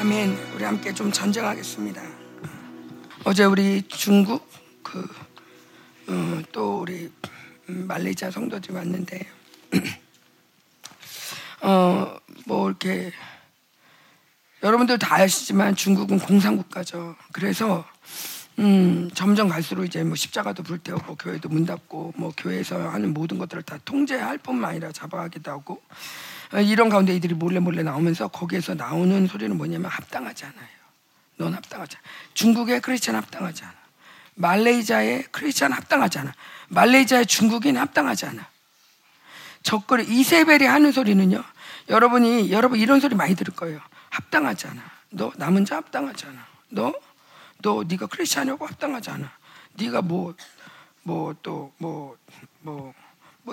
아멘. 우리 함께 좀 전쟁하겠습니다. 어제 우리 중국 그또 우리 말레이시아 성도들이 왔는데 어 뭐 이렇게 여러분들 다 아시지만 중국은 공산 국가죠. 그래서 음, 점점 갈수록 이제 뭐 십자가도 불태우고 교회도 문 닫고 뭐 교회에서 하는 모든 것들을 다 통제할 뿐만 아니라 잡아가기도 하고 어, 이런 가운데 이들이 몰래 몰래 나오면서 거기에서 나오는 소리는 뭐냐면 합당하지 않아요. 넌 합당하지 않아. 중국의 크리스천 합당하지 않아. 말레이시아의 크리스천 합당하지 않아. 말레이시아의 중국인 합당하지 않아. 적거리 이세벨이 하는 소리는요. 여러분이 여러분 이런 소리 많이 들을 거예요. 합당하지 않아. 너 남은 자 합당하지 않아. 너너 네가 크리스천이고 합당하지 않아. 네가 뭐 뭐 또 뭐뭐 뭐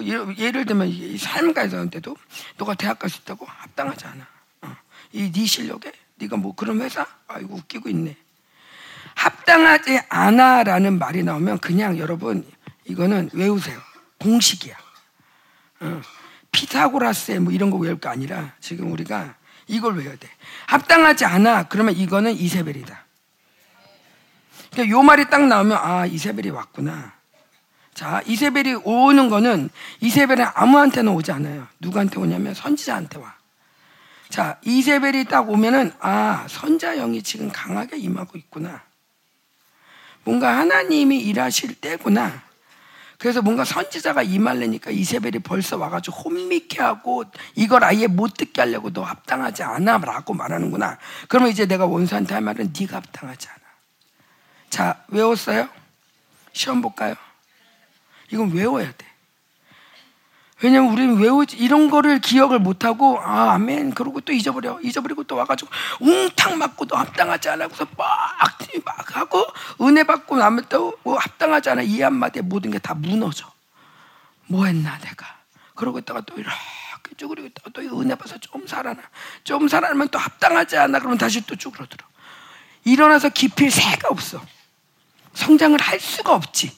예를 들면 이 삶가에서한테도 너가 대학 갈 수 있다고 합당하지 않아. 어. 이네 실력에 네가 뭐 그런 회사 아이고 웃기고 있네. 합당하지 않아라는 말이 나오면 그냥 여러분 이거는 외우세요. 공식이야. 어. 피타고라스의 뭐 이런 거 외울 거 아니라 지금 우리가 이걸 외워야 돼. 합당하지 않아. 그러면 이거는 이세벨이다. 그러니까 요 말이 딱 나오면 아 이세벨이 왔구나. 자 이세벨이 오는 거는 이세벨은 아무한테는 오지 않아요. 누구한테 오냐면 선지자한테 와. 자 이세벨이 딱 오면은 아 선자 영이 지금 강하게 임하고 있구나. 뭔가 하나님이 일하실 때구나. 그래서 뭔가 선지자가 임할래니까 이세벨이 벌써 와가지고 혼미케 하고 이걸 아예 못 듣게 하려고 너 합당하지 않아 라고 말하는구나. 그러면 이제 내가 원수한테 할 말은 네가 합당하지 않아. 자 외웠어요? 시험 볼까요? 이건 외워야 돼. 왜냐면 우리는 외우지 이런 거를 기억을 못하고 아 아멘 그러고 또 잊어버려. 잊어버리고 또 와가지고 웅탕 맞고 또 합당하지 않아서 막, 막 하고 은혜 받고 나면 또 뭐 합당하지 않아. 이 한마디에 모든 게 다 무너져. 뭐 했나 내가. 그러고 있다가 또 이렇게 쭈그리고 있다가 또 은혜 받아서 좀 살아나. 좀 살아나면 또 합당하지 않아. 그러면 다시 또 쭈그러들어. 일어나서 깊일 새가 없어. 성장을 할 수가 없지.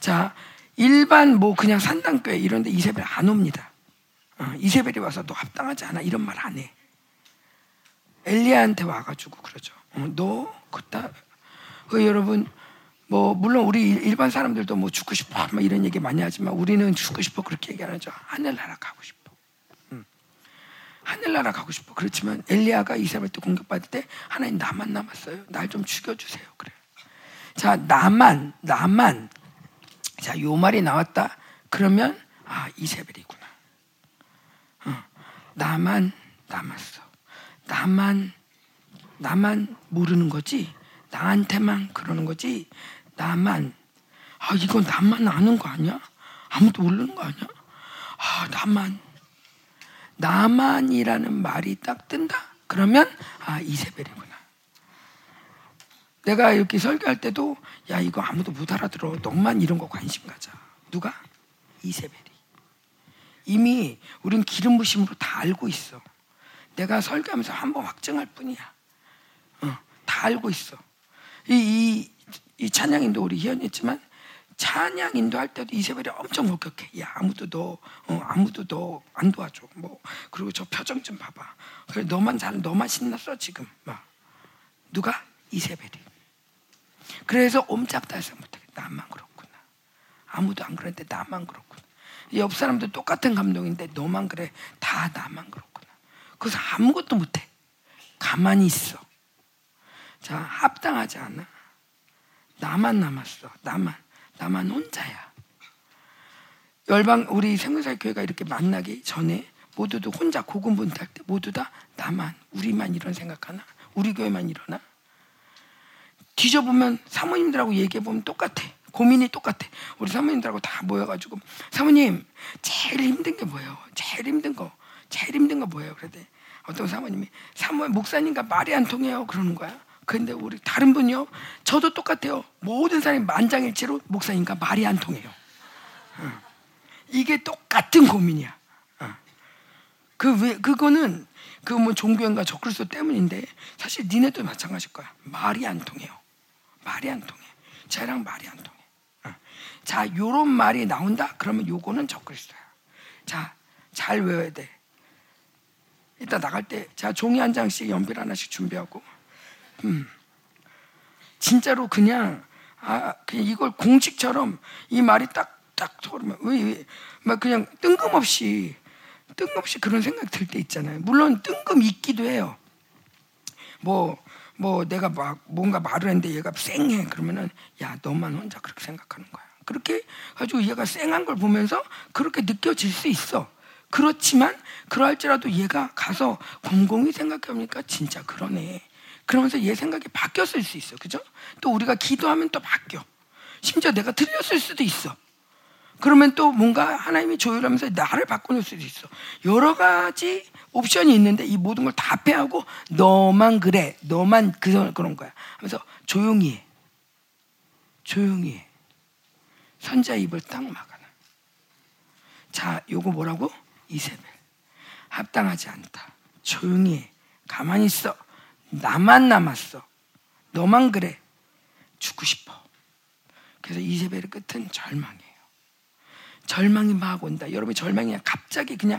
자 일반 뭐 그냥 산당교회 이런 데 이세벨 안 옵니다. 어, 이세벨이 와서 너 합당하지 않아 이런 말 안 해. 엘리야한테 와가지고 그러죠. 어, 너 그따 그 여러분 뭐 물론 우리 일반 사람들도 뭐 죽고 싶어 막 이런 얘기 많이 하지만 우리는 죽고 싶어 그렇게 얘기 안 하죠. 하늘나라 가고 싶어. 응. 하늘나라 가고 싶어. 그렇지만 엘리야가 이세벨 때 공격받을 때 하나님 나만 남았어요. 날 좀 죽여주세요. 그래. 자 나만 나만 자, 요 말이 나왔다. 그러면 아 이세벨이구나. 어, 나만 남았어. 나만 나만 모르는 거지. 나한테만 그러는 거지. 나만 아 이건 나만 아는 거 아니야? 아무도 모르는 거 아니야? 아 나만 나만이라는 말이 딱 뜬다. 그러면 아 이세벨이구나. 내가 이렇게 설교할 때도 야 이거 아무도 못 알아들어. 너만 이런 거 관심 가자. 누가? 이세벨이. 이미 우린 기름 부심으로 다 알고 있어. 내가 설교하면서 한번 확증할 뿐이야. 어, 다 알고 있어. 이, 이, 이 찬양인도 우리 희연했지만 찬양 인도 할 때도 이세벨이 엄청 목격해. 야 아무도 너 어, 아무도 너 안 도와줘. 뭐 그리고 저 표정 좀 봐봐. 그래 너만 잘 너만 신났어 지금. 막 누가 이세벨이. 그래서 옴짝달싹 못하게 나만 그렇구나. 아무도 안 그랬는데 나만 그렇구나. 옆 사람도 똑같은 감동인데 너만 그래. 다 나만 그렇구나. 그래서 아무것도 못해. 가만히 있어. 자, 합당하지 않아. 나만 남았어. 나만. 나만 혼자야. 열방, 우리 생명사 교회가 이렇게 만나기 전에 모두도 혼자 고군분투할 때 모두 다 나만, 우리만 이런 생각하나? 우리 교회만 이러나? 뒤져보면 사모님들하고 얘기해보면 똑같아. 고민이 똑같아. 우리 사모님들하고 다 모여가지고 사모님 제일 힘든 게 뭐예요? 제일 힘든 거, 제일 힘든 거 뭐예요? 그랬더니 어떤 사모님이 사모 목사님과 말이 안 통해요. 그러는 거야. 근데 우리 다른 분이요, 저도 똑같아요. 모든 사람이 만장일치로 목사님과 말이 안 통해요. 어. 이게 똑같은 고민이야. 어. 그 왜 그거는 그 뭐 종교인가 적그리스도 때문인데 사실 니네도 마찬가지일 거야. 말이 안 통해요. 말이 안 통해. 쟤랑 말이 안 통해. 어. 자, 요런 말이 나온다? 그러면 요거는 적그리스도야. 자, 잘 외워야 돼. 이따 나갈 때 제가 종이 한 장씩 연필 하나씩 준비하고 음. 진짜로 그냥 아 그냥 이걸 공식처럼 이 말이 딱딱 소리만 왜막 그냥 뜬금없이 뜬금없이 그런 생각 들 때 있잖아요. 물론 뜬금 있기도 해요. 뭐, 뭐 내가 막 뭔가 말을 했는데 얘가 쌩해. 그러면은 야, 너만 혼자 그렇게 생각하는 거야. 그렇게 가지고 얘가 쌩한 걸 보면서 그렇게 느껴질 수 있어. 그렇지만 그러할지라도 얘가 가서 곰곰이 생각해보니까 진짜 그러네. 그러면서 얘 생각이 바뀌었을 수 있어. 그죠? 또 우리가 기도하면 또 바뀌어. 심지어 내가 틀렸을 수도 있어. 그러면 또 뭔가 하나님이 조율하면서 나를 바꿔놓을 수도 있어. 여러 가지 옵션이 있는데 이 모든 걸 다 패하고 너만 그래. 너만 그, 그런 거야. 하면서 조용히 해. 조용히 해. 선자 입을 딱 막아놔. 자, 요거 뭐라고? 이세벨. 합당하지 않다. 조용히 해. 가만히 있어. 나만 남았어. 너만 그래. 죽고 싶어. 그래서 이세벨의 끝은 절망이에요. 절망이 막 온다. 여러분 절망이 그냥 갑자기 그냥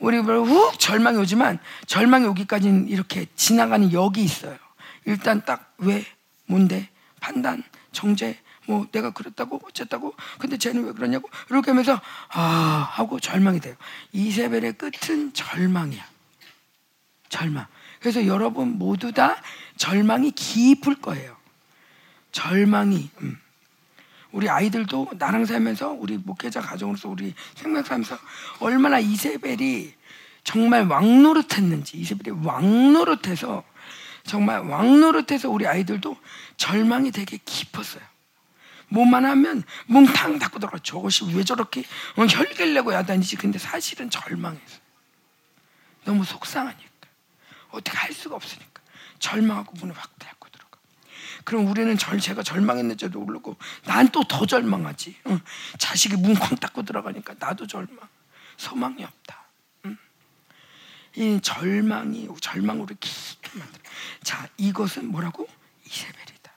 우리 훅 절망이 오지만 절망이 오기까지는 이렇게 지나가는 역이 있어요. 일단 딱 왜? 뭔데? 판단, 정죄, 뭐 내가 그랬다고 어쨌다고 근데 쟤는 왜 그러냐고 이렇게 하면서 아 하고 절망이 돼요. 이세벨의 끝은 절망이야. 절망. 그래서 여러분 모두 다 절망이 깊을 거예요. 절망이 음. 우리 아이들도 나랑 살면서 우리 목회자 가정으로서 우리 생명 살면서 얼마나 이세벨이 정말 왕노릇했는지 이세벨이 왕노릇해서 정말 왕노릇해서 우리 아이들도 절망이 되게 깊었어요. 뭐만 하면 뭉탕 닫고 들어가 저것이 왜 저렇게 어, 혈기를 내고 야단이지? 근데 사실은 절망해서 너무 속상하니까. 어떻게 할 수가 없으니까. 절망하고 문을 확 닫고 그럼 우리는 절, 제가 절망했는지도 모르고 난 또 더 절망하지. 응. 자식이 문쾅 닫고 들어가니까 나도 절망. 소망이 없다. 응. 이 절망이 절망으로 깊게 만들어. 자, 이것은 뭐라고? 이세벨이다.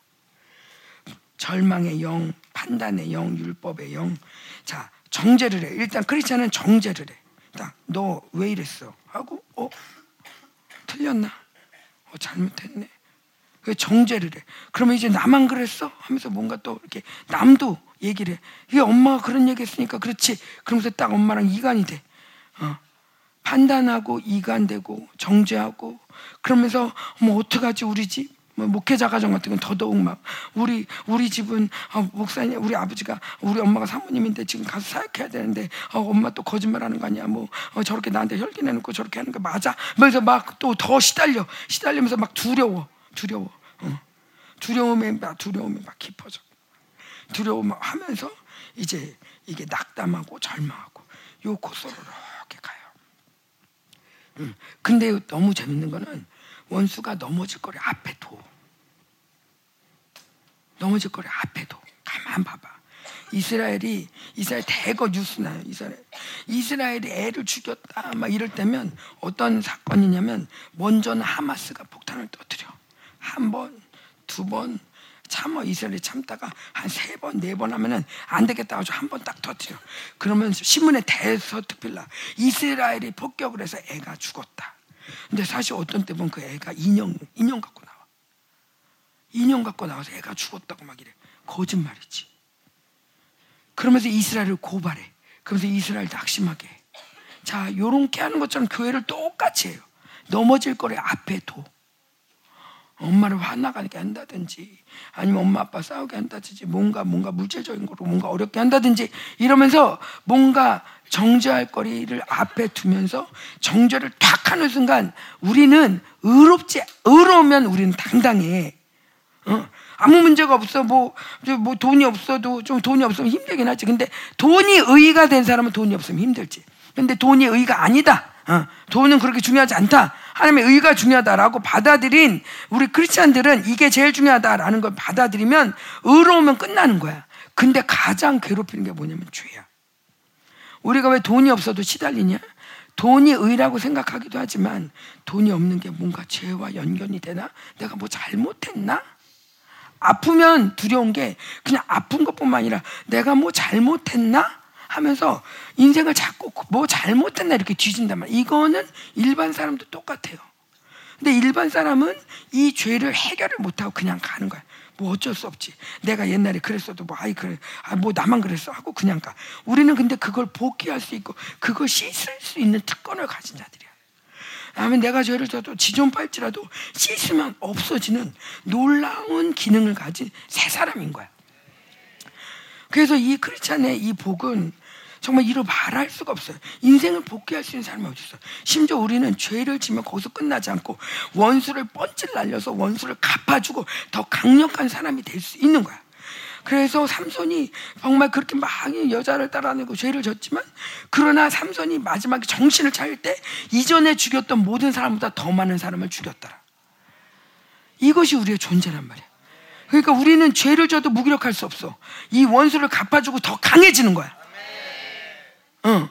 절망의 영, 판단의 영, 율법의 영. 자, 정죄를 해. 일단 크리스찬은 정죄를 해. 너왜 이랬어? 하고 어 틀렸나? 어 잘못했네. 그 정죄를 해. 그러면 이제 나만 그랬어? 하면서 뭔가 또 이렇게 남도 얘기를 해. 이게 엄마가 그런 얘기 했으니까 그렇지. 그러면서 딱 엄마랑 이간이 돼. 어. 판단하고 이간되고 정죄하고 그러면서 뭐 어떡하지 우리 집? 뭐 목회자 가정 같은 건 더더욱 막 우리 우리 집은 어, 목사님 우리 아버지가 우리 엄마가 사모님인데 지금 가서 사역해야 되는데 어, 엄마 또 거짓말하는 거 아니야 뭐 어, 저렇게 나한테 혈기 내놓고 저렇게 하는 거 맞아? 그래서 막 또 더 시달려 시달리면서 막 두려워 두려워. 어. 두려움에 막 두려움이 막 깊어져. 두려움 하면서 이제 이게 낙담하고 절망하고 요 코스로 이렇게 가요. 음. 근데 너무 재밌는 거는 원수가 넘어질 거를 앞에 둬. 넘어질 거를 앞에 둬. 가만 봐봐. 이스라엘이 이스라엘 대거 뉴스 나요. 이스라엘 이스라엘이 애를 죽였다 막 이럴 때면 어떤 사건이냐면 먼저는 하마스가 폭탄을 터뜨려. 한 번, 두 번, 참어 이스라엘이 참다가 한 세 번, 네 번 하면은 안 되겠다 가지고 한 번 딱 터뜨려. 그러면 신문에 대서 특필라 이스라엘이 폭격을 해서 애가 죽었다. 근데 사실 어떤 때 보면 그 애가 인형, 인형 갖고 나와. 인형 갖고 나와서 애가 죽었다고 막 이래. 거짓말이지. 그러면서 이스라엘을 고발해. 그러면서 이스라엘 낙심하게 해. 자, 요렇게 하는 것처럼 교회를 똑같이 해요. 넘어질 거를 앞에 둬. 엄마를 화나게 한다든지 아니면 엄마 아빠 싸우게 한다든지 뭔가 뭔가 물질적인 거로 뭔가 어렵게 한다든지 이러면서 뭔가 정죄할 거리를 앞에 두면서 정죄를 탁 하는 순간 우리는 의롭지 의로우면 우리는 당당해. 어? 아무 문제가 없어 뭐, 뭐 돈이 없어도 좀 돈이 없으면 힘들긴 하지. 근데 돈이 의가 된 사람은 돈이 없으면 힘들지. 근데 돈이 의가 아니다. 어, 돈은 그렇게 중요하지 않다. 하나님의 의가 중요하다라고 받아들인 우리 크리스찬들은 이게 제일 중요하다라는 걸 받아들이면 의로우면 끝나는 거야. 근데 가장 괴롭히는 게 뭐냐면 죄야. 우리가 왜 돈이 없어도 시달리냐? 돈이 의라고 생각하기도 하지만 돈이 없는 게 뭔가 죄와 연결이 되나? 내가 뭐 잘못했나? 아프면 두려운 게 그냥 아픈 것뿐만 아니라 내가 뭐 잘못했나? 하면서 인생을 자꾸 뭐 잘못했나 이렇게 뒤진단 말이야. 이거는 일반 사람도 똑같아요. 근데 일반 사람은 이 죄를 해결을 못하고 그냥 가는 거야. 뭐 어쩔 수 없지. 내가 옛날에 그랬어도 뭐 아이 그래. 아 뭐 나만 그랬어 하고 그냥 가. 우리는 근데 그걸 복귀할 수 있고 그걸 씻을 수 있는 특권을 가진 자들이야. 다음에 내가 죄를 져도 지존 빨지라도 씻으면 없어지는 놀라운 기능을 가진 새 사람인 거야. 그래서 이 크리스찬의 이 복은 정말 이로 말할 수가 없어요. 인생을 복귀할 수 있는 사람이 어디 있어? 심지어 우리는 죄를 지면 거기서 끝나지 않고 원수를 뻔질 날려서 원수를 갚아주고 더 강력한 사람이 될 수 있는 거야. 그래서 삼손이 정말 그렇게 막 여자를 따라내고 죄를 졌지만 그러나 삼손이 마지막에 정신을 차릴 때 이전에 죽였던 모든 사람보다 더 많은 사람을 죽였더라. 이것이 우리의 존재란 말이야. 그러니까 우리는 죄를 져도 무기력할 수 없어. 이 원수를 갚아주고 더 강해지는 거야. 어.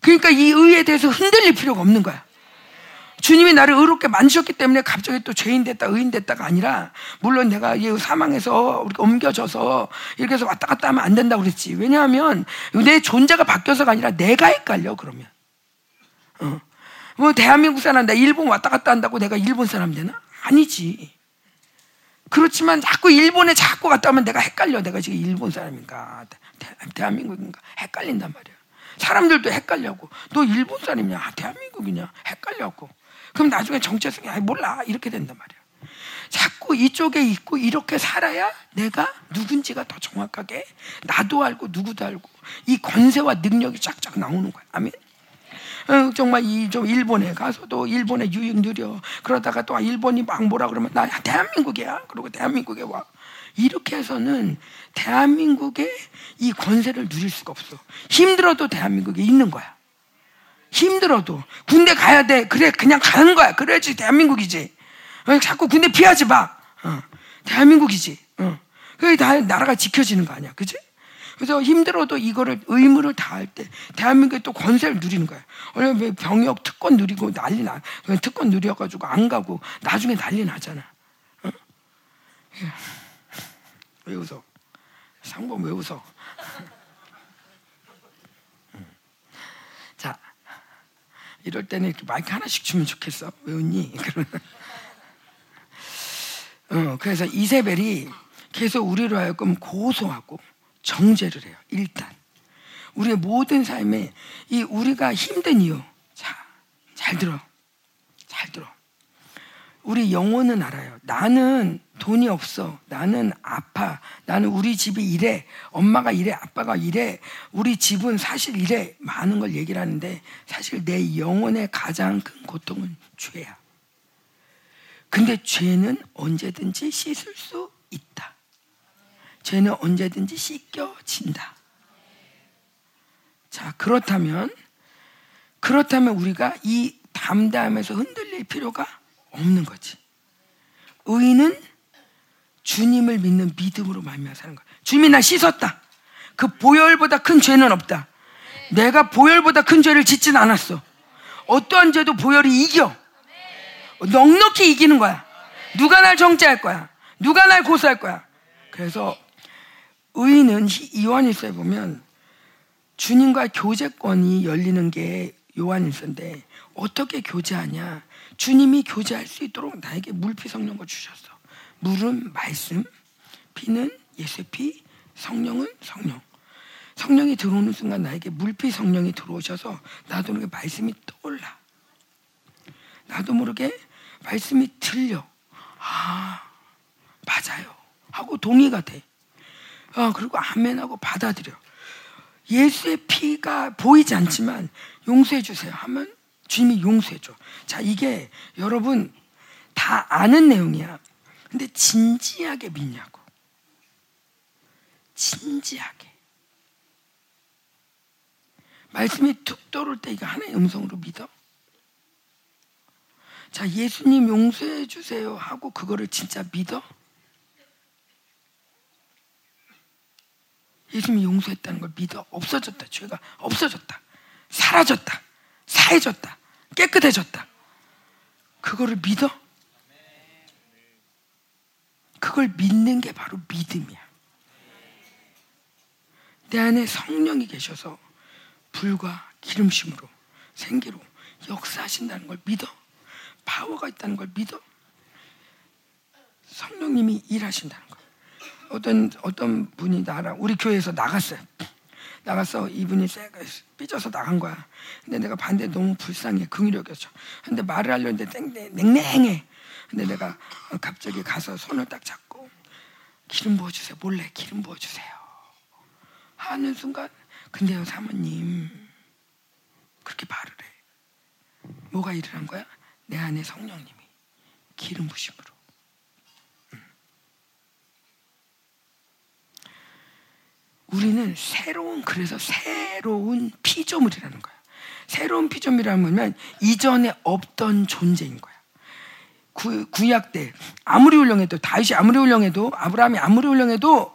그러니까 이 의에 대해서 흔들릴 필요가 없는 거야. 주님이 나를 의롭게 만드셨기 때문에 갑자기 또 죄인 됐다, 의인 됐다가 아니라, 물론 내가 이 사망에서 우리가 옮겨져서 이렇게 해서 왔다 갔다 하면 안 된다고 그랬지. 왜냐하면 내 존재가 바뀌어서가 아니라 내가 헷갈려, 그러면. 어. 뭐, 대한민국 사람, 나 일본 왔다 갔다 한다고 내가 일본 사람 되나? 아니지. 그렇지만 자꾸 일본에 자꾸 갔다 오면 내가 헷갈려. 내가 지금 일본 사람인가, 대 한민국인가. 헷갈린단 말이야. 사람들도 헷갈려고. 너 일본 사람이냐? 아, 대한민국이냐? 헷갈려고. 그럼 나중에 정체성이 아니 몰라 이렇게 된단 말이야. 자꾸 이쪽에 있고 이렇게 살아야 내가 누군지가 더 정확하게 나도 알고 누구도 알고 이 권세와 능력이 쫙쫙 나오는 거야. 아멘. 어, 정말 이 좀 일본에 가서도 일본에 유익 누려 그러다가 또 일본이 막 뭐라 그러면 나 대한민국이야. 그리고 대한민국에 와. 이렇게 해서는 대한민국의 이 권세를 누릴 수가 없어. 힘들어도 대한민국에 있는 거야. 힘들어도 군대 가야 돼. 그래 그냥 가는 거야. 그래야지 대한민국이지. 어, 자꾸 군대 피하지 마. 어, 대한민국이지. 어. 그게 다 나라가 지켜지는 거 아니야, 그지? 그래서 힘들어도 이거를 의무를 다할 때 대한민국에 또 권세를 누리는 거야. 왜냐면 병역 특권 누리고 난리 나. 특권 누려가지고 안 가고 나중에 난리 나잖아. 어? 왜 웃어? 상범 왜 웃어? 이럴 때는 이렇게 마이크 하나씩 주면 좋겠어. 왜 웃니? 어, 그래서 이세벨이 계속 우리로 하여금 고소하고 정죄를 해요. 일단 우리의 모든 삶에 이 우리가 힘든 이유, 자, 잘 들어, 잘 들어. 우리 영혼은 알아요. 나는 돈이 없어. 나는 아파. 나는 우리 집이 이래. 엄마가 이래. 아빠가 이래. 우리 집은 사실 이래. 많은 걸 얘기를 하는데 사실 내 영혼의 가장 큰 고통은 죄야. 근데 죄는 언제든지 씻을 수 있다. 죄는 언제든지 씻겨진다. 자, 그렇다면, 그렇다면 우리가 이 담담에서 흔들릴 필요가 없는 거지. 의인은 주님을 믿는 믿음으로 말미암아 사는 거야. 주님이 나 씻었다. 그 보혈보다 큰 죄는 없다. 내가 보혈보다 큰 죄를 짓진 않았어. 어떠한 죄도 보혈이 이겨. 넉넉히 이기는 거야. 누가 날 정죄할 거야. 누가 날 고소할 거야. 그래서 의인은 요한일서에 보면 주님과 교제권이 열리는 게 요한일서인데 어떻게 교제하냐? 주님이 교제할 수 있도록 나에게 물피 성령을 주셨어. 물은 말씀, 피는 예수의 피, 성령은 성령. 성령이 들어오는 순간 나에게 물피 성령이 들어오셔서 나도 모르게 말씀이 떠올라. 나도 모르게 말씀이 들려. 아, 맞아요. 하고 동의가 돼. 아, 그리고 아멘하고 받아들여. 예수의 피가 보이지 않지만 용서해 주세요 하면 주님이 용서해 줘. 자, 이게 여러분 다 아는 내용이야. 근데 진지하게 믿냐고. 진지하게. 말씀이 툭 떠올 때 이거 하나의 음성으로 믿어? 자, 예수님 용서해 주세요 하고 그거를 진짜 믿어? 예수님이 용서했다는 걸 믿어? 없어졌다. 죄가 없어졌다. 사라졌다. 사해졌다. 깨끗해졌다. 그거를 믿어? 그걸 믿는 게 바로 믿음이야. 내 안에 성령이 계셔서 불과 기름심으로 생기로 역사하신다는 걸 믿어. 파워가 있다는 걸 믿어. 성령님이 일하신다는 거. 어떤 어떤 분이 나랑 우리 교회에서 나갔어요. 나가서 이분이 삐져서 나간 거야. 근데 내가 반대 너무 불쌍해. 긍휼력이었죠. 근데 말을 하려는데 냉랭해. 근데 내가 갑자기 가서 손을 딱 잡고 기름 부어주세요. 몰래 기름 부어주세요. 하는 순간 근데요 사모님 그렇게 말을 해. 뭐가 한 거야? 내 안에 성령님이 기름 부심으로. 우리는 새로운 그래서 새로운 피조물이라는 거야. 새로운 피조물이라면 이전에 없던 존재인 거야. 구, 구약 때 아무리 훌륭해도 다윗이 아무리 훌륭해도 아브라함이 아무리 훌륭해도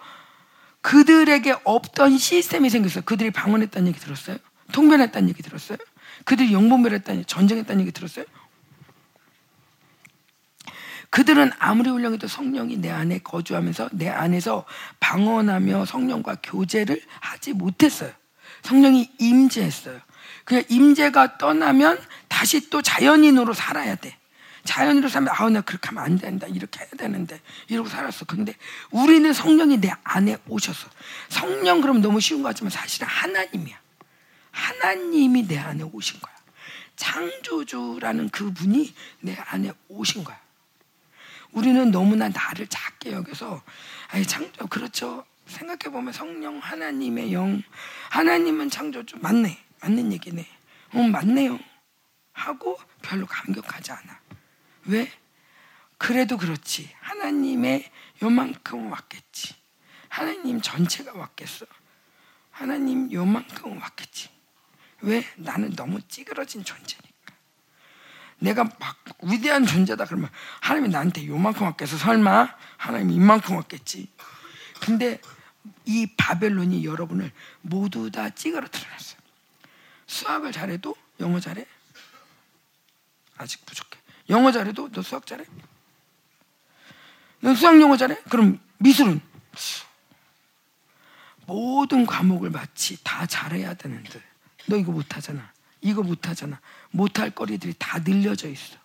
그들에게 없던 시스템이 생겼어. 그들이 방언했다는 얘기 들었어요? 통변했다는 얘기 들었어요? 그들이 영분별했다는 전쟁했다는 얘기 들었어요? 그들은 아무리 훌륭해도 성령이 내 안에 거주하면서 내 안에서 방언하며 성령과 교제를 하지 못했어요. 성령이 임재했어요. 그냥 임재가 떠나면 다시 또 자연인으로 살아야 돼. 자연인으로 살면 아우 나 그렇게 하면 안 된다 이렇게 해야 되는데 이러고 살았어. 근데 우리는 성령이 내 안에 오셨어. 성령 그럼 너무 쉬운 거 같지만 사실은 하나님이야. 하나님이 내 안에 오신 거야. 창조주라는 그분이 내 안에 오신 거야. 우리는 너무나 나를 작게 여겨서 아니 창조 그렇죠. 생각해 보면 성령 하나님의 영 하나님은 창조주 맞네 맞는 얘기네. 어 맞네요 하고 별로 감격하지 않아. 왜? 그래도 그렇지 하나님의 요만큼 왔겠지. 하나님 전체가 왔겠어. 하나님 요만큼 왔겠지. 왜? 나는 너무 찌그러진 존재니까. 내가 막 위대한 존재다 그러면 하나님이 나한테 요만큼 왔겠어 설마 하나님이 이만큼 왔겠지 근데 이 바벨론이 여러분을 모두 다 찌그러뜨려놨어요 수학을 잘해도 영어 잘해? 아직 부족해 영어 잘해도 너 수학 잘해? 너 수학 영어 잘해? 그럼 미술은? 모든 과목을 마치 다 잘해야 되는데 너 이거 못하잖아 이거 못하잖아. 못할 거리들이 다 늘려져 있어.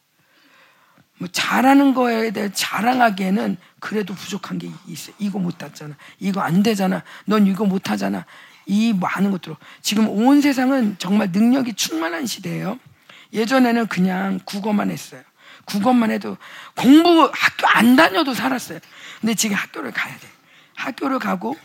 뭐 잘하는 거에 대해 자랑하기에는 그래도 부족한 게 있어. 이거 못하잖아. 이거 안 되잖아. 넌 이거 못하잖아. 이 많은 것들로 지금 온 세상은 정말 능력이 충만한 시대예요. 예전에는 그냥 국어만 했어요. 국어만 해도 공부 학교 안 다녀도 살았어요. 근데 지금 학교를 가야 돼. 학교를 가고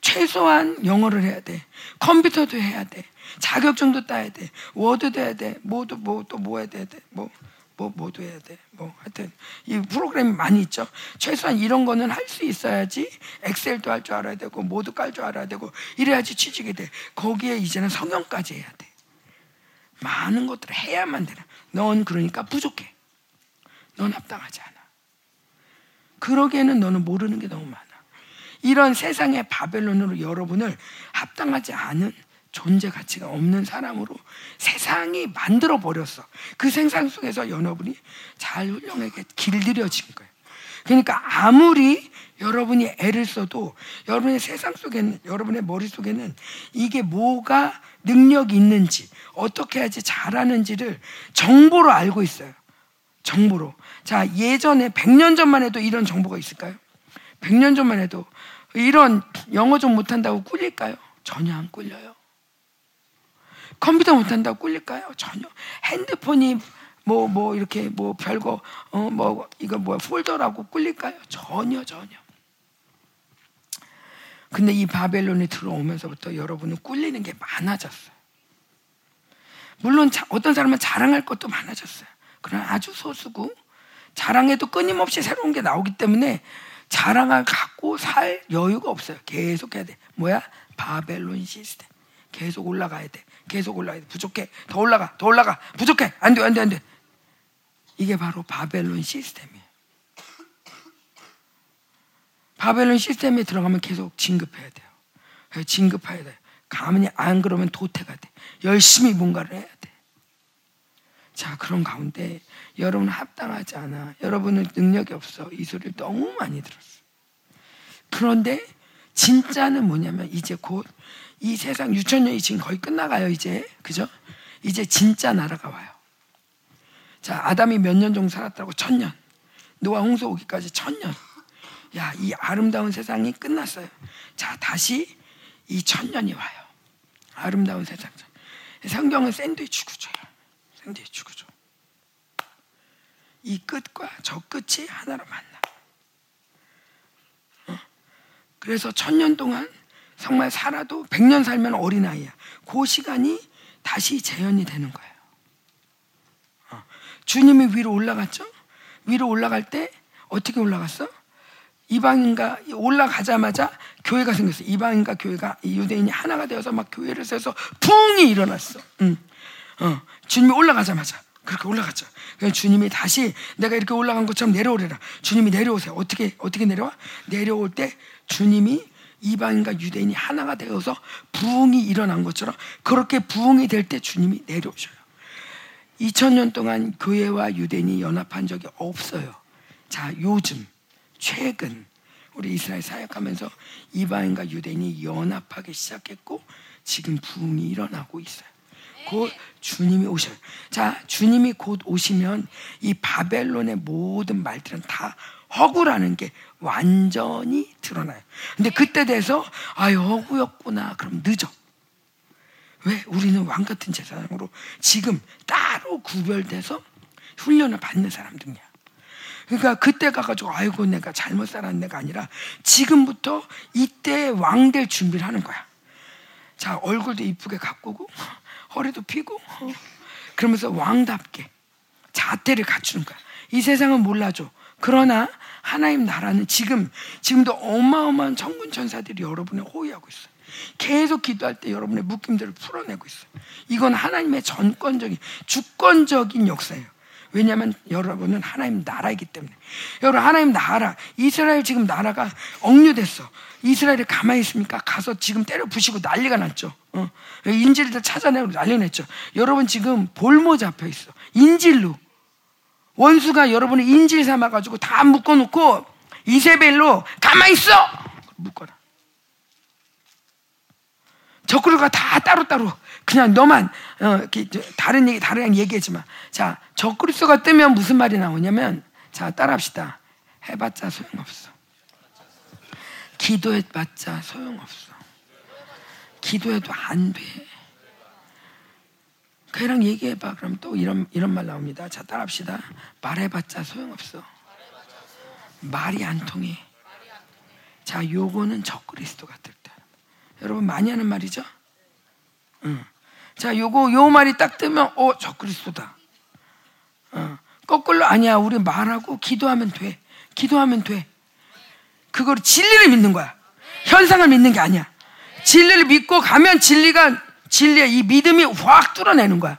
최소한 영어를 해야 돼. 컴퓨터도 해야 돼. 자격증도 따야 돼. 워드도 해야 돼. 뭐도 뭐또 뭐 해야 돼. 뭐, 뭐, 뭐도 해야 돼. 뭐, 하여튼, 이 프로그램이 많이 있죠. 최소한 이런 거는 할 수 있어야지 엑셀도 할 줄 알아야 되고, 모두 깔 줄 알아야 되고, 이래야지 취직이 돼. 거기에 이제는 성형까지 해야 돼. 많은 것들을 해야만 되나. 넌 그러니까 부족해. 넌 합당하지 않아. 그러기에는 너는 모르는 게 너무 많아. 이런 세상의 바벨론으로 여러분을 합당하지 않은 존재 가치가 없는 사람으로 세상이 만들어 버렸어. 그 생산 속에서 여러분이 잘 훌륭하게 길들여진 거예요. 그러니까 아무리 여러분이 애를 써도 여러분의 세상 속에는 여러분의 머릿속에는 이게 뭐가 능력이 있는지 어떻게 해야지 잘하는지를 정보로 알고 있어요. 정보로. 자, 예전에 100년 전만 해도 이런 정보가 있을까요? 100년 전만 해도 이런 영어 좀 못한다고 꿀릴까요? 전혀 안 꿀려요. 컴퓨터 못한다고 꿀릴까요? 전혀. 핸드폰이 뭐, 뭐, 이렇게 뭐 별거, 어, 뭐, 이거 뭐야, 폴더라고 꿀릴까요? 전혀, 전혀. 근데 이 바벨론이 들어오면서부터 여러분은 꿀리는 게 많아졌어요. 물론 자, 어떤 사람은 자랑할 것도 많아졌어요. 그러나 아주 소수고 자랑해도 끊임없이 새로운 게 나오기 때문에 자랑을 갖고 살 여유가 없어요. 계속 해야 돼. 뭐야? 바벨론 시스템. 계속 올라가야 돼. 계속 올라가야 돼. 부족해. 더 올라가. 더 올라가. 부족해. 안 돼. 안 돼. 안 돼. 이게 바로 바벨론 시스템이에요. 바벨론 시스템에 들어가면 계속 진급해야 돼요. 진급해야 돼. 가만히 안 그러면 도태가 돼. 열심히 뭔가를 해야 돼. 자, 그런 가운데 여러분 합당하지 않아. 여러분은 능력이 없어. 이 소리를 너무 많이 들었어. 그런데 진짜는 뭐냐면 이제 곧 이 세상 6천 년이 지금 거의 끝나가요 이제 그죠? 이제 진짜 나라가 와요. 자 아담이 몇 년 정도 살았다고 천 년. 노아 홍수 오기까지 천 년. 야 이 아름다운 세상이 끝났어요. 자 다시 이 천 년이 와요. 아름다운 세상. 성경은 샌드위치 구조예요. 샌드위치 구조. 이 끝과 저 끝이 하나로 만나. 어? 그래서 천년 동안 정말 살아도 백년 살면 어린아이야. 그 시간이 다시 재현이 되는 거예요. 어. 주님이 위로 올라갔죠? 위로 올라갈 때 어떻게 올라갔어? 이방인과 올라가자마자 교회가 생겼어. 이방인과 교회가 유대인이 하나가 되어서 막 교회를 세서 붕이 일어났어. 응. 어. 주님이 올라가자마자 그렇게 올라갔죠. 주님이 다시 내가 이렇게 올라간 것처럼 내려오래라. 주님이 내려오세요. 어떻게 어떻게 내려와? 내려올 때 주님이 이방인과 유대인이 하나가 되어서 부흥이 일어난 것처럼 그렇게 부흥이 될 때 주님이 내려오셔요. 2000년 동안 교회와 유대인이 연합한 적이 없어요. 자, 요즘 최근 우리 이스라엘 사역하면서 이방인과 유대인이 연합하기 시작했고 지금 부흥이 일어나고 있어요. 곧 주님이 오셔요. 자, 주님이 곧 오시면 이 바벨론의 모든 말들은 다 허구라는 게 완전히 드러나요. 근데 그때 돼서 아유 허구였구나. 그럼 늦어. 왜? 우리는 왕 같은 제사장으로 지금 따로 구별돼서 훈련을 받는 사람들이야. 그러니까 그때 가가지고 아이고 내가 잘못 살았는 내가 아니라 지금부터 이때 왕 될 준비를 하는 거야. 자 얼굴도 이쁘게 가꾸고 허리도 피고 그러면서 왕답게 자태를 갖추는 거야. 이 세상은 몰라줘. 그러나 하나님 나라는 지금 지금도 어마어마한 천군 천사들이 여러분을 호위하고 있어요. 계속 기도할 때 여러분의 묶임들을 풀어내고 있어요. 이건 하나님의 전권적인 주권적인 역사예요. 왜냐하면 여러분은 하나님 나라이기 때문에. 여러분 하나님 나라 이스라엘 지금 나라가 억류됐어. 이스라엘이 가만히 있습니까? 가서 지금 때려 부시고 난리가 났죠. 어. 인질들 찾아내고 난리 났죠. 여러분 지금 볼모 잡혀 있어. 인질로. 원수가 여러분을 인질 삼아가지고 다 묶어놓고 이세벨로 가만히 있어! 묶어라. 적그루가 다 따로따로 그냥 너만 어, 다른 얘기 다른 얘기하지 마. 자 적그리스도가 뜨면 무슨 말이 나오냐면 자 따라합시다. 해봤자 소용없어. 기도해봤자 소용없어. 기도해도 안 돼. 걔랑 얘기해봐. 그럼 또 이런 이런 말 나옵니다. 자 따라합시다. 말해봤자 소용없어. 말이 안 통해. 자 요거는 적그리스도 같을 때. 여러분 많이 하는 말이죠. 응. 자, 요거 요 말이 딱 뜨면 어, 저 그리스도다. 어. 거꾸로 아니야. 우리 말하고 기도하면 돼. 기도하면 돼. 그걸 진리를 믿는 거야. 현상을 믿는 게 아니야. 진리를 믿고 가면 진리가 진리의 이 믿음이 확 뚫어내는 거야.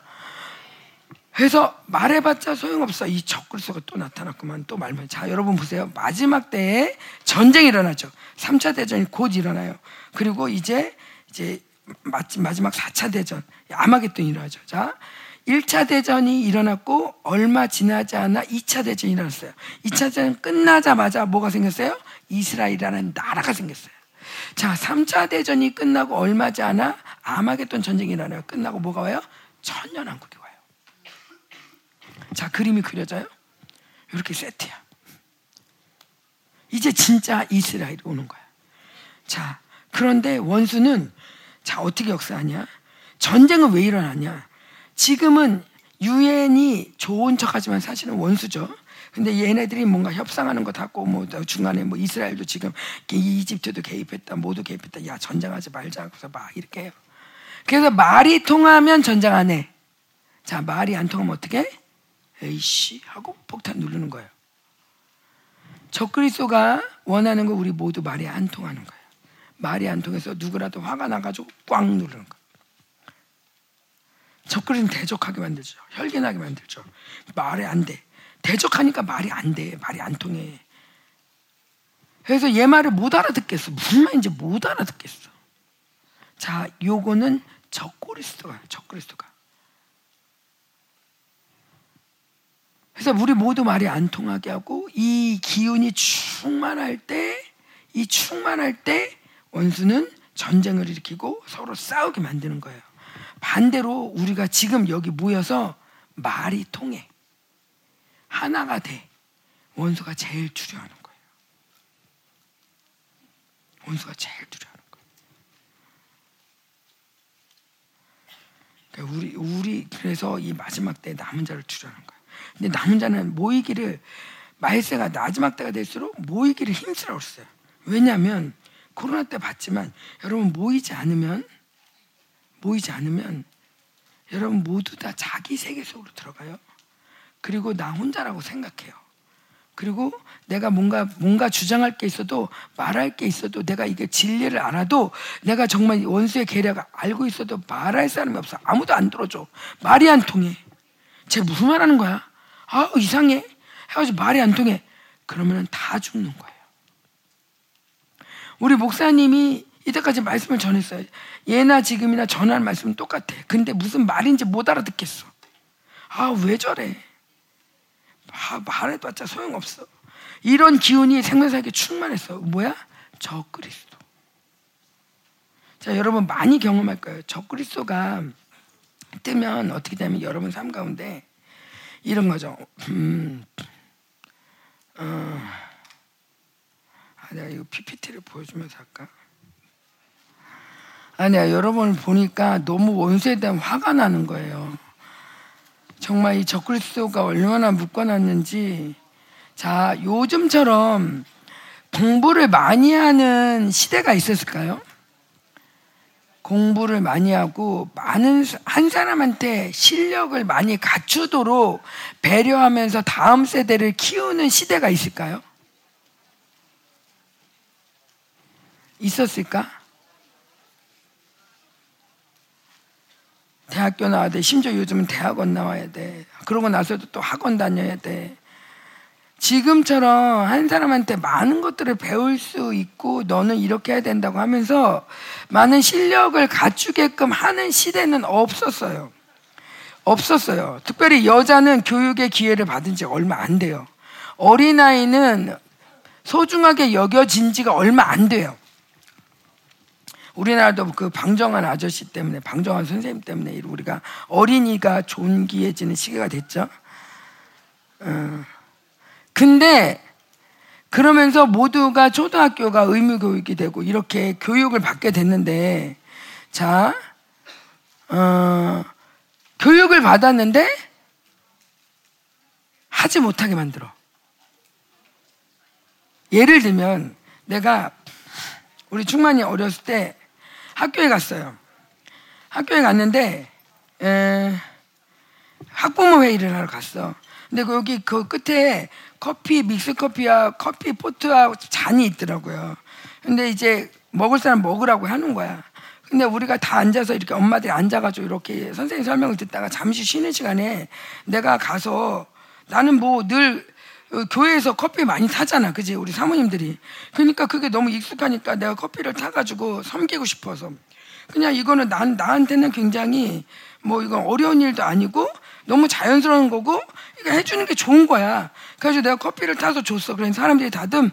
그래서 말해봤자 소용없어. 이 적그리스도가 또 나타났구만. 또 말만. 자, 여러분 보세요. 마지막 때에 전쟁이 일어나죠. 3차 대전이 곧 일어나요. 그리고 이제 이제 마지막 4차 대전, 아마겟돈이 일어나죠. 자, 1차 대전이 일어났고 얼마 지나지 않아 2차 대전이 일어났어요. 2차 대전 끝나자마자 뭐가 생겼어요? 이스라엘이라는 나라가 생겼어요. 자, 3차 대전이 끝나고 얼마지 않아 아마겟돈 전쟁이 일어나요. 끝나고 뭐가 와요? 천년왕국이. 자, 그림이 그려져요? 이렇게 세트야. 이제 진짜 이스라엘이 오는 거야. 자, 그런데 원수는 자, 어떻게 역사하냐? 전쟁은 왜 일어나냐? 지금은 유엔이 좋은 척 하지만 사실은 원수죠. 근데 얘네들이 뭔가 협상하는 거 닫고 뭐 중간에 뭐 이스라엘도 지금 이집트도 개입했다 모두 개입했다 야 전쟁하지 말자 그래서 막 이렇게 해요. 그래서 말이 통하면 전쟁 안 해. 자 말이 안 통하면 어떻게? 에이씨 하고 폭탄 누르는 거예요. 적그리스도가 원하는 거 우리 모두 말이 안 통하는 거예요. 말이 안 통해서 누구라도 화가 나가지고 꽉 누르는 거예요. 적그리는 대적하게 만들죠. 혈기나게 만들죠. 말이 안 돼. 대적하니까 말이 안 돼. 말이 안 통해. 그래서 얘 말을 못 알아듣겠어. 무슨 말인지 못 알아듣겠어. 자, 요거는 적그리스도가 적그리스도가. 그래서 우리 모두 말이 안 통하게 하고 이 기운이 충만할 때, 이 충만할 때 원수는 전쟁을 일으키고 서로 싸우게 만드는 거예요. 반대로 우리가 지금 여기 모여서 말이 통해. 하나가 돼. 원수가 제일 두려워하는 거예요. 원수가 제일 두려워하는 거예요. 그러니까 우리 우리 그래서 이 마지막 때 남은 자를 두려워하는 거예요. 근데 남은 자는 모이기를 말세가 마지막 때가 될수록 모이기를 힘들어했어요. 왜냐하면 코로나 때 봤지만 여러분 모이지 않으면 모이지 않으면 여러분 모두 다 자기 세계 속으로 들어가요. 그리고 나 혼자라고 생각해요. 그리고 내가 뭔가 뭔가 주장할 게 있어도 말할 게 있어도 내가 이게 진리를 알아도 내가 정말 원수의 계략을 알고 있어도 말할 사람이 없어. 아무도 안 들어줘. 말이 안 통해. 쟤 무슨 말 하는 거야? 아 이상해. 해가지고 말이 안 통해. 그러면 다 죽는 거예요. 우리 목사님이 이때까지 말씀을 전했어요. 예나 지금이나 전하는 말씀은 똑같아. 근데 무슨 말인지 못 알아듣겠어. 아, 왜 저래? 아, 말해봤자 소용없어. 이런 기운이 생명사에게 충만했어. 뭐야? 저 그리스도. 자, 여러분 많이 경험할 거예요. 저 그리스도가 뜨면 어떻게 되면 여러분 삶 가운데 이런 거죠. 음, 어, 아, 내가 이거 PPT를 보여주면서 할까? 아니야, 여러분 보니까 너무 원수에 대한 화가 나는 거예요. 정말 이 적그리스도가 얼마나 묶어놨는지. 자, 요즘처럼 공부를 많이 하는 시대가 있었을까요? 공부를 많이 하고 많은 한 사람한테 실력을 많이 갖추도록 배려하면서 다음 세대를 키우는 시대가 있을까요? 있었을까? 대학교 나와야 돼. 심지어 요즘은 대학원 나와야 돼. 그러고 나서도 또 학원 다녀야 돼. 지금처럼 한 사람한테 많은 것들을 배울 수 있고 너는 이렇게 해야 된다고 하면서 많은 실력을 갖추게끔 하는 시대는 없었어요. 없었어요. 특별히 여자는 교육의 기회를 받은 지 얼마 안 돼요. 어린아이는 소중하게 여겨진 지가 얼마 안 돼요. 우리나라도 그 방정환 아저씨 때문에 방정환 선생님 때문에 우리가 어린이가 존귀해지는 시기가 됐죠. 어. 근데 그러면서 모두가 초등학교가 의무 교육이 되고 이렇게 교육을 받게 됐는데 자 어, 교육을 받았는데 하지 못하게 만들어. 예를 들면 내가 우리 충만이 어렸을 때 학교에 갔어요. 학교에 갔는데 에, 학부모 회의를 하러 갔어. 근데 그 여기 그 끝에 커피 믹스 커피와 커피 포트와 잔이 있더라고요. 근데 이제 먹을 사람 먹으라고 하는 거야. 근데 우리가 다 앉아서 이렇게 엄마들이 앉아가지고 이렇게 선생님 설명을 듣다가 잠시 쉬는 시간에 내가 가서 나는 뭐늘 교회에서 커피 많이 사잖아. 그지? 우리 사모님들이. 그러니까 그게 너무 익숙하니까 내가 커피를 타가지고 섬기고 싶어서. 그냥 이거는 난, 나한테는 굉장히 뭐 이건 어려운 일도 아니고 너무 자연스러운 거고 이거 해주는 게 좋은 거야. 그래서 내가 커피를 타서 줬어. 그러니 사람들이 다듬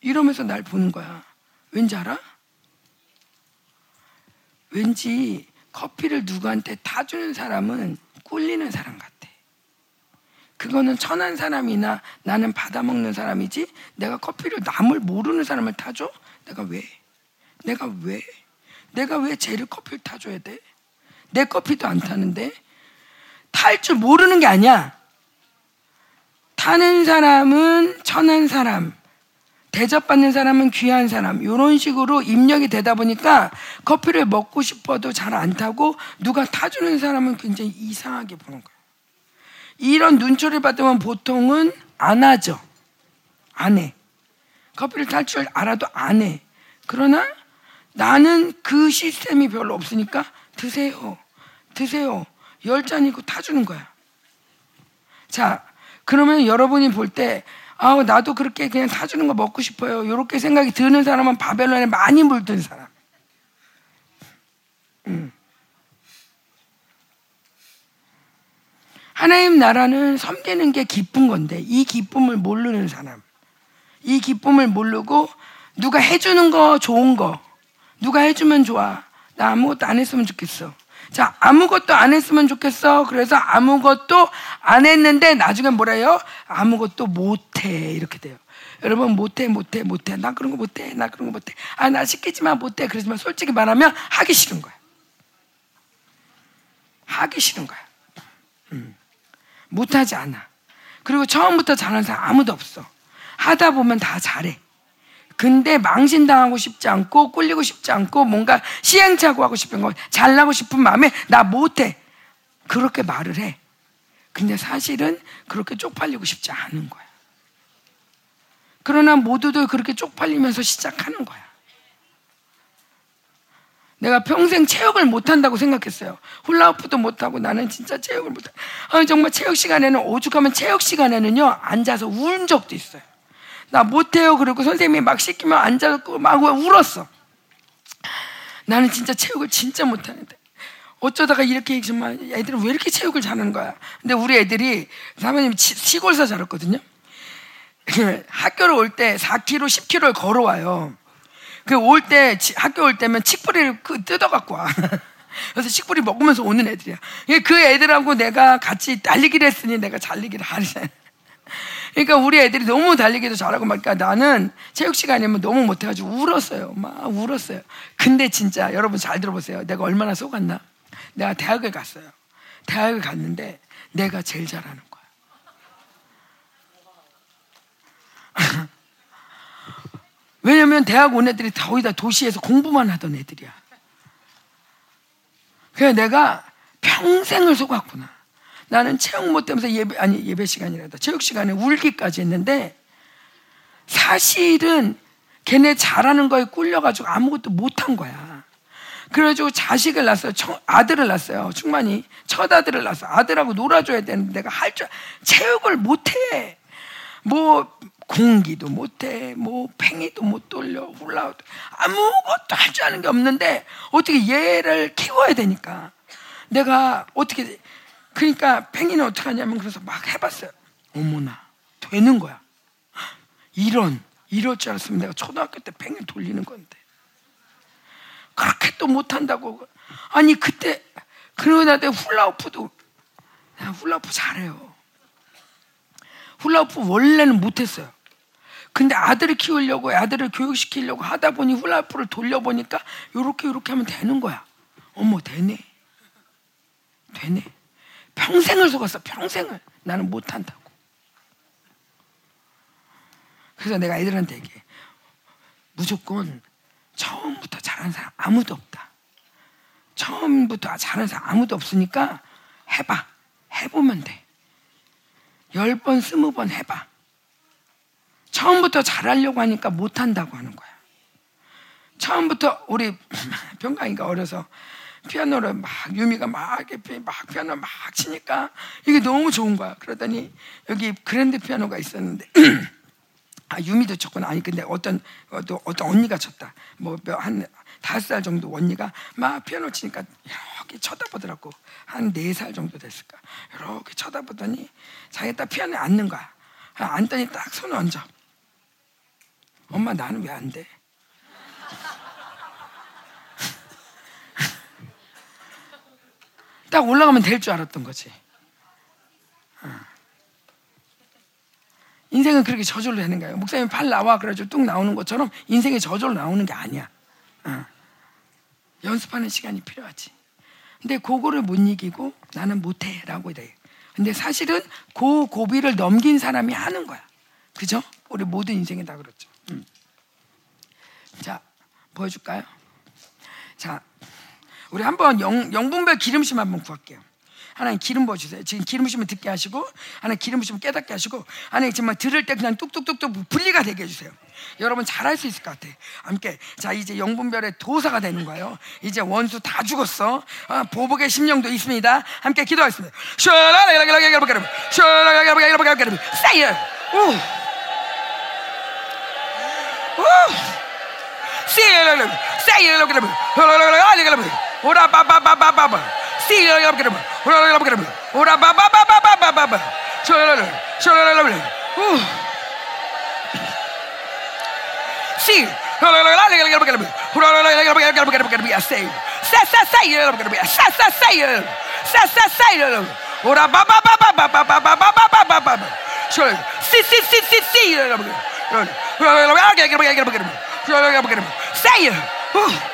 이러면서 날 보는 거야. 왠지 알아? 왠지 커피를 누구한테 타주는 사람은 꿀리는 사람 같아. 그거는 천한 사람이나 나는 받아먹는 사람이지 내가 커피를 남을 모르는 사람을 타줘? 내가 왜? 내가 왜? 내가 왜 쟤를 커피를 타줘야 돼? 내 커피도 안 타는데? 탈 줄 모르는 게 아니야. 타는 사람은 천한 사람, 대접받는 사람은 귀한 사람, 이런 식으로 입력이 되다 보니까 커피를 먹고 싶어도 잘 안 타고 누가 타주는 사람은 굉장히 이상하게 보는 거예요. 이런 눈초리를 받으면 보통은 안 하죠. 안 해. 커피를 탈 줄 알아도 안 해. 그러나 나는 그 시스템이 별로 없으니까 드세요. 드세요. 열 잔이고 타주는 거야. 자, 그러면 여러분이 볼 때, 아 나도 그렇게 그냥 타주는 거 먹고 싶어요. 이렇게 생각이 드는 사람은 바벨론에 많이 물든 사람. 음. 하나님 나라는 섬기는 게 기쁜 건데, 이 기쁨을 모르는 사람. 이 기쁨을 모르고 누가 해주는 거 좋은 거. 누가 해주면 좋아. 나 아무것도 안 했으면 좋겠어. 자, 아무것도 안 했으면 좋겠어. 그래서 아무것도 안 했는데 나중에 뭐래요? 아무것도 못해. 이렇게 돼요. 여러분, 못해, 못해, 못해. 나 그런 거 못해. 나 그런 거 못해. 아, 나 시키지만 못해. 그러지만 솔직히 말하면 하기 싫은 거야. 하기 싫은 거야. 음. 못하지 않아. 그리고 처음부터 잘하는 사람 아무도 없어. 하다 보면 다 잘해. 근데 망신당하고 싶지 않고 꿀리고 싶지 않고 뭔가 시행착오 하고 싶은 거 잘나고 싶은 마음에 나 못해. 그렇게 말을 해. 근데 사실은 그렇게 쪽팔리고 싶지 않은 거야. 그러나 모두들 그렇게 쪽팔리면서 시작하는 거야. 내가 평생 체육을 못한다고 생각했어요. 훌라후프도 못하고 나는 진짜 체육을 못해. 아, 정말 체육 시간에는 오죽하면 체육 시간에는요 앉아서 운 적도 있어요. 나 못해요. 그리고 선생님이 막 시키면 앉아서 막 울었어. 나는 진짜 체육을 진짜 못하는데. 어쩌다가 이렇게 정말 애들은 왜 이렇게 체육을 잘하는 거야? 근데 우리 애들이 사모님 시골서 자랐거든요. 학교를 올 때 4km, 10km를 걸어와요. 그 올 때 학교 올 때면 칡뿌리를 그 뜯어 갖고 와. 그래서 칡뿌리 먹으면서 오는 애들이야. 그 애들하고 내가 같이 달리기를 했으니 내가 달리기를 하잖아. 그러니까 우리 애들이 너무 달리기도 잘하고 막니까 나는 체육 시간이면 너무 못해가지고 울었어요. 막 울었어요. 근데 진짜 여러분 잘 들어보세요. 내가 얼마나 속았나? 내가 대학을 갔어요. 대학을 갔는데 내가 제일 잘하는 거야. 왜냐면 대학 온 애들이 거의 다 도시에서 공부만 하던 애들이야. 그래 내가 평생을 속았구나. 나는 체육 못하면서 예배 아니 예배 시간이라다 체육 시간에 울기까지 했는데 사실은 걔네 잘하는 거에 꿀려가지고 아무것도 못한 거야. 그래가지고 자식을 낳았어요. 아들을 낳았어요. 충만히 첫 아들을 낳았어. 아들하고 놀아줘야 되는데 내가 할 줄 체육을 못해. 뭐 공기도 못해. 뭐 팽이도 못 돌려. 훌라우도 아무것도 할 줄 아는 게 없는데 어떻게 얘를 키워야 되니까 내가 어떻게 그러니까 팽이는 어떻게 하냐면 그래서 막 해봤어요. 어머나 되는 거야. 이런 이럴 줄 알았으면 내가 초등학교 때 팽이 돌리는 건데 그렇게 또 못한다고 아니 그때 그러나 내 훌라후프도 나 훌라후프 잘해요. 훌라후프 원래는 못했어요. 근데 아들을 키우려고 아들을 교육시키려고 하다 보니 훌라후프를 돌려보니까 요렇게 요렇게 하면 되는 거야. 어머 되네. 되네. 평생을 속았어. 평생을. 나는 못한다고. 그래서 내가 애들한테 얘기해. 무조건 처음부터 잘하는 사람 아무도 없다. 처음부터 잘하는 사람 아무도 없으니까 해봐. 해보면 돼. 열 번, 스무 번 해봐. 처음부터 잘하려고 하니까 못한다고 하는 거야. 처음부터 우리 병강이가 어려서 피아노를 막 유미가 막 이렇게 막 피아노 막 치니까 이게 너무 좋은 거야. 그러더니 여기 그랜드 피아노가 있었는데 아 유미도 쳤구나. 아니 근데 어떤 또 어떤 언니가 쳤다. 뭐한 다섯 살 정도 언니가 막 피아노 치니까 이렇게 쳐다보더라고. 한 네 살 정도 됐을까. 이렇게 쳐다보더니 자기가 딱 피아노에 앉는 거야. 앉더니 딱 손을 얹어. 엄마 나는 왜 안 돼? 딱 올라가면 될 줄 알았던 거지. 어. 인생은 그렇게 저절로 되는 거예요. 목사님 팔 나와 그래가지고 뚝 나오는 것처럼 인생이 저절로 나오는 게 아니야. 어. 연습하는 시간이 필요하지. 근데 그거를 못 이기고 나는 못해라고 돼. 근데 사실은 그 고비를 넘긴 사람이 하는 거야. 그죠? 우리 모든 인생이 다 그렇죠. 음. 자, 보여줄까요? 자, 우리 한번 영, 영분별 기름심 한번 구할게요. 하나님 기름 부어주세요. 지금 기름심을 듣게 하시고, 하나님 기름심을 깨닫게 하시고, 하나님 정말 들을 때 그냥 뚝뚝뚝뚝 분리가 되게 해주세요. 여러분 잘할 수 있을 것 같아. 함께. 자, 이제 영분별의 도사가 되는 거예요. 이제 원수 다 죽었어. 어, 보복의 심령도 있습니다. 함께 기도하겠습니다. 우 see. Say, say, say, say, say, say, say, say, say. Ora ba see, see. Say it.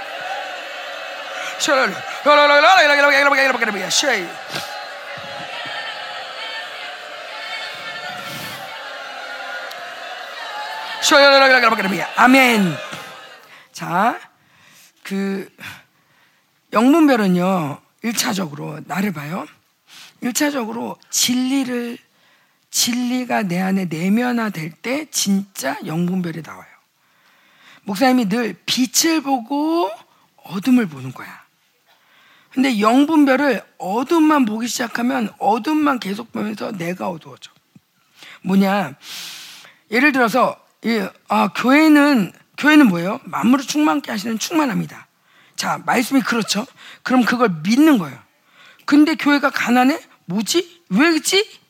아멘. 자, 그 영문별은요. 1차적으로 나를 봐요. 1차적으로 진리를 진리가 내 안에 내면화될 때 진짜 영분별이 나와요. 목사님이 늘 빛을 보고 어둠을 보는 거야. 근데 영분별을 어둠만 보기 시작하면 어둠만 계속 보면서 내가 어두워져. 뭐냐? 예를 들어서 아, 교회는 교회는 뭐예요? 만물을 충만케 하시는 충만합니다. 자, 말씀이 그렇죠. 그럼 그걸 믿는 거예요. 근데 교회가 가난해? 뭐지? 왜지?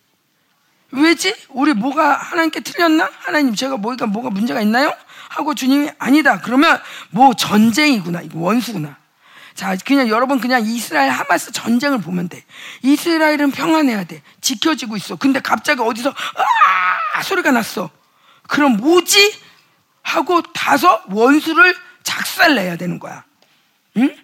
왜지? 우리 뭐가 하나님께 틀렸나? 하나님 제가 뭐가 뭐가 문제가 있나요? 하고 주님이 아니다. 그러면 뭐 전쟁이구나. 이거 원수구나. 자, 그냥 여러분 그냥 이스라엘 하마스 전쟁을 보면 돼. 이스라엘은 평안해야 돼. 지켜지고 있어. 근데 갑자기 어디서 아 소리가 났어. 그럼 뭐지? 하고 다섯 원수를 작살내야 되는 거야. 응?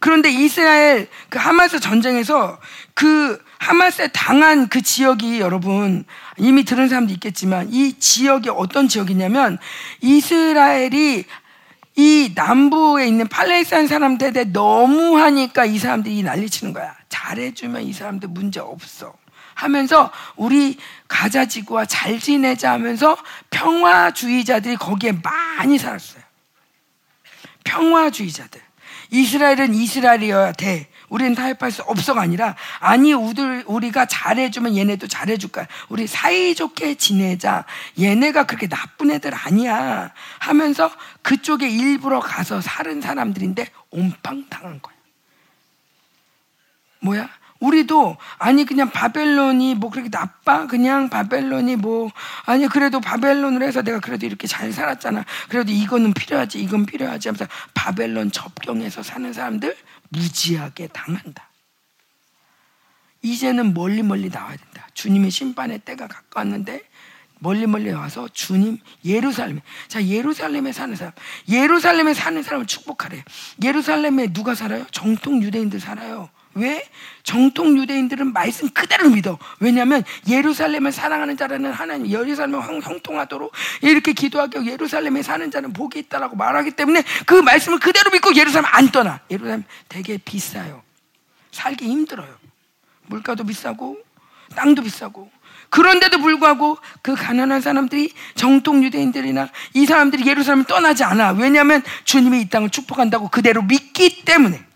그런데 이스라엘 그 하마스 전쟁에서 그 하마스에 당한 그 지역이 여러분 이미 들은 사람도 있겠지만 이 지역이 어떤 지역이냐면 이스라엘이 이 남부에 있는 팔레스타인 사람들에 너무 하니까 이 사람들이 난리치는 거야. 잘해주면 이 사람들 문제 없어. 하면서 우리 가자 지구와 잘 지내자 하면서 평화주의자들이 거기에 많이 살았어요. 평화주의자들. 이스라엘은 이스라엘이어야 돼. 우리는 타협할 수 없어가 아니라 아니 우들 우리가 잘해주면 얘네도 잘해줄까. 우리 사이좋게 지내자. 얘네가 그렇게 나쁜 애들 아니야. 하면서 그쪽에 일부러 가서 사는 사람들인데 온빵 당한 거야. 뭐야? 우리도 아니 그냥 바벨론이 뭐 그렇게 나빠 그냥 바벨론이 뭐 아니 그래도 바벨론을 해서 내가 그래도 이렇게 잘 살았잖아 그래도 이거는 필요하지 이건 필요하지 하면서 바벨론 접경해서 사는 사람들 무지하게 당한다. 이제는 멀리 멀리 나와야 된다. 주님의 심판의 때가 가까웠는데 멀리 멀리 와서 주님 예루살렘 자 예루살렘에 사는 사람 예루살렘에 사는 사람을 축복하래. 예루살렘에 누가 살아요? 정통 유대인들 살아요 왜? 정통 유대인들은 말씀 그대로 믿어. 왜냐하면 예루살렘을 사랑하는 자라는 하나님, 예루살렘을 형통하도록 이렇게 기도하고 예루살렘에 사는 자는 복이 있다라고 말하기 때문에 그 말씀을 그대로 믿고 예루살렘 안 떠나. 예루살렘 되게 비싸요. 살기 힘들어요. 물가도 비싸고 땅도 비싸고 그런데도 불구하고 그 가난한 사람들이 정통 유대인들이나 이 사람들이 예루살렘을 떠나지 않아. 왜냐하면 주님이 이 땅을 축복한다고 그대로 믿기 때문에.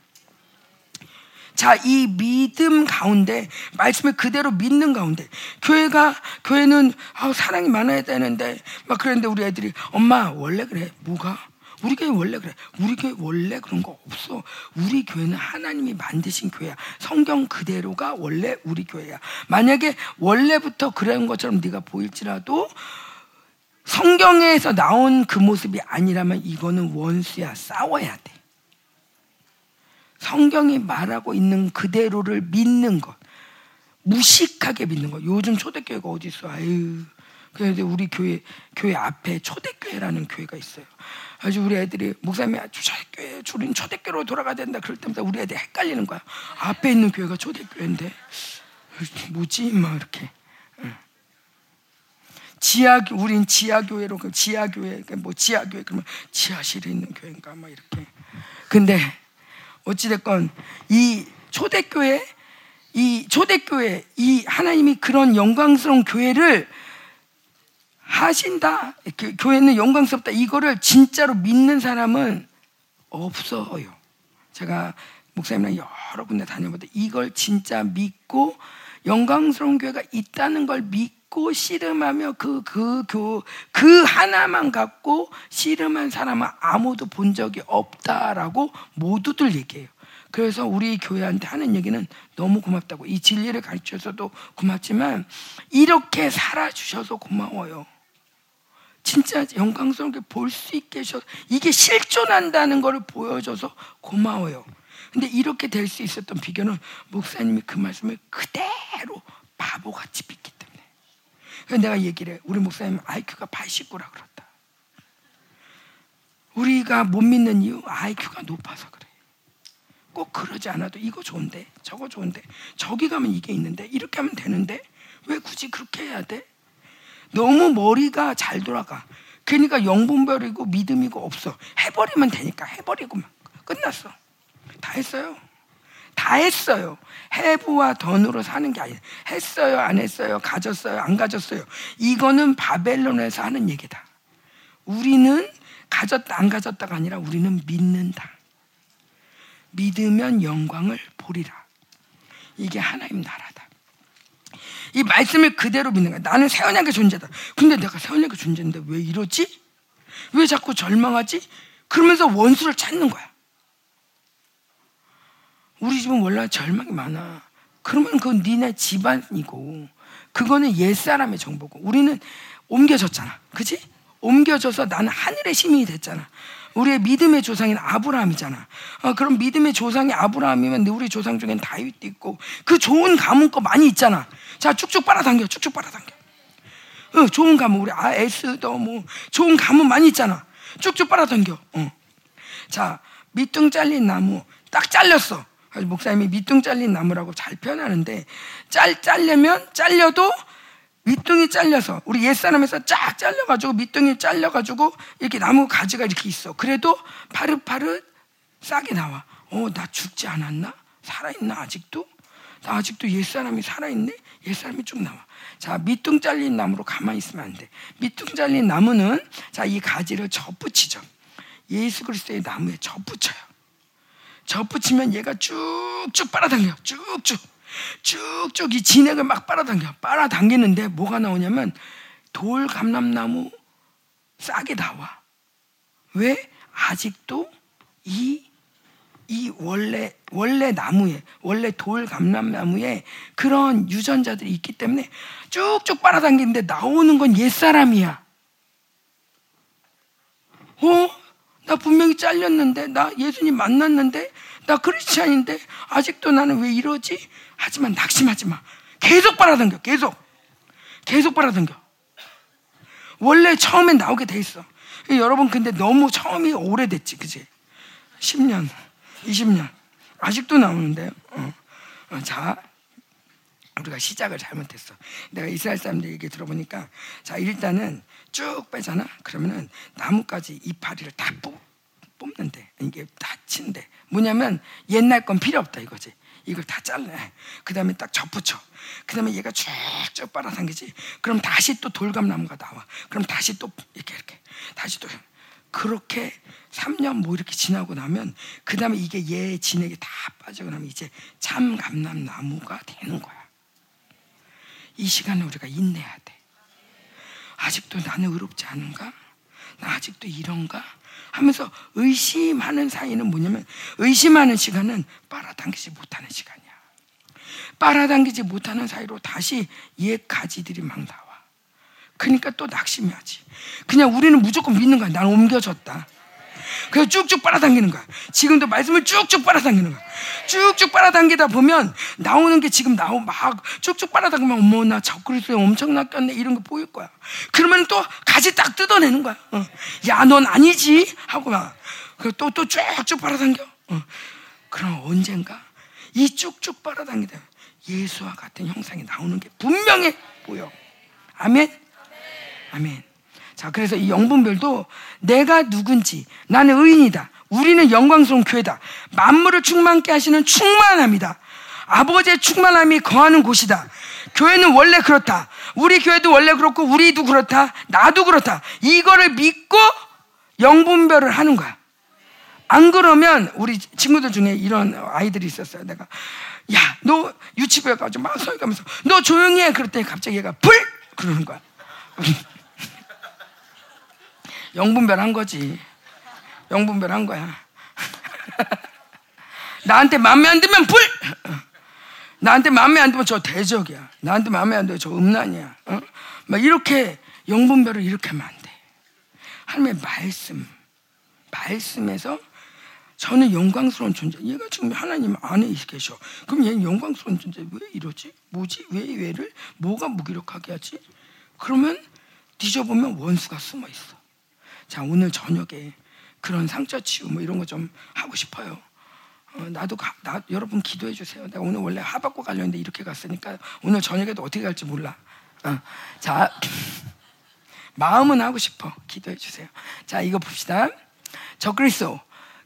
자, 이 믿음 가운데, 말씀을 그대로 믿는 가운데, 교회가, 교회는, 아, 사랑이 많아야 되는데, 막 그랬는데 우리 애들이, 엄마, 원래 그래. 뭐가? 우리 교회 원래 그래. 우리 교회 원래 그런 거 없어. 우리 교회는 하나님이 만드신 교회야. 성경 그대로가 원래 우리 교회야. 만약에 원래부터 그런 것처럼 네가 보일지라도 성경에서 나온 그 모습이 아니라면 이거는 원수야. 싸워야 돼. 성경이 말하고 있는 그대로를 믿는 것. 무식하게 믿는 것. 요즘 초대교회가 어디 있어? 아유. 그래서 우리 교회, 교회 앞에 초대교회라는 교회가 있어요. 아주 우리 애들이, 목사님이 초대교회, 우리는 초대교회로 돌아가야 된다. 그럴 때마다 우리 애들이 헷갈리는 거야. 앞에 있는 교회가 초대교회인데, 뭐지? 막 이렇게. 지하, 우린 지하 교회로, 지하 교회, 뭐 지하 교회, 그러면 지하실에 있는 교회인가? 막 이렇게. 근데, 어찌됐건 이 초대교회 이 초대교회 이 하나님이 그런 영광스러운 교회를 하신다. 그 교회는 영광스럽다. 이거를 진짜로 믿는 사람은 없어요. 제가 목사님이랑 여러 군데 다녀보다 이걸 진짜 믿고 영광스러운 교회가 있다는 걸 믿고 씨름하며 그, 그, 그, 그 하나만 갖고 씨름한 사람은 아무도 본 적이 없다라고 모두들 얘기해요. 그래서 우리 교회한테 하는 얘기는 너무 고맙다고. 이 진리를 가르쳐서도 고맙지만 이렇게 살아주셔서 고마워요. 진짜 영광스럽게 볼 수 있게 해서 이게 실존한다는 것을 보여줘서 고마워요. 근데 이렇게 될 수 있었던 비결은 목사님이 그 말씀을 그대로 바보같이 믿기 때문에. 그래서 내가 얘기를 해. 우리 목사님 IQ가 89라 그랬다. 우리가 못 믿는 이유 IQ가 높아서 그래. 꼭 그러지 않아도 이거 좋은데 저거 좋은데 저기 가면 이게 있는데 이렇게 하면 되는데 왜 굳이 그렇게 해야 돼? 너무 머리가 잘 돌아가. 그러니까 영분별이고 믿음이고 없어. 해버리면 되니까 해버리고만 끝났어. 다 했어요. 다 했어요. 해부와 던으로 사는 게 아니에요. 했어요, 안 했어요, 가졌어요, 안 가졌어요. 이거는 바벨론에서 하는 얘기다. 우리는 가졌다, 안 가졌다가 아니라 우리는 믿는다. 믿으면 영광을 보리라. 이게 하나님 나라다. 이 말씀을 그대로 믿는 거야. 나는 새 언약의 존재다. 근데 내가 새 언약의 존재인데 왜 이러지? 왜 자꾸 절망하지? 그러면서 원수를 찾는 거야. 우리 집은 원래 절망이 많아. 그러면 그건 니네 집안이고, 그거는 옛사람의 정보고, 우리는 옮겨졌잖아. 그지? 옮겨져서 나는 하늘의 시민이 됐잖아. 우리의 믿음의 조상인 아브라함이잖아. 어, 그럼 믿음의 조상이 아브라함이면 우리 조상 중엔 다윗도 있고 그 좋은 가문 거 많이 있잖아. 자 쭉쭉 빨아당겨, 쭉쭉 빨아당겨. 어, 좋은 가문 우리 아 에스더 뭐 좋은 가문 많이 있잖아. 쭉쭉 빨아당겨. 어. 자 밑둥 잘린 나무 딱 잘렸어. 목사님이 밑둥 잘린 나무라고 잘 표현하는데 짤 잘려면 잘려도 밑둥이 잘려서 우리 옛사람에서 쫙 잘려가지고 밑둥이 잘려가지고 이렇게 나무 가지가 이렇게 있어. 그래도 파릇파릇 싹이 나와. 어, 나 죽지 않았나? 살아있나 아직도? 나 아직도 옛사람이 살아있네? 옛사람이 쭉 나와. 자, 밑둥 잘린 나무로 가만히 있으면 안 돼. 밑둥 잘린 나무는 자, 이 가지를 접붙이죠. 예수 그리스도의 나무에 접붙여요. 접붙이면 얘가 쭉쭉 빨아당겨. 쭉쭉. 쭉쭉 이 진액을 막 빨아당겨. 빨아당기는데 뭐가 나오냐면 돌 감람나무 싹이 나와. 왜? 아직도 이, 이 원래, 원래 나무에, 원래 돌 감람나무에 그런 유전자들이 있기 때문에 쭉쭉 빨아당기는데 나오는 건 옛사람이야. 어? 나 분명히 잘렸는데, 나 예수님 만났는데, 나 크리스찬인데, 아직도 나는 왜 이러지? 하지만 낙심하지 마. 계속 빨아당겨. 계속. 계속 빨아당겨. 원래 처음엔 나오게 돼 있어. 여러분 근데 너무 처음이 오래됐지. 그지? 10년, 20년. 아직도 나오는데요. 어. 어, 자, 우리가 시작을 잘못했어. 내가 이스라엘 사람들 얘기 들어보니까 자 일단은 쭉 빼잖아. 그러면은 나뭇가지 이파리를 다 뽑, 뽑는데 이게 다친데 뭐냐면 옛날 건 필요 없다 이거지. 이걸 다 잘라. 그 다음에 딱 접붙여. 그 다음에 얘가 쭉쭉 빨아당기지. 그럼 다시 또 돌감나무가 나와. 그럼 다시 또 이렇게 이렇게. 다시 또. 그렇게 3년 뭐 이렇게 지나고 나면 그 다음에 이게 얘 진액이 다 빠지고 나면 이제 참 감람나무가 되는 거야. 이 시간에 우리가 인내해야 돼. 아직도 나는 의롭지 않은가? 나 아직도 이런가? 하면서 의심하는 사이는 뭐냐면 의심하는 시간은 빨아당기지 못하는 시간이야. 빨아당기지 못하는 사이로 다시 옛 가지들이 막 나와. 그러니까 또 낙심해야지. 그냥 우리는 무조건 믿는 거야. 난 옮겨졌다. 그래서 쭉쭉 빨아당기는 거야. 지금도 말씀을 쭉쭉 빨아당기는 거야. 쭉쭉 빨아당기다 보면 나오는 게 지금 나오 막 쭉쭉 빨아당기면 어머 나 적그리스도에 엄청 낚였네 이런 거 보일 거야. 그러면 또 가지 딱 뜯어내는 거야. 어. 야넌 아니지 하고 막 또또 또 쭉쭉 빨아당겨. 어. 그럼 언젠가 이 쭉쭉 빨아당기다 예수와 같은 형상이 나오는 게 분명해 보여. 아멘. 아멘. 자, 그래서 이 영분별도 내가 누군지, 나는 의인이다. 우리는 영광스러운 교회다. 만물을 충만케 하시는 충만함이다. 아버지의 충만함이 거하는 곳이다. 교회는 원래 그렇다. 우리 교회도 원래 그렇고, 우리도 그렇다. 나도 그렇다. 이거를 믿고 영분별을 하는 거야. 안 그러면 우리 친구들 중에 이런 아이들이 있었어요. 내가 야, 너 유치부에 가지고 막 소리 가면서 너 조용히 해. 그랬더니 갑자기 얘가 불 그러는 거야. 영분별한 거지. 영분별한 거야. 나한테 마음에 안 들면 불! 나한테 마음에 안 들면 저 대적이야. 나한테 마음에 안 들면 저 음란이야. 어? 막 이렇게 영분별을 이렇게 하면 안 돼. 하나님의 말씀, 말씀에서 저는 영광스러운 존재. 얘가 지금 하나님 안에 계셔. 그럼 얘는 영광스러운 존재. 왜 이러지? 뭐지? 왜 얘를 뭐가 무기력하게 하지? 그러면 뒤져보면 원수가 숨어 있어. 자 오늘 저녁에 그런 상처 치유 뭐 이런 거 좀 하고 싶어요. 어, 나도 가, 나, 여러분 기도해 주세요. 내가 오늘 원래 하박고 가려는데 이렇게 갔으니까 오늘 저녁에도 어떻게 갈지 몰라. 어, 자 마음은 하고 싶어. 기도해 주세요. 자 이거 봅시다. 저 그리스도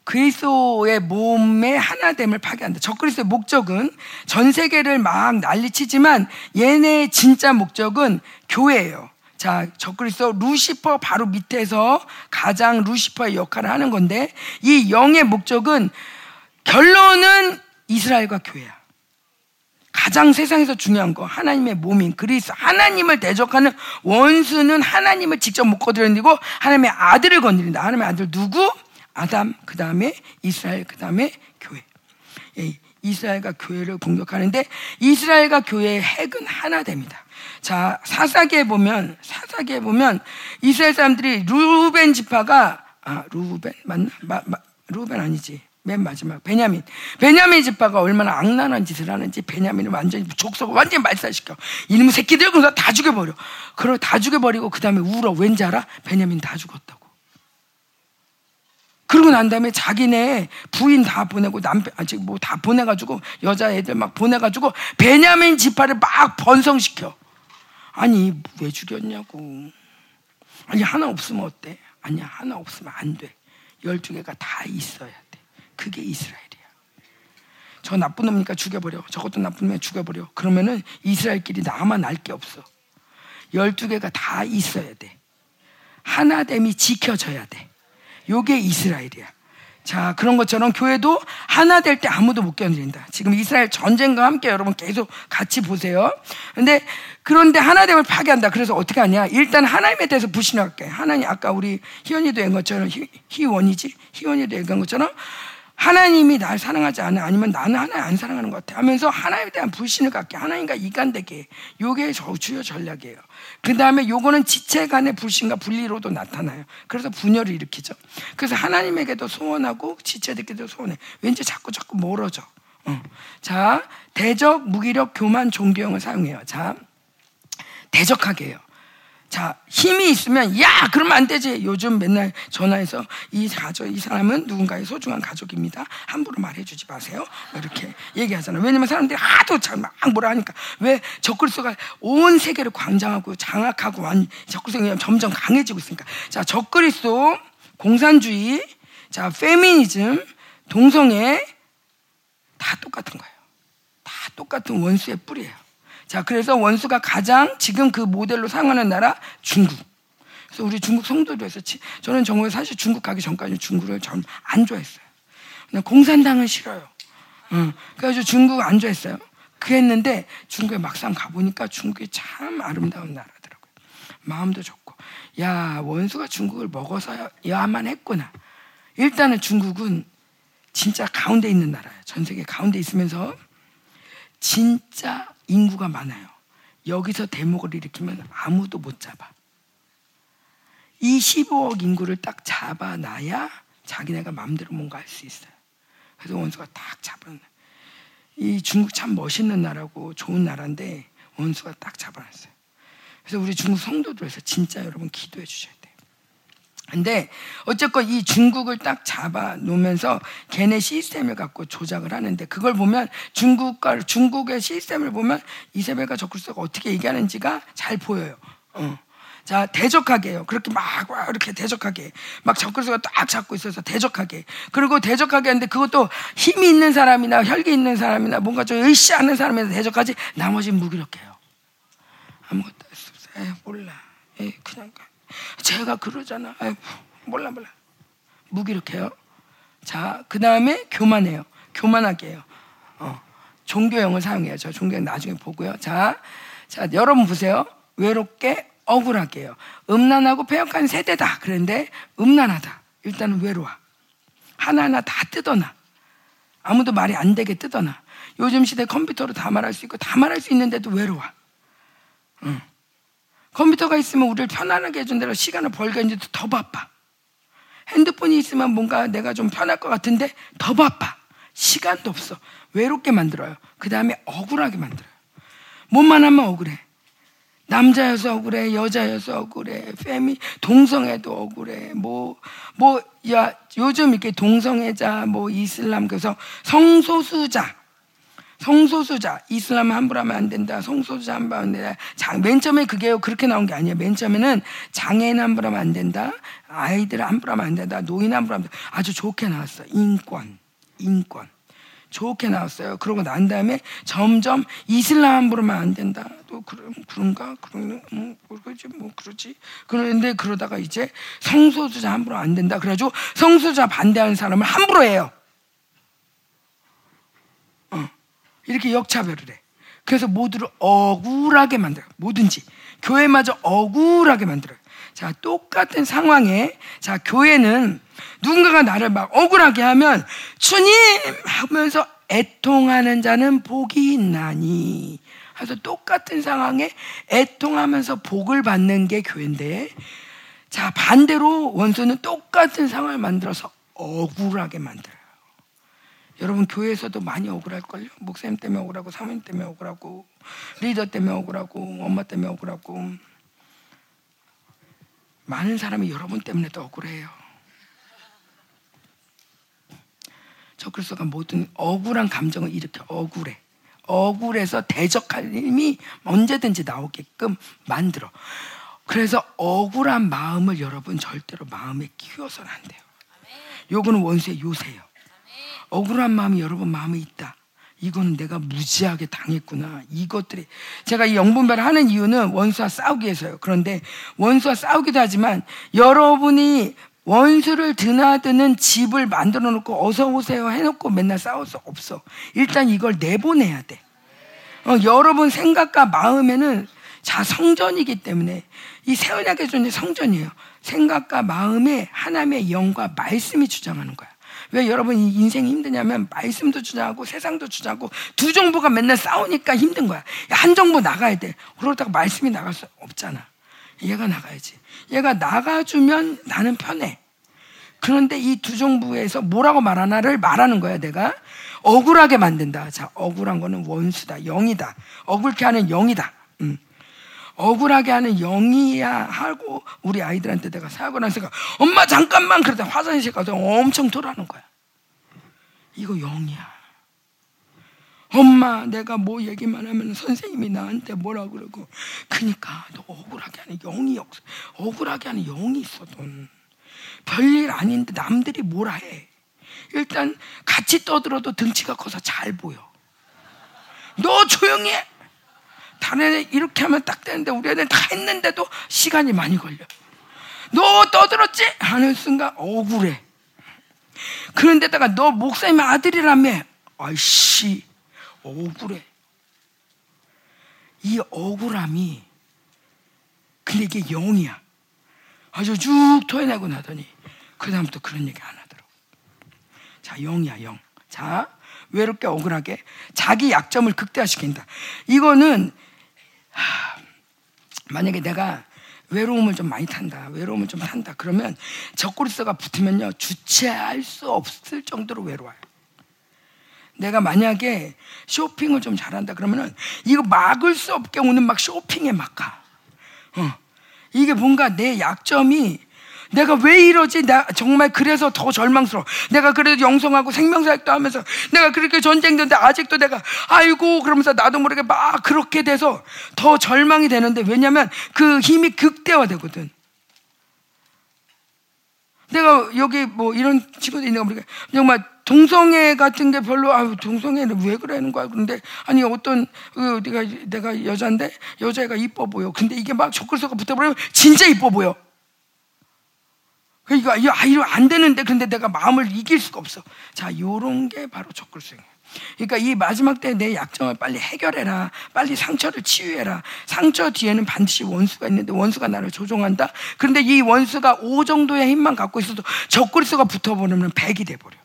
그리스도의 몸의 하나됨을 파괴한다. 적그리스도의 목적은 전 세계를 막 난리치지만 얘네 진짜 목적은 교회예요. 자, 적그리스도 루시퍼 바로 밑에서 가장 루시퍼의 역할을 하는 건데 이 영의 목적은 결론은 이스라엘과 교회야. 가장 세상에서 중요한 거 하나님의 몸인 그리스도 하나님을 대적하는 원수는 하나님을 직접 못 건드리고 하나님의 아들을 건드린다. 하나님의 아들 누구? 아담, 그 다음에 이스라엘, 그 다음에 교회. 예, 이스라엘과 교회를 공격하는데 이스라엘과 교회의 핵은 하나 됩니다. 자, 사사기에 보면 사사기에 보면 이스라엘 사람들이 루벤 지파가 아, 루벤 맞나? 마, 마, 루벤 아니지. 맨 마지막 베냐민 베냐민 지파가 얼마나 악랄한 짓을 하는지 베냐민을 완전히 족속을 완전히 말살시켜 이놈의 새끼들 그래서 다 죽여버려 그걸 다 죽여버리고 그 다음에 울어 왠지 알아? 베냐민 다 죽었다고 그러고 난 다음에 자기네 부인 다 보내고 남편 아직 뭐 다 보내가지고 여자 애들 막 보내가지고 베냐민 지파를 막 번성시켜. 아니 왜 죽였냐고. 아니 하나 없으면 어때? 아니야 하나 없으면 안 돼. 열두 개가 다 있어야 돼. 그게 이스라엘이야. 저 나쁜 놈이니까 죽여버려. 저것도 나쁜 놈이니까 죽여버려. 그러면은 이스라엘끼리 나만 알 게 없어. 열두 개가 다 있어야 돼. 하나됨이 지켜져야 돼. 요게 이스라엘이야. 자, 그런 것처럼 교회도 하나 될 때 아무도 못 견딘다. 지금 이스라엘 전쟁과 함께 여러분 계속 같이 보세요. 근데 그런데 하나됨을 파괴한다. 그래서 어떻게 하냐? 일단 하나님에 대해서 불신할게. 하나님 아까 우리 희원이도 얘기한 것처럼 희, 희원이지? 희원이도 얘기한 것처럼 하나님이 날 사랑하지 않아 아니면 나는 하나님 안 사랑하는 것 같아 하면서 하나님에 대한 불신을 갖게 하나님과 이간되게 요게 주요 전략이에요. 그 다음에 요거는 지체 간의 불신과 분리로도 나타나요. 그래서 분열을 일으키죠. 그래서 하나님에게도 소원하고 지체들께도 소원해. 왠지 자꾸 자꾸 멀어져. 어. 자 대적, 무기력, 교만, 종교형을 사용해요. 자 대적하게 해요. 자, 힘이 있으면, 야! 그러면 안 되지. 요즘 맨날 전화해서 이 가족, 이 사람은 누군가의 소중한 가족입니다. 함부로 말해주지 마세요. 이렇게 얘기하잖아요. 왜냐면 사람들이 하도 막 뭐라 하니까. 왜 적글소가 온 세계를 광장하고 장악하고 완, 적글소가 점점 강해지고 있으니까. 자, 적그리스도, 공산주의, 자, 페미니즘, 동성애, 다 똑같은 거예요. 다 똑같은 원수의 뿌리예요. 자, 그래서 원수가 가장 지금 그 모델로 사용하는 나라 중국. 그래서 우리 중국 성도들에서 저는 정말 사실 중국 가기 전까지 중국을 전 안 좋아했어요. 그냥 공산당은 싫어요. 응. 그래서 중국 안 좋아했어요. 그랬는데 중국에 막상 가보니까 중국이 참 아름다운 나라더라고요. 마음도 좋고. 야, 원수가 중국을 먹어서야만 했구나. 일단은 중국은 진짜 가운데 있는 나라예요. 전 세계 가운데 있으면서 진짜 인구가 많아요. 여기서 대목을 일으키면 아무도 못 잡아. 이 15억 인구를 딱 잡아놔야 자기네가 마음대로 뭔가 할 수 있어요. 그래서 원수가 딱 잡아놔. 이 중국 참 멋있는 나라고 좋은 나라인데 원수가 딱 잡아놨어요. 그래서 우리 중국 성도들에서 진짜 여러분 기도해 주셔야 돼요. 근데 어쨌건 이 중국을 딱 잡아 놓으면서 걔네 시스템을 갖고 조작을 하는데 그걸 보면 중국과 중국의 시스템을 보면 이세벨과 적글스가 어떻게 얘기하는지가 잘 보여요. 어. 자 대적하게 해요. 그렇게 막 이렇게 대적하게 막 적글스가 딱 잡고 있어서 대적하게 그리고 대적하게 하는데 그것도 힘이 있는 사람이나 혈기 있는 사람이나 뭔가 좀 의시하는 사람에서 대적하지 나머지는 무기력해요. 아무것도 없어요. 몰라. 에이, 그냥 가. 제가 그러잖아. 아이 몰라 몰라. 무기력해요. 자, 그 다음에 교만해요. 교만하게 해요. 어, 종교형을 사용해요. 저 종교형 나중에 보고요. 자, 자, 여러분 보세요. 외롭게 억울하게 해요. 음란하고 폐역한 세대다. 그런데 음란하다. 일단은 외로워. 하나하나 다 뜯어놔. 아무도 말이 안 되게 뜯어놔. 요즘 시대 컴퓨터로 다 말할 수 있고 다 말할 수 있는데도 외로워. 응. 컴퓨터가 있으면 우리를 편안하게 해준 대로 시간을 벌게 했는데 더 바빠. 핸드폰이 있으면 뭔가 내가 좀 편할 것 같은데 더 바빠. 시간도 없어. 외롭게 만들어요. 그 다음에 억울하게 만들어요. 몸만 하면 억울해. 남자여서 억울해, 여자여서 억울해, 페미, 동성애도 억울해, 뭐, 뭐, 야, 요즘 이렇게 동성애자, 뭐, 이슬람, 그래서 성소수자, 성소수자, 이슬람 함부로 하면 안 된다, 성소수자 함부로 하면 안 된다. 장, 맨 처음에 그게 그렇게 나온 게 아니에요. 맨 처음에는 장애인 함부로 하면 안 된다, 아이들 함부로 하면 안 된다, 노인 함부로 하면 된다. 아주 좋게 나왔어. 인권, 인권. 좋게 나왔어요. 그러고 난 다음에 점점 이슬람 함부로만 안 된다. 또 그럼 그런가? 그러면 뭐 그러지 뭐 그러지. 그런데 그러다가 이제 성소수자 함부로 안 된다. 그래가지고 성소수자 반대하는 사람을 함부로 해요. 어. 이렇게 역차별을 해. 그래서 모두를 억울하게 만들어. 뭐든지 교회마저 억울하게 만들어. 자, 똑같은 상황에 자, 교회는 누군가가 나를 막 억울하게 하면 주님 하면서 애통하는 자는 복이 있나니. 그래서 똑같은 상황에 애통하면서 복을 받는 게 교회인데 자, 반대로 원수는 똑같은 상황을 만들어서 억울하게 만들어요. 여러분 교회에서도 많이 억울할걸요? 목사님 때문에 억울하고 사모님 때문에 억울하고 리더 때문에 억울하고 엄마 때문에 억울하고 많은 사람이 여러분 때문에도 억울해요. 저 그리스도가 모든 억울한 감정을 이렇게 억울해. 억울해서 대적할 힘이 언제든지 나오게끔 만들어. 그래서 억울한 마음을 여러분 절대로 마음에 키워서는 안 돼요. 요거는 원수의 요새예요. 억울한 마음이 여러분 마음에 있다. 이거는 내가 무지하게 당했구나. 이것들이 제가 이 영분별을 하는 이유는 원수와 싸우기 위해서요. 그런데 원수와 싸우기도 하지만 여러분이 원수를 드나드는 집을 만들어 놓고 어서 오세요 해놓고 맨날 싸울 수 없어. 일단 이걸 내보내야 돼. 어, 여러분 생각과 마음에는 자 성전이기 때문에 이 세원약의 존재 성전이에요. 생각과 마음에 하나님의 영과 말씀이 주장하는 거야. 왜 여러분 인생이 힘드냐면 말씀도 주장하고 세상도 주장하고 두 정부가 맨날 싸우니까 힘든 거야. 한 정부 나가야 돼. 그러다가 말씀이 나갈 수 없잖아. 얘가 나가야지. 얘가 나가주면 나는 편해. 그런데 이 두 정부에서 뭐라고 말하나를 말하는 거야, 내가. 억울하게 만든다. 자, 억울한 거는 원수다. 영이다. 억울케 하는 영이다. 음. 억울하게 하는 영이야 하고 우리 아이들한테 내가 사고 나서 엄마 잠깐만 그러다 화장실 가서 엄청 토라는 거야. 이거 영이야. 엄마 내가 뭐 얘기만 하면 선생님이 나한테 뭐라 그러고 그니까 너 억울하게 하는 영이 없어. 억울하게 하는 영이 있어 넌. 별일 아닌데 남들이 뭐라 해. 일단 같이 떠들어도 등치가 커서 잘 보여. 너 조용히 해. 다른 애는 이렇게 하면 딱 되는데 우리 애는 다 했는데도 시간이 많이 걸려. 너 떠들었지? 하는 순간 억울해. 그런데다가 너 목사님 아들이라며. 아이씨, 억울해. 이 억울함이, 근데 이게 영이야. 아주 쭉 토해내고 나더니, 그다음부터 그런 얘기 안 하더라고. 자, 영이야, 영. 자, 외롭게 억울하게 자기 약점을 극대화시킨다. 이거는 만약에 내가 외로움을 좀 많이 탄다, 외로움을 좀 탄다, 그러면 적그리스가 붙으면요, 주체할 수 없을 정도로 외로워요. 내가 만약에 쇼핑을 좀 잘한다 그러면은 이거 막을 수 없게 오는 막 쇼핑에 막 가. 어. 이게 뭔가 내 약점이 내가 왜 이러지? 나 정말 그래서 더 절망스러워. 내가 그래도 영성하고 생명사역도 하면서 내가 그렇게 전쟁되는데 아직도 내가 아이고 그러면서 나도 모르게 막 그렇게 돼서 더 절망이 되는데 왜냐면 그 힘이 극대화되거든. 내가 여기 뭐 이런 친구도 있는 거 모르게 정말 동성애 같은 게 별로 아유 동성애는 왜 그러는 거야 그런데 아니 어떤 그 내가 내가 여자인데 여자애가 이뻐 보여 근데 이게 막 초콜릿가 붙어버리면 진짜 이뻐 보여 그러니까 아, 이거 안 되는데 근데 내가 마음을 이길 수가 없어. 자, 요런 게 바로 적글성이에요. 그러니까 이 마지막 때 내 약점을 빨리 해결해라. 빨리 상처를 치유해라. 상처 뒤에는 반드시 원수가 있는데 원수가 나를 조종한다. 그런데 이 원수가 5 정도의 힘만 갖고 있어도 적그리스가 붙어버리면 100이 돼버려.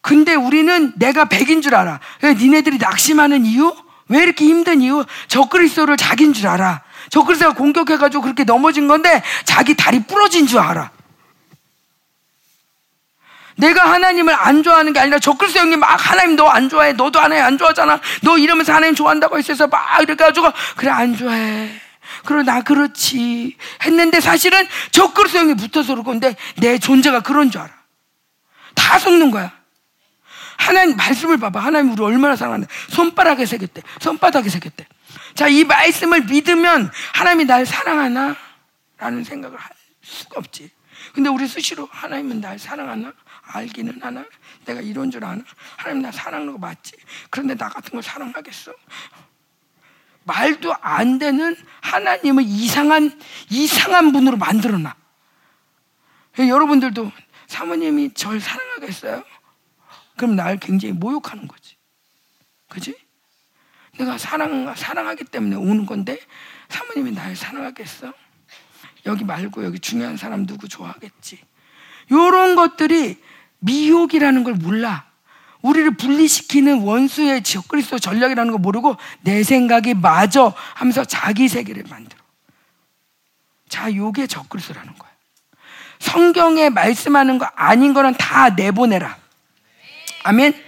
근데 우리는 내가 100인 줄 알아. 니네들이 낙심하는 이유? 왜 이렇게 힘든 이유? 적그리스도를 자기인 줄 알아. 저 그리스가 공격해가지고 그렇게 넘어진 건데 자기 다리 부러진 줄 알아. 내가 하나님을 안 좋아하는 게 아니라 적그리스도 형님 막 하나님 너 안 좋아해. 너도 하나님 안 좋아하잖아. 너 이러면서 하나님 좋아한다고 했어서 막 이래가지고 그래 안 좋아해. 그러 나 그렇지 했는데 사실은 적그리스도 형이 붙어서 그럴 건데 내 존재가 그런 줄 알아. 다 속는 거야. 하나님 말씀을 봐봐. 하나님 우리 얼마나 사랑하는데 손바닥에 새겼대. 손바닥에 새겼대. 자, 이 말씀을 믿으면 하나님이 날 사랑하나? 라는 생각을 할 수가 없지. 근데 우리 수시로 하나님은 날 사랑하나? 알기는 하나? 내가 이런 줄 아나? 하나님 나 사랑하는 거 맞지? 그런데 나 같은 걸 사랑하겠어? 말도 안 되는 하나님을 이상한, 이상한 분으로 만들어놔. 여러분들도 사모님이 절 사랑하겠어요? 그럼 날 굉장히 모욕하는 거지. 그지? 내가 사랑, 사랑하기 때문에 오는 건데 사모님이 날 사랑하겠어? 여기 말고 여기 중요한 사람 누구 좋아하겠지. 요런 것들이 미혹이라는 걸 몰라. 우리를 분리시키는 원수의 적그리스도 전략이라는 걸 모르고 내 생각이 맞아 하면서 자기 세계를 만들어. 자, 요게 적그리스도라는 거야. 성경에 말씀하는 거 아닌 거는 다 내보내라. 아멘.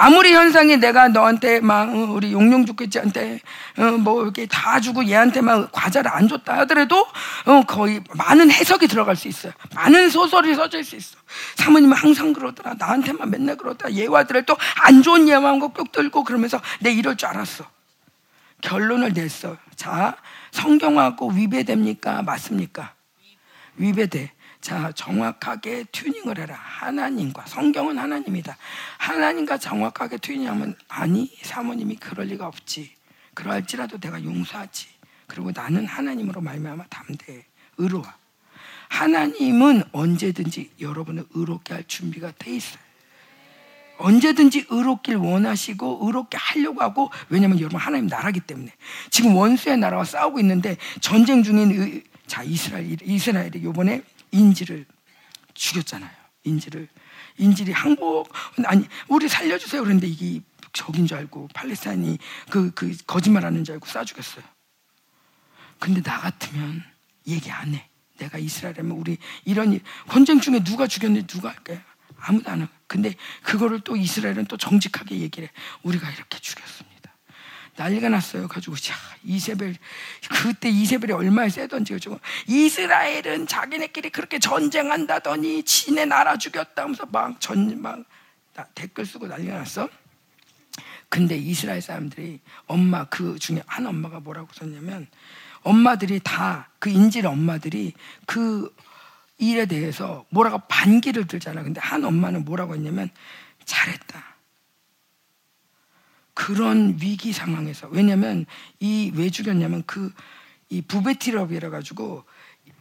아무리 현상이 내가 너한테 막 어, 우리 용용 죽겠지한테 어, 뭐 이렇게 다 주고 얘한테만 과자를 안 줬다 하더라도 어, 거의 많은 해석이 들어갈 수 있어요. 많은 소설이 있을 수 있어. 사모님은 항상 그러더라. 나한테만 맨날 그러더라. 얘와들을 또 안 좋은 예화한 거꼭 들고 그러면서 내 이럴 줄 알았어. 결론을 냈어. 자, 성경하고 위배됩니까? 맞습니까? 위배돼. 자, 정확하게 튜닝을 해라. 하나님과 성경은 하나님이다. 하나님과 정확하게 튜닝하면 아니 사모님이 그럴 리가 없지. 그러할지라도 내가 용서하지. 그리고 나는 하나님으로 말미암아 담대 의로워. 하나님은 언제든지 여러분을 의롭게 할 준비가 돼 있어요. 언제든지 의롭길 원하시고 의롭게 하려고 하고 왜냐하면 여러분 하나님 나라기 때문에 지금 원수의 나라와 싸우고 있는데 전쟁 중인 의, 자 이스라엘 이스라엘이 요번에 인지를 죽였잖아요. 인지를 인질이 항복 아니 우리 살려주세요 그런데 이게 적인 줄 알고 팔레스타인이 그, 그 거짓말하는 줄 알고 쏴 죽였어요. 근데 나 같으면 얘기 안 해. 내가 이스라엘이면 우리 이런 일, 전쟁 중에 누가 죽였는지 누가 할까요? 아무도 안 해. 근데 그거를 또 이스라엘은 또 정직하게 얘기를 해. 우리가 이렇게 죽였습니다. 난리가 났어요. 가지고 자 이세벨 그때 이세벨이 얼마나 세던지 가지고 이스라엘은 자기네끼리 그렇게 전쟁한다더니 지네 나라 죽였다 하면서 막 전막 댓글 쓰고 난리가 났어. 근데 이스라엘 사람들이 엄마 그 중에 한 엄마가 뭐라고 썼냐면 엄마들이 다 그 인질 엄마들이 그 일에 대해서 뭐라고 반기를 들잖아. 근데 한 엄마는 뭐라고 했냐면 잘했다. 그런 위기 상황에서 왜냐하면 이 왜 죽였냐면 그 이 부베티럽이라 가지고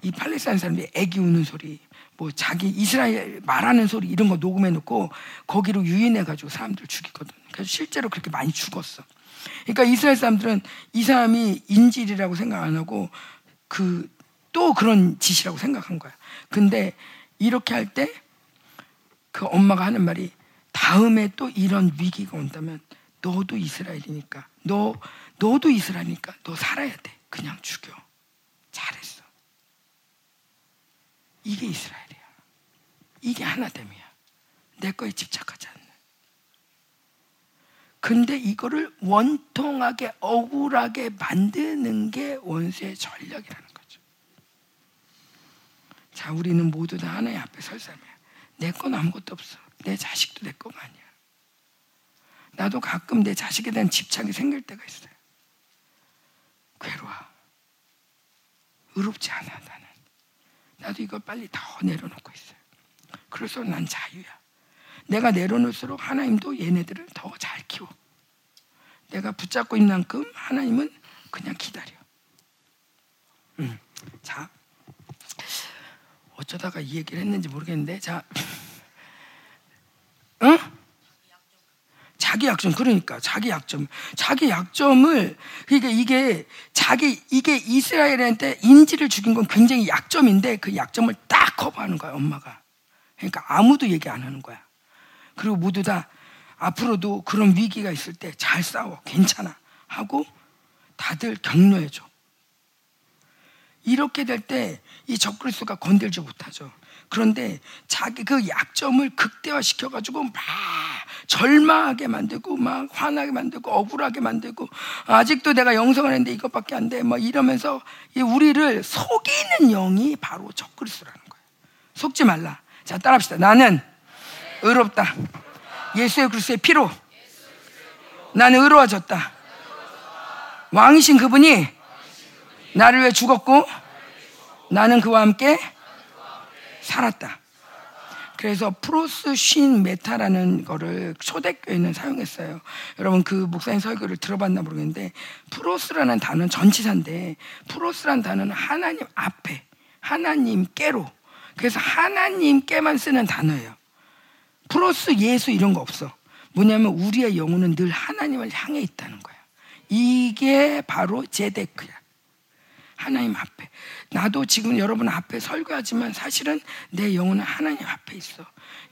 이 팔레스타인 사람들이 애기 우는 소리 뭐 자기 이스라엘 말하는 소리 이런 거 녹음해 놓고 거기로 유인해 가지고 사람들 죽이거든. 그래서 실제로 그렇게 많이 죽었어. 그러니까 이스라엘 사람들은 이 사람이 인질이라고 생각 안 하고 그 또 그런 짓이라고 생각한 거야. 근데 이렇게 할 때 그 엄마가 하는 말이 다음에 또 이런 위기가 온다면 너도 이스라엘이니까 너 너도 이스라엘이니까 너 살아야 돼. 그냥 죽여. 잘했어. 이게 이스라엘이야. 이게 하나됨이야. 내 거에 집착하지 않는. 근데 이거를 원통하게 억울하게 만드는 게 원수의 전략이라는 거죠. 자, 우리는 모두 다 하나님 앞에 설 사람이야. 내 건 아무것도 없어. 내 자식도 내 거가 아니야. 나도 가끔 내 자식에 대한 집착이 생길 때가 있어요. 괴로워. 의롭지 않아, 나는. 나도 이걸 빨리 더 내려놓고 있어요. 그래서 난 자유야. 내가 내려놓을수록 하나님도 얘네들을 더 잘 키워. 내가 붙잡고 있는 만큼 하나님은 그냥 기다려. 음. 자, 어쩌다가 이 얘기를 했는지 모르겠는데, 자, 응? 자기 약점 그러니까 자기 약점. 자기 약점을 그러니까 이게 자기 이게 이스라엘한테 인지를 죽인 건 굉장히 약점인데 그 약점을 딱 커버하는 거야 엄마가. 그러니까 아무도 얘기 안 하는 거야. 그리고 모두 다 앞으로도 그런 위기가 있을 때 잘 싸워 괜찮아 하고 다들 격려해줘. 이렇게 될 때 이 적그리스도가 건들지 못하죠. 그런데 자기 그 약점을 극대화 시켜가지고 막 절망하게 만들고 막 화나게 만들고 억울하게 만들고 아직도 내가 영성을 했는데 이것밖에 안 돼. 막 이러면서 우리를 속이는 영이 바로 적그리스도라는 거예요. 속지 말라. 자 따라합시다. 나는 의롭다. 예수의 그리스도의 피로 나는 의로워졌다. 왕이신 그분이 나를 위해 죽었고 나는 그와 함께 살았다. 그래서 프로스 쉰 메타라는 거를 초대교회는 사용했어요. 여러분 그 목사님 설교를 들어봤나 모르겠는데 프로스라는 단어는 전치사인데 프로스라는 단어는 하나님 앞에 하나님께로 그래서 하나님께만 쓰는 단어예요. 프로스 예수 이런 거 없어. 뭐냐면 우리의 영혼은 늘 하나님을 향해 있다는 거야. 이게 바로 제데크야. 하나님 앞에. 나도 지금 여러분 앞에 설교하지만 사실은 내 영혼은 하나님 앞에 있어.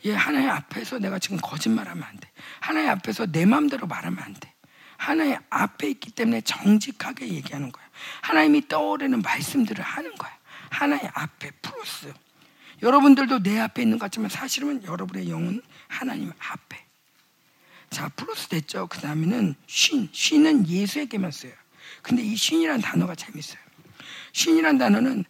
얘 하나님 앞에서 내가 지금 거짓말하면 안 돼. 하나님 앞에서 내 마음대로 말하면 안 돼. 하나님 앞에 있기 때문에 정직하게 얘기하는 거야. 하나님이 떠오르는 말씀들을 하는 거야. 하나님 앞에 플러스. 여러분들도 내 앞에 있는 것 같지만 사실은 여러분의 영은 하나님 앞에. 자, 플러스 됐죠. 그 다음에는 쉰. 쉰은 예수에게만 써요. 근데 이 쉰이라는 단어가 재밌어요. 쉰이라는 단어는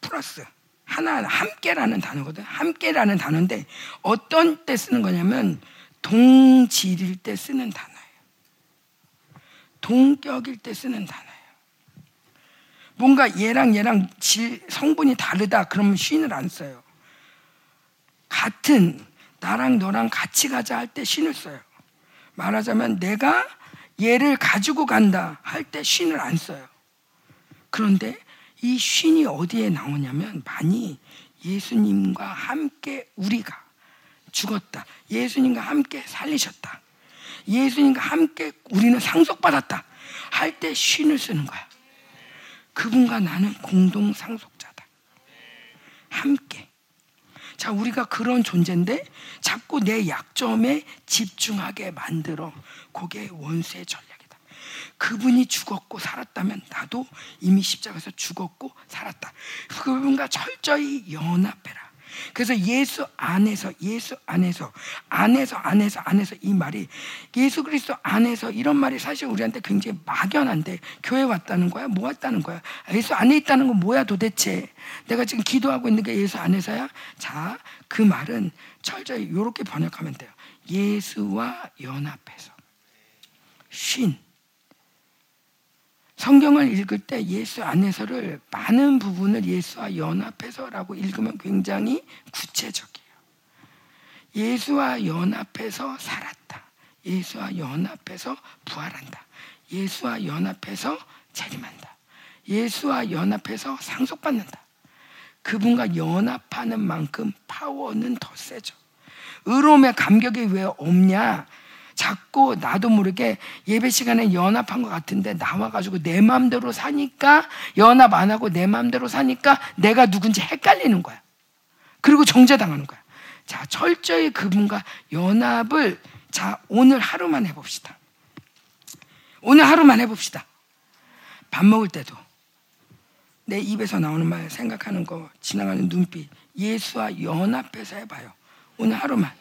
플러스. 하나, 함께라는 단어거든. 함께라는 단어인데 어떤 때 쓰는 거냐면 동질일 때 쓰는 단어예요. 동격일 때 쓰는 단어예요. 뭔가 얘랑 얘랑 질, 성분이 다르다 그러면 쉰을 안 써요. 같은 나랑 너랑 같이 가자 할때 쉰을 써요. 말하자면 내가 얘를 가지고 간다 할때 쉰을 안 써요. 그런데 이 쉰이 어디에 나오냐면 많이 예수님과 함께 우리가 죽었다. 예수님과 함께 살리셨다. 예수님과 함께 우리는 상속받았다. 할 때 쉰을 쓰는 거야. 그분과 나는 공동 상속자다. 함께. 자, 우리가 그런 존재인데 자꾸 내 약점에 집중하게 만들어. 그게 원수의 전략이다. 그분이 죽었고 살았다면 나도 이미 십자가에서 죽었고 살았다. 그분과 철저히 연합해라. 그래서 예수 안에서 예수 안에서 안에서 안에서 안에서 이 말이 예수 그리스도 안에서 이런 말이 사실 우리한테 굉장히 막연한데 교회 왔다는 거야? 뭐 왔다는 거야? 예수 안에 있다는 건 뭐야 도대체? 내가 지금 기도하고 있는 게 예수 안에서야? 자, 그 말은 철저히 이렇게 번역하면 돼요. 예수와 연합해서 쉰 성경을 읽을 때 예수 안에서를 많은 부분을 예수와 연합해서라고 읽으면 굉장히 구체적이에요. 예수와 연합해서 살았다. 예수와 연합해서 부활한다. 예수와 연합해서 재림한다. 예수와 연합해서 상속받는다. 그분과 연합하는 만큼 파워는 더 세죠. 의로움의 감격이 왜 없냐? 자꾸 나도 모르게 예배 시간에 연합한 것 같은데 나와가지고 내 마음대로 사니까 연합 안 하고 내 마음대로 사니까 내가 누군지 헷갈리는 거야. 그리고 정죄당하는 거야. 자, 철저히 그분과 연합을 자, 오늘 하루만 해봅시다. 오늘 하루만 해봅시다. 밥 먹을 때도 내 입에서 나오는 말 생각하는 거 지나가는 눈빛 예수와 연합해서 해봐요. 오늘 하루만.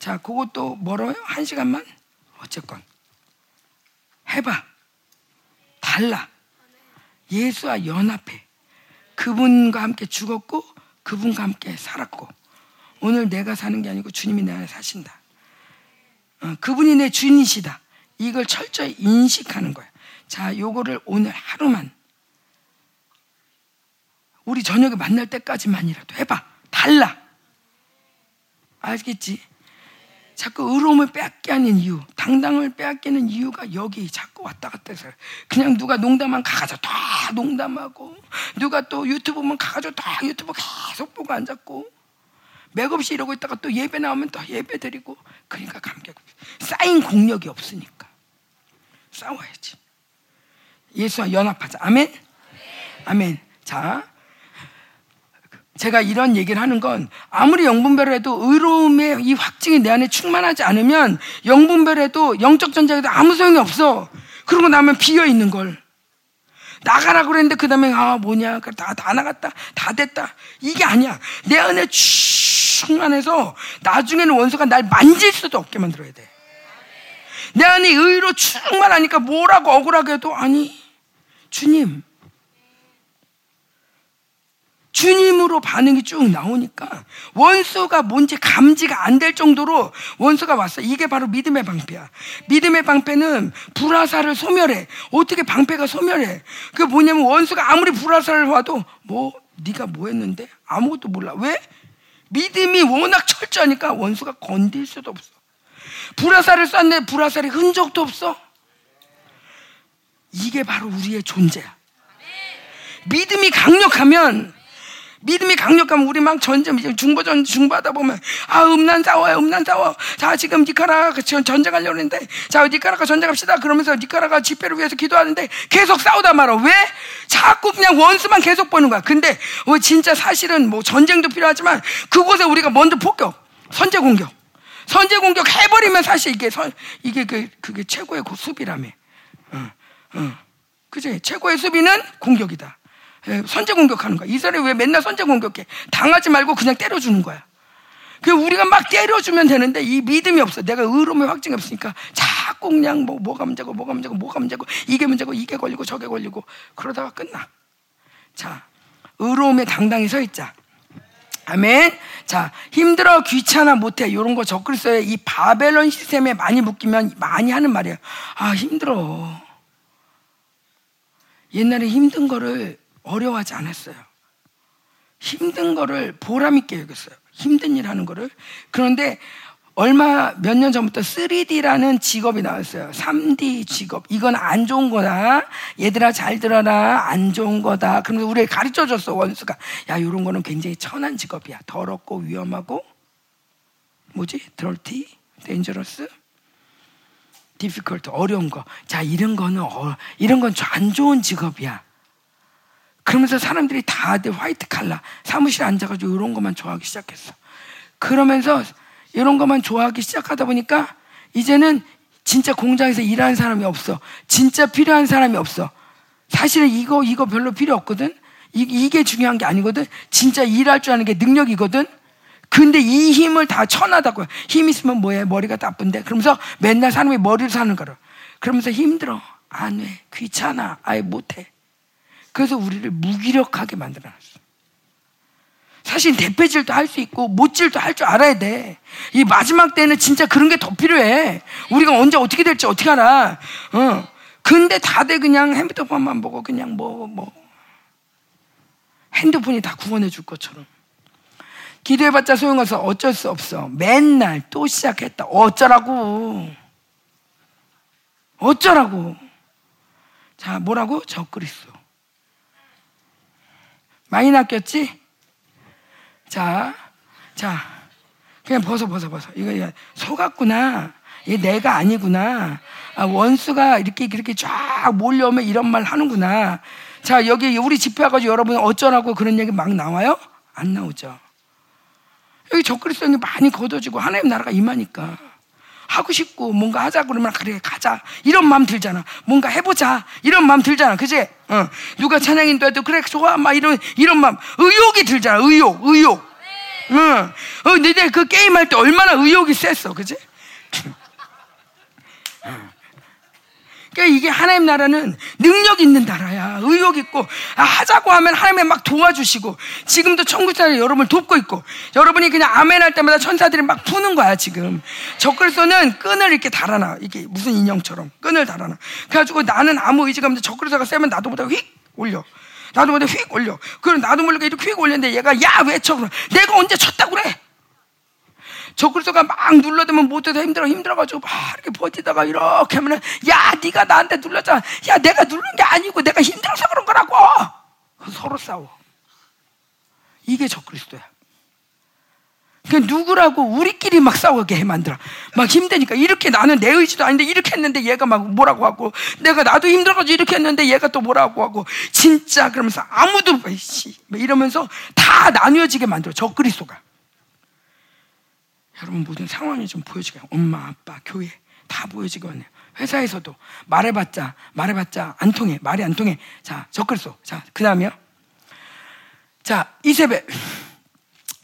자, 그것도 멀어요? 한 시간만? 어쨌건. 해봐. 달라. 예수와 연합해. 그분과 함께 죽었고, 그분과 함께 살았고, 오늘 내가 사는 게 아니고 주님이 내 안에 사신다. 어, 그분이 내 주인이시다. 이걸 철저히 인식하는 거야. 자, 요거를 오늘 하루만 우리 저녁에 만날 때까지만이라도 해봐. 달라. 알겠지? 자꾸 의로움을 빼앗게 하는 이유, 당당을 빼앗기는 이유가 여기 자꾸 왔다 갔다 해서 그냥 누가 농담만 가가지고 다 농담하고 누가 또 유튜브 보면 가가지고 다 유튜브 계속 보고 앉았고 맥없이 이러고 있다가 또 예배 나오면 또 예배 드리고 그러니까 감격 쌓인 공력이 없으니까 싸워야지. 예수와 연합하자. 아멘? 아멘. 자 제가 이런 얘기를 하는 건 아무리 영분별해도 의로움의 이 확증이 내 안에 충만하지 않으면 영분별해도 영적 전쟁에도 아무 소용이 없어. 그러고 나면 비어 있는 걸. 나가라 그랬는데 그 다음에 아 뭐냐. 다, 다 나갔다. 다 됐다. 이게 아니야. 내 안에 충만해서 나중에는 원수가 날 만질 수도 없게 만들어야 돼. 내 안에 의로 충만하니까 뭐라고 억울하게 해도 아니. 주님 주님으로 반응이 쭉 나오니까 원수가 뭔지 감지가 안 될 정도로 원수가 왔어. 이게 바로 믿음의 방패야. 믿음의 방패는 불화살을 소멸해. 어떻게 방패가 소멸해? 그게 뭐냐면 원수가 아무리 불화살을 와도 뭐 네가 뭐 했는데 아무것도 몰라. 왜? 믿음이 워낙 철저하니까 원수가 건들 수도 없어. 불화살을 쐈는데 불화살이 흔적도 없어. 이게 바로 우리의 존재야. 믿음이 강력하면 믿음이 강력하면 우리 막 전쟁, 중보전, 중보하다 보면, 아, 음란 싸워요, 음란 싸워. 자, 지금 니카라가 전쟁하려고 했는데, 자, 니카라가 전쟁합시다. 그러면서 니카라가 집회를 위해서 기도하는데, 계속 싸우다 말아. 왜? 자꾸 그냥 원수만 계속 보는 거야. 근데, 어, 진짜 사실은 뭐 전쟁도 필요하지만, 그곳에 우리가 먼저 폭격, 선제 공격. 선제 공격 해버리면 사실 이게 선, 이게 그, 그게 최고의 수비라며. 어, 어. 그지? 최고의 수비는 공격이다. 예, 선제 공격하는 거야. 이스라엘 왜 맨날 선제 공격해? 당하지 말고 그냥 때려주는 거야. 그 우리가 막 때려주면 되는데 이 믿음이 없어. 내가 의로움의 확증이 없으니까 자꾸 그냥 뭐 뭐가 문제고 뭐가 문제고 뭐가 문제고 이게 문제고 이게 걸리고 저게 걸리고 그러다가 끝나. 자, 의로움에 당당히 서 있자. 아멘. 자, 힘들어, 귀찮아, 못해. 이런 거 적글써요. 이 바벨론 시스템에 많이 묶이면 많이 하는 말이에요. 아, 힘들어. 옛날에 힘든 거를 어려워하지 않았어요. 힘든 거를 보람있게 여겼어요. 힘든 일 하는 거를. 그런데 얼마 몇 년 전부터 3D라는 직업이 나왔어요. 3D 직업. 이건 안 좋은 거다. 얘들아 잘 들어라. 안 좋은 거다. 그러면서 우리 가르쳐 줬어. 원수가. 야, 이런 거는 굉장히 천한 직업이야. 더럽고 위험하고 뭐지? 데인저러스? 디피컬트 어려운 거. 자, 이런 거는 어, 이런 건 안 좋은 직업이야. 그러면서 사람들이 다들 화이트 칼라 사무실에 앉아가지고 이런 것만 좋아하기 시작했어. 그러면서 이런 것만 좋아하기 시작하다 보니까 이제는 진짜 공장에서 일하는 사람이 없어. 진짜 필요한 사람이 없어. 사실은 이거 이거 별로 필요 없거든. 이, 이게 중요한 게 아니거든. 진짜 일할 줄 아는 게 능력이거든. 근데 이 힘을 다 천하다고. 힘 있으면 뭐해? 머리가 나쁜데. 그러면서 맨날 사람이 머리를 사는 거라. 그러면서 힘들어. 안 해. 귀찮아. 아예 못해. 그래서 우리를 무기력하게 만들어놨어. 사실 대패질도 할 수 있고 못질도 할 줄 알아야 돼. 이 마지막 때는 진짜 그런 게 더 필요해. 우리가 언제 어떻게 될지 어떻게 알아. 어. 근데 다들 그냥 핸드폰만 보고 그냥 뭐, 뭐. 핸드폰이 다 구원해 줄 것처럼. 기도해봤자 소용없어. 어쩔 수 없어. 맨날 또 시작했다. 어쩌라고. 어쩌라고. 자, 뭐라고? 적그리스도. 많이 낚였지? 자, 자, 그냥 벗어, 벗어, 벗어. 이거 속았구나. 얘 내가 아니구나. 아, 원수가 이렇게, 이렇게 쫙 몰려오면 이런 말 하는구나. 자, 여기 우리 집회 와가지고 여러분 어쩌라고 그런 얘기 막 나와요? 안 나오죠. 여기 적그리스도이 많이 걷어지고 하나님 나라가 임하니까. 하고 싶고 뭔가 하자 그러면 그래 가자. 이런 마음 들잖아. 뭔가 해보자. 이런 마음 들잖아. 그지? 어. 누가 찬양인도 해도 그래 좋아. 막 이런 이런 마음. 의욕이 들잖아. 의욕 의욕. 응. 어, 너네 그 게임 할 때 얼마나 의욕이 셌어. 그지 그러니까 이게 하나님 나라는 능력 있는 나라야. 의욕 있고 아, 하자고 하면 하나님이 막 도와주시고 지금도 천국사를 여러분을 돕고 있고 여러분이 그냥 아멘 할 때마다 천사들이 막 푸는 거야 지금. 적글서는 끈을 이렇게 달아놔. 이게 무슨 인형처럼 끈을 달아놔. 그래가지고 나는 아무 의지가 없는데 적글서가 세면 나도 보다 휙 올려. 나도 보다 휙 올려. 그럼 나도 모르게 이렇게 휙 올렸는데 얘가 야 왜 쳐? 내가 언제 쳤다고 그래? 적그리스도가 막 눌러대면 못해서 힘들어 힘들어가지고 막 이렇게 버티다가 이렇게 하면은 야 네가 나한테 눌렀잖아. 야 내가 누른 게 아니고 내가 힘들어서 그런 거라고! 서로 싸워. 이게 적그리스도야. 그 누구라고 우리끼리 막 싸우게 해 만들어. 막 힘드니까. 이렇게 나는 내 의지도 아닌데 이렇게 했는데 얘가 막 뭐라고 하고 내가 나도 힘들어가지고 이렇게 했는데 얘가 또 뭐라고 하고 진짜 그러면서 아무도 이러면서 다 나뉘어지게 만들어 적그리스도가 여러분 모든 상황이 좀 보여지게 엄마 아빠 교회 다 보여지게 하네요. 회사에서도 말해봤자 말해봤자 안 통해 말이 안 통해. 자 적글소 자 그 다음에요. 자 이세벨.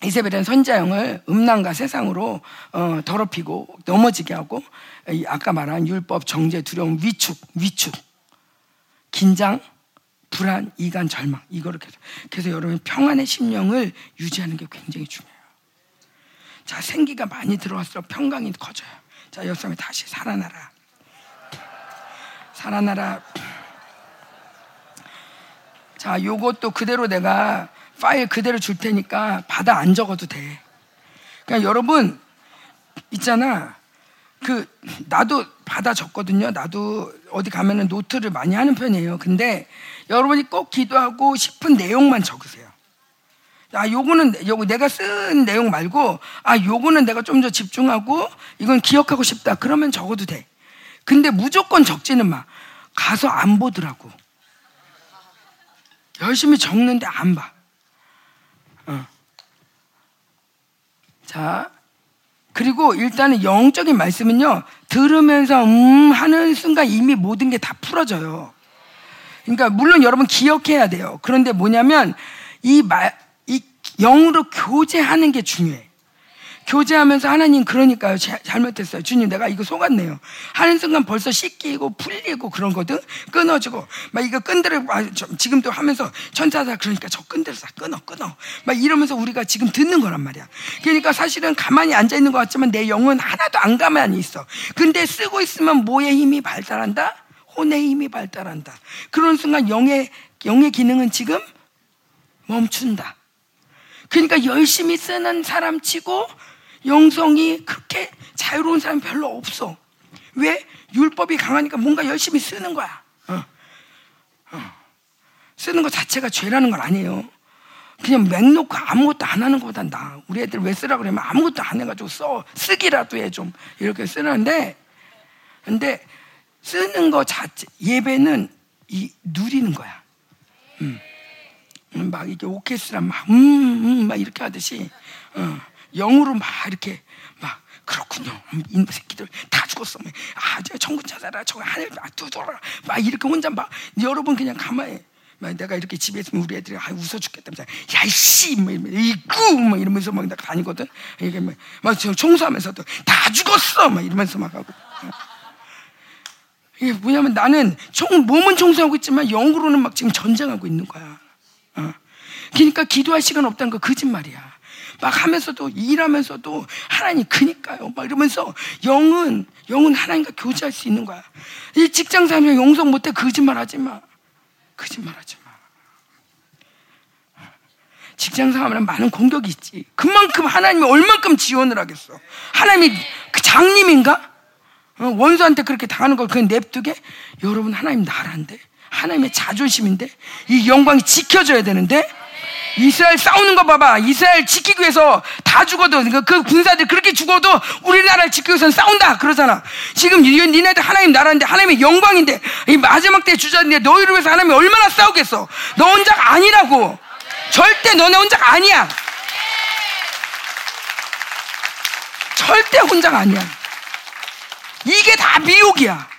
이세벨은 선자형을 음란과 세상으로 어, 더럽히고 넘어지게 하고 아까 말한 율법 정죄 두려움 위축 위축. 긴장 불안 이간 절망. 이거를 계속 그래서 여러분 평안의 심령을 유지하는 게 굉장히 중요해요 자 생기가 많이 들어갈수록 평강이 커져요 자명 다시 살아나라 살아나라. 자, 요것도 그대로 내가 파일 그대로 줄 테니까 받아 안 적어도 돼. 그러니까 여러분 있잖아. 그 나도 받아 적거든요. 나도 어디 가면은 노트를 많이 하는 편이에요. 근데 여러분이 꼭 기도하고 싶은 내용만 적으세요. 아, 요거는 요거 내가 쓴 내용 말고 아, 요거는 내가 좀 더 집중하고 이건 기억하고 싶다. 그러면 적어도 돼. 근데 무조건 적지는 마. 가서 안 보더라고. 열심히 적는데 안 봐. 어. 자, 그리고 일단은 영적인 말씀은요, 들으면서 음 하는 순간 이미 모든 게 다 풀어져요. 그러니까 물론 여러분 기억해야 돼요. 그런데 뭐냐면 이 말, 이 영으로 교제하는 게 중요해. 교제하면서 하나님 그러니까요. 잘못했어요. 주님 내가 이거 속았네요. 하는 순간 벌써 씻기고 풀리고 그런 거든? 끊어지고. 막 이거 끈들을 지금도 하면서 천사다 그러니까 저 끈들을 다 끊어 끊어. 막 이러면서 우리가 지금 듣는 거란 말이야. 그러니까 사실은 가만히 앉아 있는 것 같지만 내 영은 하나도 안 가만히 있어. 근데 쓰고 있으면 뭐의 힘이 발달한다? 혼의 힘이 발달한다. 그런 순간 영의 영의 기능은 지금 멈춘다 그러니까 열심히 쓰는 사람 치고 영성이 그렇게 자유로운 사람이 별로 없어. 왜? 율법이 강하니까 뭔가 열심히 쓰는 거야. 어. 어. 쓰는 것 자체가 죄라는 건 아니에요. 그냥 맹 놓고 아무것도 안 하는 것보다 나. 우리 애들 왜 쓰라 그러면 아무것도 안 해가지고 써. 쓰기라도 해 좀. 이렇게 쓰는데, 근데 쓰는 거 자체, 예배는 이, 누리는 거야. 음. 음막 이게 오케스트라 막, 음, 음, 막 이렇게 하듯이, 어. 영으로 막 이렇게 막 그렇군요. 이 새끼들 다 죽었어. 아, 저 천군 찾아라. 저 하늘 두더라. 막 이렇게 혼자 막 여러분 그냥 가만히 막 내가 이렇게 집에 있으면 우리 애들이 아 웃어 죽겠다면서 야 이씨 뭐 이꾸 막 이러면서 막 다니거든. 이게 막, 막 청소하면서도 다 죽었어. 막 이러면서 막 하고. 이게 뭐냐면 나는 총, 몸은 청소하고 있지만 영으로는 막 지금 전쟁하고 있는 거야. 어. 그러니까 기도할 시간 없다는 거 거짓말이야. 막 하면서도 일하면서도 하나님 그니까요. 막 이러면서 영은 영은 하나님과 교제할 수 있는 거야. 이 직장 사람이 용서 못해 거짓말 하지 마. 거짓말 하지 마. 직장 사람은 많은 공격이 있지. 그만큼 하나님이 얼만큼 지원을 하겠어. 하나님이 그 장님인가? 어, 원수한테 그렇게 당하는 걸 그냥 냅두게? 여러분 하나님 나라인데 하나님의 자존심인데 이 영광이 지켜져야 되는데 이스라엘 싸우는 거 봐봐. 이스라엘 지키기 위해서 다 죽어도 그, 그 군사들 그렇게 죽어도 우리나라를 지키기 위해서 싸운다 그러잖아. 지금 니네들 하나님 나라인데 하나님의 영광인데 이 마지막 때 주자인데 너희를 위해서 하나님이 얼마나 싸우겠어. 너 혼자가 아니라고. 절대 너네 혼자가 아니야. 절대 혼자가 아니야. 이게 다 미혹이야.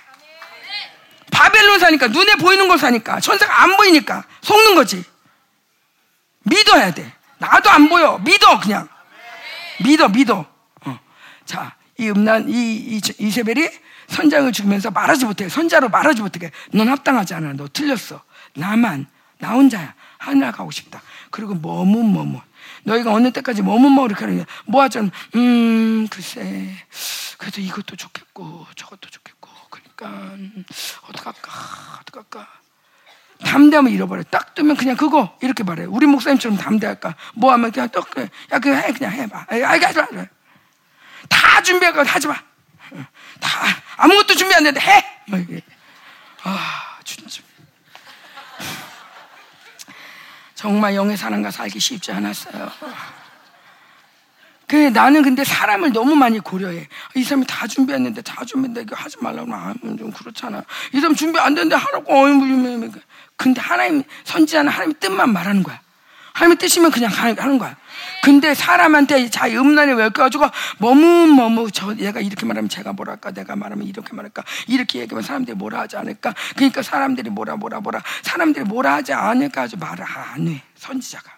바벨론 사니까 눈에 보이는 걸 사니까 천사가 안 보이니까 속는 거지. 믿어야 돼. 나도 안 보여. 믿어, 그냥. 믿어, 믿어. 어. 자, 이 음란, 이, 이, 이세벨이 선장을 죽이면서 말하지 못해. 선자로 말하지 못해. 넌 합당하지 않아. 너 틀렸어. 나만, 나 혼자야. 하늘 가고 싶다. 그리고 머문, 머문. 너희가 어느 때까지 머문, 머문 이렇게 하는 뭐 하자면, 음, 글쎄. 그래도 이것도 좋겠고, 저것도 좋겠고. 음, 어떡할까, 어떡할까. 담대함을 잃어버려. 딱 뜨면 그냥 그거 이렇게 말해. 우리 목사님처럼 담대할까? 뭐 하면 그냥 떡 야, 그냥 해 그냥 해봐. 알게 하지 마. 다 준비하고 하지 마. 다 아무것도 준비 안 되는데 해. 뭐아 진짜. 정말 영의 사람과 살기 쉽지 않았어요. 그 나는 근데 사람을 너무 많이 고려해. 이 사람이 다 준비했는데 다 준비했는데 이거 하지 말라고 하면 좀 그렇잖아. 이 사람 준비 안 됐는데 하라고. 어이, 뭐, 근데 하나님 선지자는 하나님 뜻만 말하는 거야. 하나님의 뜻이면 그냥 하는 거야. 근데 사람한테 자기 음란에 외워가지고 머뭇머뭇 저 얘가 이렇게 말하면 제가 뭐랄까 내가 말하면 이렇게 말할까 이렇게 얘기하면 사람들이 뭐라 하지 않을까 그러니까 사람들이 뭐라 뭐라 뭐라 사람들이 뭐라 하지 않을까 아주 말을 안 해 선지자가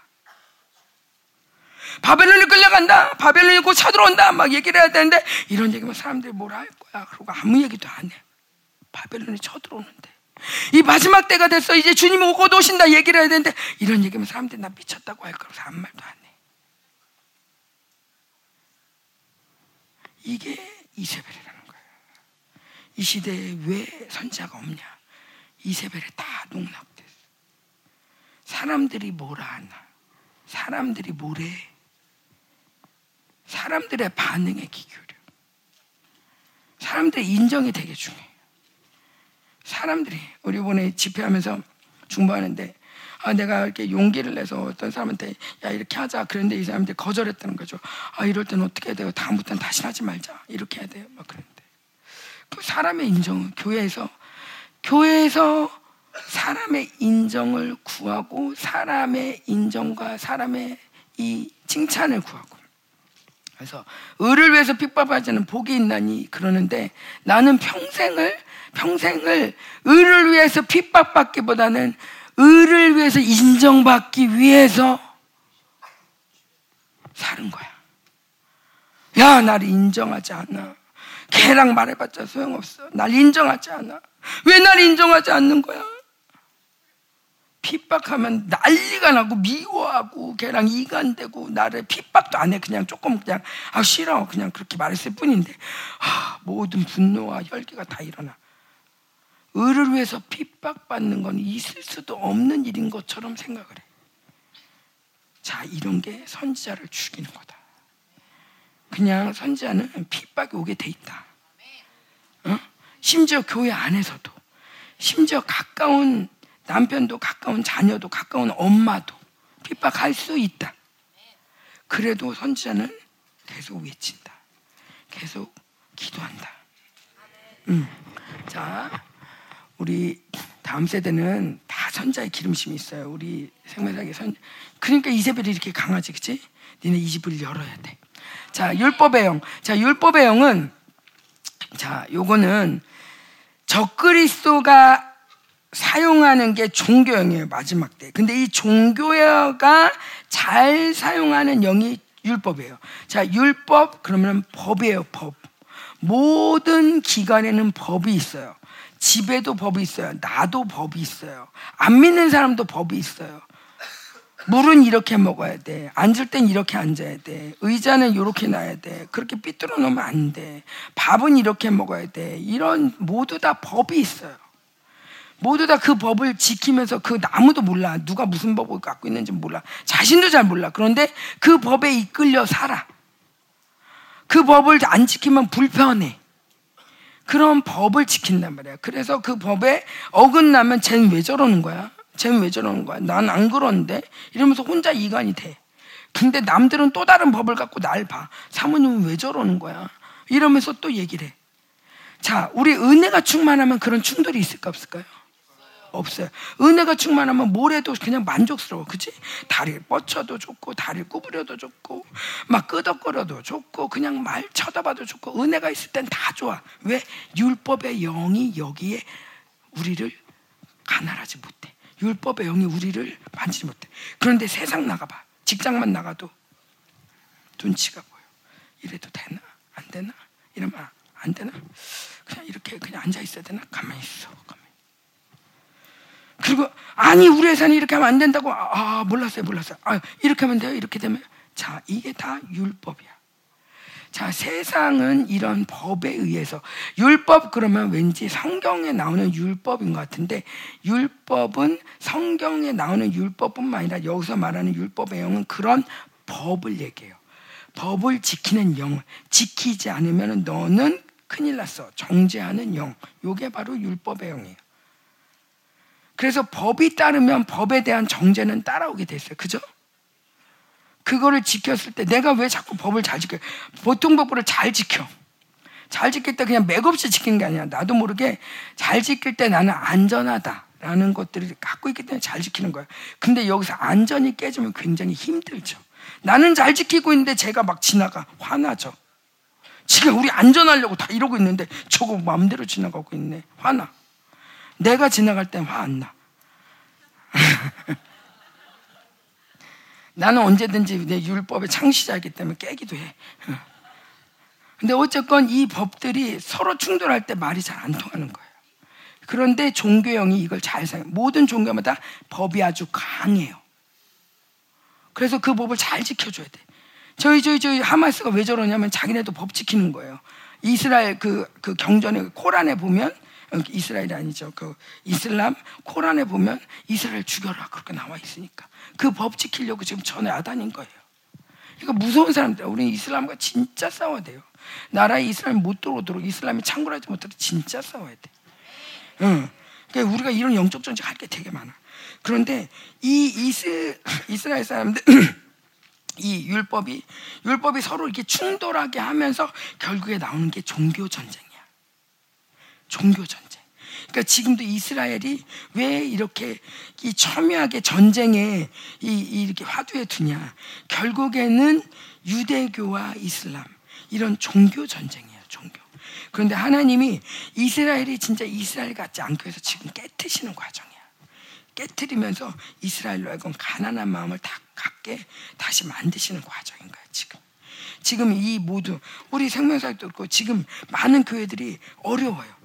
바벨론이 끌려간다 바벨론이 곧 쳐들어온다 막 얘기를 해야 되는데 이런 얘기면 사람들이 뭐라 할 거야 그러고 아무 얘기도 안 해 바벨론이 쳐들어오는데 이 마지막 때가 됐어 이제 주님이 오고 오신다 얘기를 해야 되는데 이런 얘기면 사람들이 나 미쳤다고 할 거라서 아무 말도 안 해. 이게 이세벨이라는 거예요. 이 시대에 왜 선지자가 없냐? 이세벨에 다 농락됐어. 사람들이 뭐라 하나? 사람들이 뭐래? 사람들의 반응에 기울여. 사람들의 인정이 되게 중요해요. 사람들이 우리 이번에 집회하면서 중보하는데 아, 내가 이렇게 용기를 내서 어떤 사람한테 야 이렇게 하자 그런데 이 사람들이 거절했다는 거죠. 아 이럴 때는 어떻게 해야 돼요? 다음부터는 다시 하지 말자 이렇게 해야 돼요. 막 그런데 그 사람의 인정은 교회에서 교회에서 사람의 인정을 구하고 사람의 인정과 사람의 이 칭찬을 구하고 그래서 의를 위해서 핍박하지는 복이 있나니 그러는데 나는 평생을 평생을 의를 위해서 핍박받기보다는 의를 위해서 인정받기 위해서 사는 거야. 야, 나를 인정하지 않아. 걔랑 말해봤자 소용없어. 날 인정하지 않아. 왜 날 인정하지 않는 거야? 핍박하면 난리가 나고 미워하고 걔랑 이간되고 나를 핍박도 안 해. 그냥 조금 그냥 아 싫어. 그냥 그렇게 말했을 뿐인데 아, 모든 분노와 혈기가 다 일어나. 의를 위해서 핍박받는 건 있을 수도 없는 일인 것처럼 생각을 해. 자, 이런 게 선지자를 죽이는 거다. 그냥 선지자는 핍박이 오게 돼 있다. 어? 심지어 교회 안에서도, 심지어 가까운 남편도 가까운 자녀도 가까운 엄마도 핍박할 수 있다. 그래도 선지자는 계속 외친다. 계속 기도한다. 음. 자, 우리 다음 세대는 다 선자의 기름심이 있어요. 우리 생명사기 선. 그러니까 이세벨이 이렇게 강하지, 그치? 니네 이 집을 열어야 돼. 자, 율법의 영. 자, 율법의 영은 자, 요거는 적그리스도가 사용하는 게 종교형이에요, 마지막 때. 근데 이 종교가 잘 사용하는 영이 율법이에요. 자, 율법, 그러면 법이에요, 법. 모든 기관에는 법이 있어요. 집에도 법이 있어요. 나도 법이 있어요. 안 믿는 사람도 법이 있어요. 물은 이렇게 먹어야 돼. 앉을 땐 이렇게 앉아야 돼. 의자는 이렇게 놔야 돼. 그렇게 삐뚤어 놓으면 안 돼. 밥은 이렇게 먹어야 돼. 이런 모두 다 법이 있어요. 모두 다 그 법을 지키면서 그 나무도 몰라. 누가 무슨 법을 갖고 있는지 몰라. 자신도 잘 몰라. 그런데 그 법에 이끌려 살아. 그 법을 안 지키면 불편해. 그런 법을 지킨단 말이야. 그래서 그 법에 어긋나면 쟤는 왜 저러는 거야? 쟤는 왜 저러는 거야? 난 안 그러는데? 이러면서 혼자 이간이 돼. 근데 남들은 또 다른 법을 갖고 날 봐. 사모님은 왜 저러는 거야? 이러면서 또 얘기를 해. 자, 우리 은혜가 충만하면 그런 충돌이 있을까 없을까요? 없어요. 은혜가 충만하면 뭘 해도 그냥 만족스러워. 그치? 다리를 뻗쳐도 좋고, 다리를 구부려도 좋고, 막 끄덕거려도 좋고, 그냥 말 쳐다봐도 좋고, 은혜가 있을 땐 다 좋아. 왜? 율법의 영이 여기에 우리를 가난하지 못해. 율법의 영이 우리를 만지지 못해. 그런데 세상 나가봐. 직장만 나가도 눈치가 보여. 이래도 되나? 안 되나? 이러면 안 되나? 그냥 이렇게 그냥 앉아 있어야 되나? 가만히 있어. 그리고 아니 우리 회사는 이렇게 하면 안 된다고. 아 몰랐어요 몰랐어요. 아 이렇게 하면 돼요? 이렇게 되면? 자 이게 다 율법이야. 자 세상은 이런 법에 의해서 율법 그러면 왠지 성경에 나오는 율법인 것 같은데 율법은 성경에 나오는 율법뿐만 아니라 여기서 말하는 율법의 영은 그런 법을 얘기해요. 법을 지키는 영 지키지 않으면 너는 큰일 났어. 정죄하는 영. 요게 바로 율법의 영이에요 그래서 법이 따르면 법에 대한 정죄는 따라오게 됐어요. 그죠? 그거를 지켰을 때 내가 왜 자꾸 법을 잘 지켜? 보통 법을 잘 지켜. 잘 지킬 때 그냥 맥없이 지킨 게 아니야. 나도 모르게 잘 지킬 때 나는 안전하다. 라는 것들을 갖고 있기 때문에 잘 지키는 거예요. 근데 여기서 안전이 깨지면 굉장히 힘들죠. 나는 잘 지키고 있는데 제가 막 지나가 화나죠. 지금 우리 안전하려고 다 이러고 있는데 저거 마음대로 지나가고 있네. 화나. 내가 지나갈 땐 화 안 나. 나는 언제든지 내 율법의 창시자이기 때문에 깨기도 해. 근데 어쨌건 이 법들이 서로 충돌할 때 말이 잘 안 통하는 거예요. 그런데 종교형이 이걸 잘 사용. 모든 종교마다 법이 아주 강해요. 그래서 그 법을 잘 지켜줘야 돼. 저희 저희 저희 하마스가 왜 저러냐면 자기네도 법 지키는 거예요. 이스라엘 그, 그 경전에 코란에 보면 이스라엘이 아니죠. 그 이슬람 코란에 보면 이스라엘 죽여라 그렇게 나와 있으니까 그 법 지키려고 지금 전에 아다닌 거예요. 그러니까 무서운 사람들 우리 이슬람과 진짜 싸워야 돼요. 나라에 이슬람 못 들어오도록 이슬람이 창궐하지 못하도록 진짜 싸워야 돼. 응. 그러니까 우리가 이런 영적 전쟁 할게 되게 많아. 그런데 이 이스, 이스라엘 사람들 이 율법이 율법이 서로 이렇게 충돌하게 하면서 결국에 나오는 게 종교 전쟁이야. 종교 전쟁. 그러니까 지금도 이스라엘이 왜 이렇게 이 첨예하게 전쟁에 이, 이렇게 화두에 두냐? 결국에는 유대교와 이슬람 이런 종교 전쟁이에요. 종교. 그런데 하나님이 이스라엘이 진짜 이스라엘 같지 않고 해서 지금 깨트시는 과정이야. 깨트리면서 이스라엘로 하여금 가난한 마음을 다 갖게 다시 만드시는 과정인 거야, 지금. 지금 이 모두, 우리 생명사역도 그렇고, 지금 많은 교회들이 어려워요.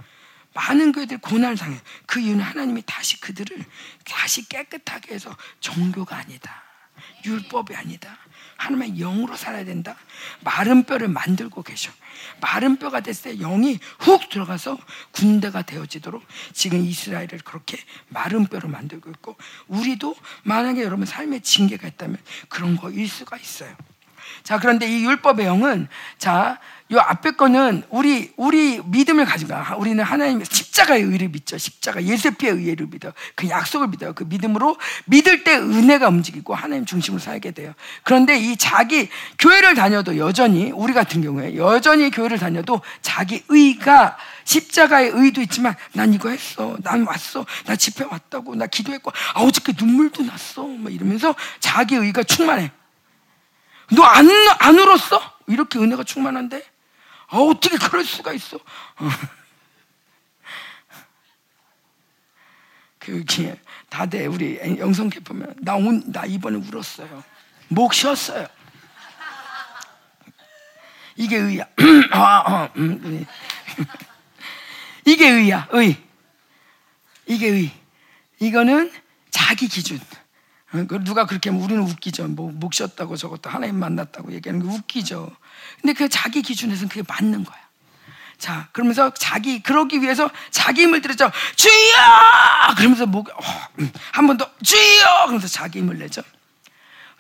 많은 교회들이 고난을 당해. 그 이유는 하나님이 다시 그들을 다시 깨끗하게 해서 종교가 아니다. 율법이 아니다. 하나님의 영으로 살아야 된다. 마른 뼈를 만들고 계셔. 마른 뼈가 됐을 때 영이 훅 들어가서 군대가 되어지도록 지금 이스라엘을 그렇게 마른 뼈로 만들고 있고 우리도 만약에 여러분 삶에 징계가 있다면 그런 거 일 수가 있어요. 자, 그런데 이 율법의 영은 자, 요 앞에 거는 우리 우리 믿음을 가지가 우리는 하나님의 십자가의 의를 믿죠. 십자가 예수피의 의를 믿어. 그 약속을 믿어요. 그 믿음으로 믿을 때 은혜가 움직이고 하나님 중심으로 살게 돼요. 그런데 이 자기 교회를 다녀도 여전히 우리 같은 경우에 여전히 교회를 다녀도 자기 의가 십자가의 의도 있지만 난 이거 했어. 난 왔어. 나 집회 왔다고. 나 기도했고. 아 어저께 눈물도 났어. 뭐 이러면서 자기 의가 충만해. 너 안 안 울었어? 이렇게 은혜가 충만한데? 아, 어떻게 그럴 수가 있어? 그게 다들 우리 영성캐 보면 나, 온, 나 이번에 울었어요. 목 쉬었어요. 이게 의야. 아, 어, 음, 이게 의야, 의. 이게 의. 이거는 자기 기준. 어, 그 누가 그렇게 우리는 웃기죠. 뭐, 목 쉬었다고 저것도 하나님 만났다고 얘기하는 게 웃기죠. 근데 그 자기 기준에서는 그게 맞는 거야. 자, 그러면서 자기, 그러기 위해서 자기 힘을 들였죠. 주여! 그러면서 목, 어, 음, 한번 더, 주여! 그러면서 자기 힘을 내죠.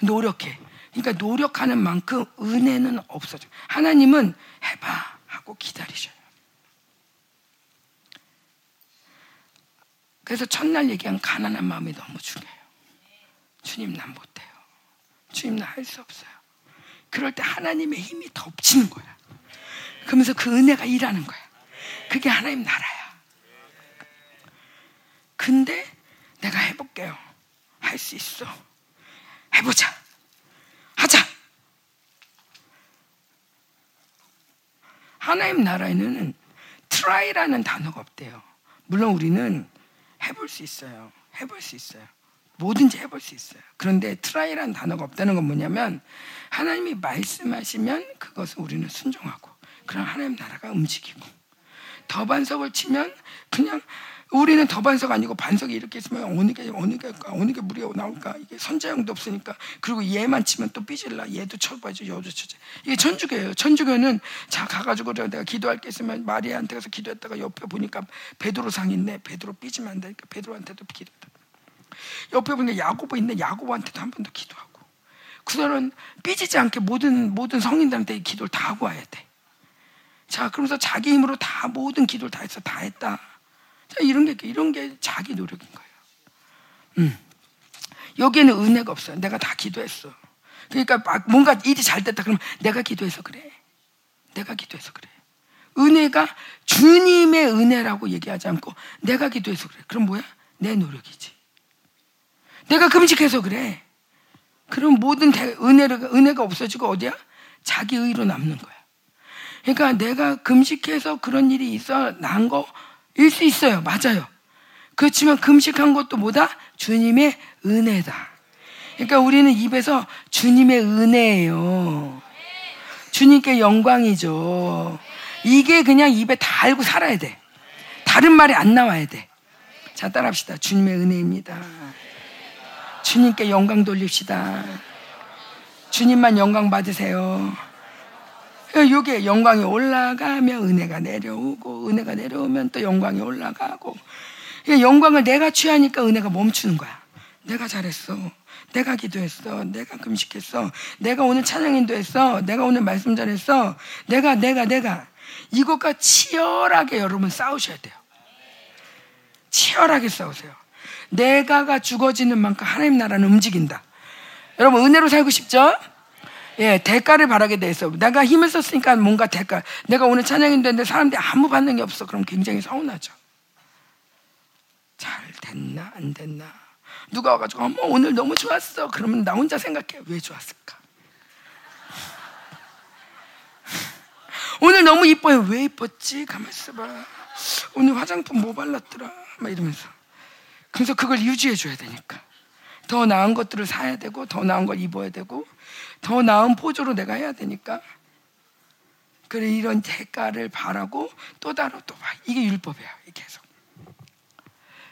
노력해. 그러니까 노력하는 만큼 은혜는 없어져. 하나님은 해봐. 하고 기다리셔요. 그래서 첫날 얘기한 가난한 마음이 너무 중요해요. 주님 난 못해요. 주님 나 할 수 없어요. 그럴 때 하나님의 힘이 덮치는 거야. 그러면서 그 은혜가 일하는 거야. 그게 하나님 나라야. 근데 내가 해볼게요. 할 수 있어. 해보자. 하자. 하나님 나라에는 try라는 단어가 없대요. 물론 우리는 해볼 수 있어요. 해볼 수 있어요. 뭐든지 해볼 수 있어요. 그런데 try라는 단어가 없다는 건 뭐냐면 하나님이 말씀하시면 그것을 우리는 순종하고 그럼 하나님 나라가 움직이고 더 반석을 치면 그냥 우리는 더 반석 아니고 반석이 이렇게 있으면 어느 게 어느 게 어느 게 무리가 나올까 이게 선자형도 없으니까 그리고 얘만 치면 또 삐질라 얘도 쳐봐야죠 여도 쳐지 이게 천주교예요. 천주교는 자 가가지고 내가 기도할 게 있으면 마리아한테 가서 기도했다가 옆에 보니까 베드로 상 있네. 베드로 삐지면 안 되니까 베드로한테도 기도했다 옆에 보니까 야고보 있네 야고보한테도 한 번 더 기도하고 그 사람은 삐지지 않게 모든 모든 성인들한테 기도를 다 하고 와야 돼. 자, 그러면서 자기 힘으로 다 모든 기도를 다 했어, 다 했다. 자, 이런 게 이런 게 자기 노력인 거예요. 음. 여기에는 은혜가 없어요. 내가 다 기도했어. 그러니까 막 뭔가 일이 잘 됐다 그러면 내가 기도해서 그래. 내가 기도해서 그래. 은혜가 주님의 은혜라고 얘기하지 않고 내가 기도해서 그래. 그럼 뭐야? 내 노력이지. 내가 금식해서 그래. 그럼 모든 대, 은혜가, 은혜가 없어지고 어디야? 자기 의로 남는 거야. 그러니까 내가 금식해서 그런 일이 있어 난 거일 수 있어요. 맞아요. 그렇지만 금식한 것도 뭐다? 주님의 은혜다. 그러니까 우리는 입에서 주님의 은혜예요. 주님께 영광이죠. 이게 그냥 입에 다 알고 살아야 돼. 다른 말이 안 나와야 돼. 자, 따라합시다. 주님의 은혜입니다. 주님께 영광 돌립시다. 주님만 영광 받으세요. 요게 영광이 올라가면 은혜가 내려오고, 은혜가 내려오면 또 영광이 올라가고, 영광을 내가 취하니까 은혜가 멈추는 거야. 내가 잘했어. 내가 기도했어. 내가 금식했어. 내가 오늘 찬양 인도 했어. 내가 오늘 말씀 전했어. 내가, 내가, 내가. 이것과 치열하게 여러분 싸우셔야 돼요. 치열하게 싸우세요. 내가가 죽어지는 만큼 하나님 나라는 움직인다. 여러분, 은혜로 살고 싶죠? 예, 대가를 바라게 돼 있어. 내가 힘을 썼으니까 뭔가 대가. 내가 오늘 찬양인도 했는데 사람들이 아무 반응이 없어. 그럼 굉장히 서운하죠. 잘 됐나, 안 됐나. 누가 와가지고, 어머, 오늘 너무 좋았어. 그러면 나 혼자 생각해. 왜 좋았을까? 오늘 너무 이뻐요. 왜 이뻤지? 가만 있어봐. 오늘 화장품 뭐 발랐더라? 막 이러면서. 그래서 그걸 유지해 줘야 되니까. 더 나은 것들을 사야 되고, 더 나은 걸 입어야 되고, 더 나은 포즈로 내가 해야 되니까. 그래, 이런 대가를 바라고 또 다른 또 봐. 이게 율법이야. 계속.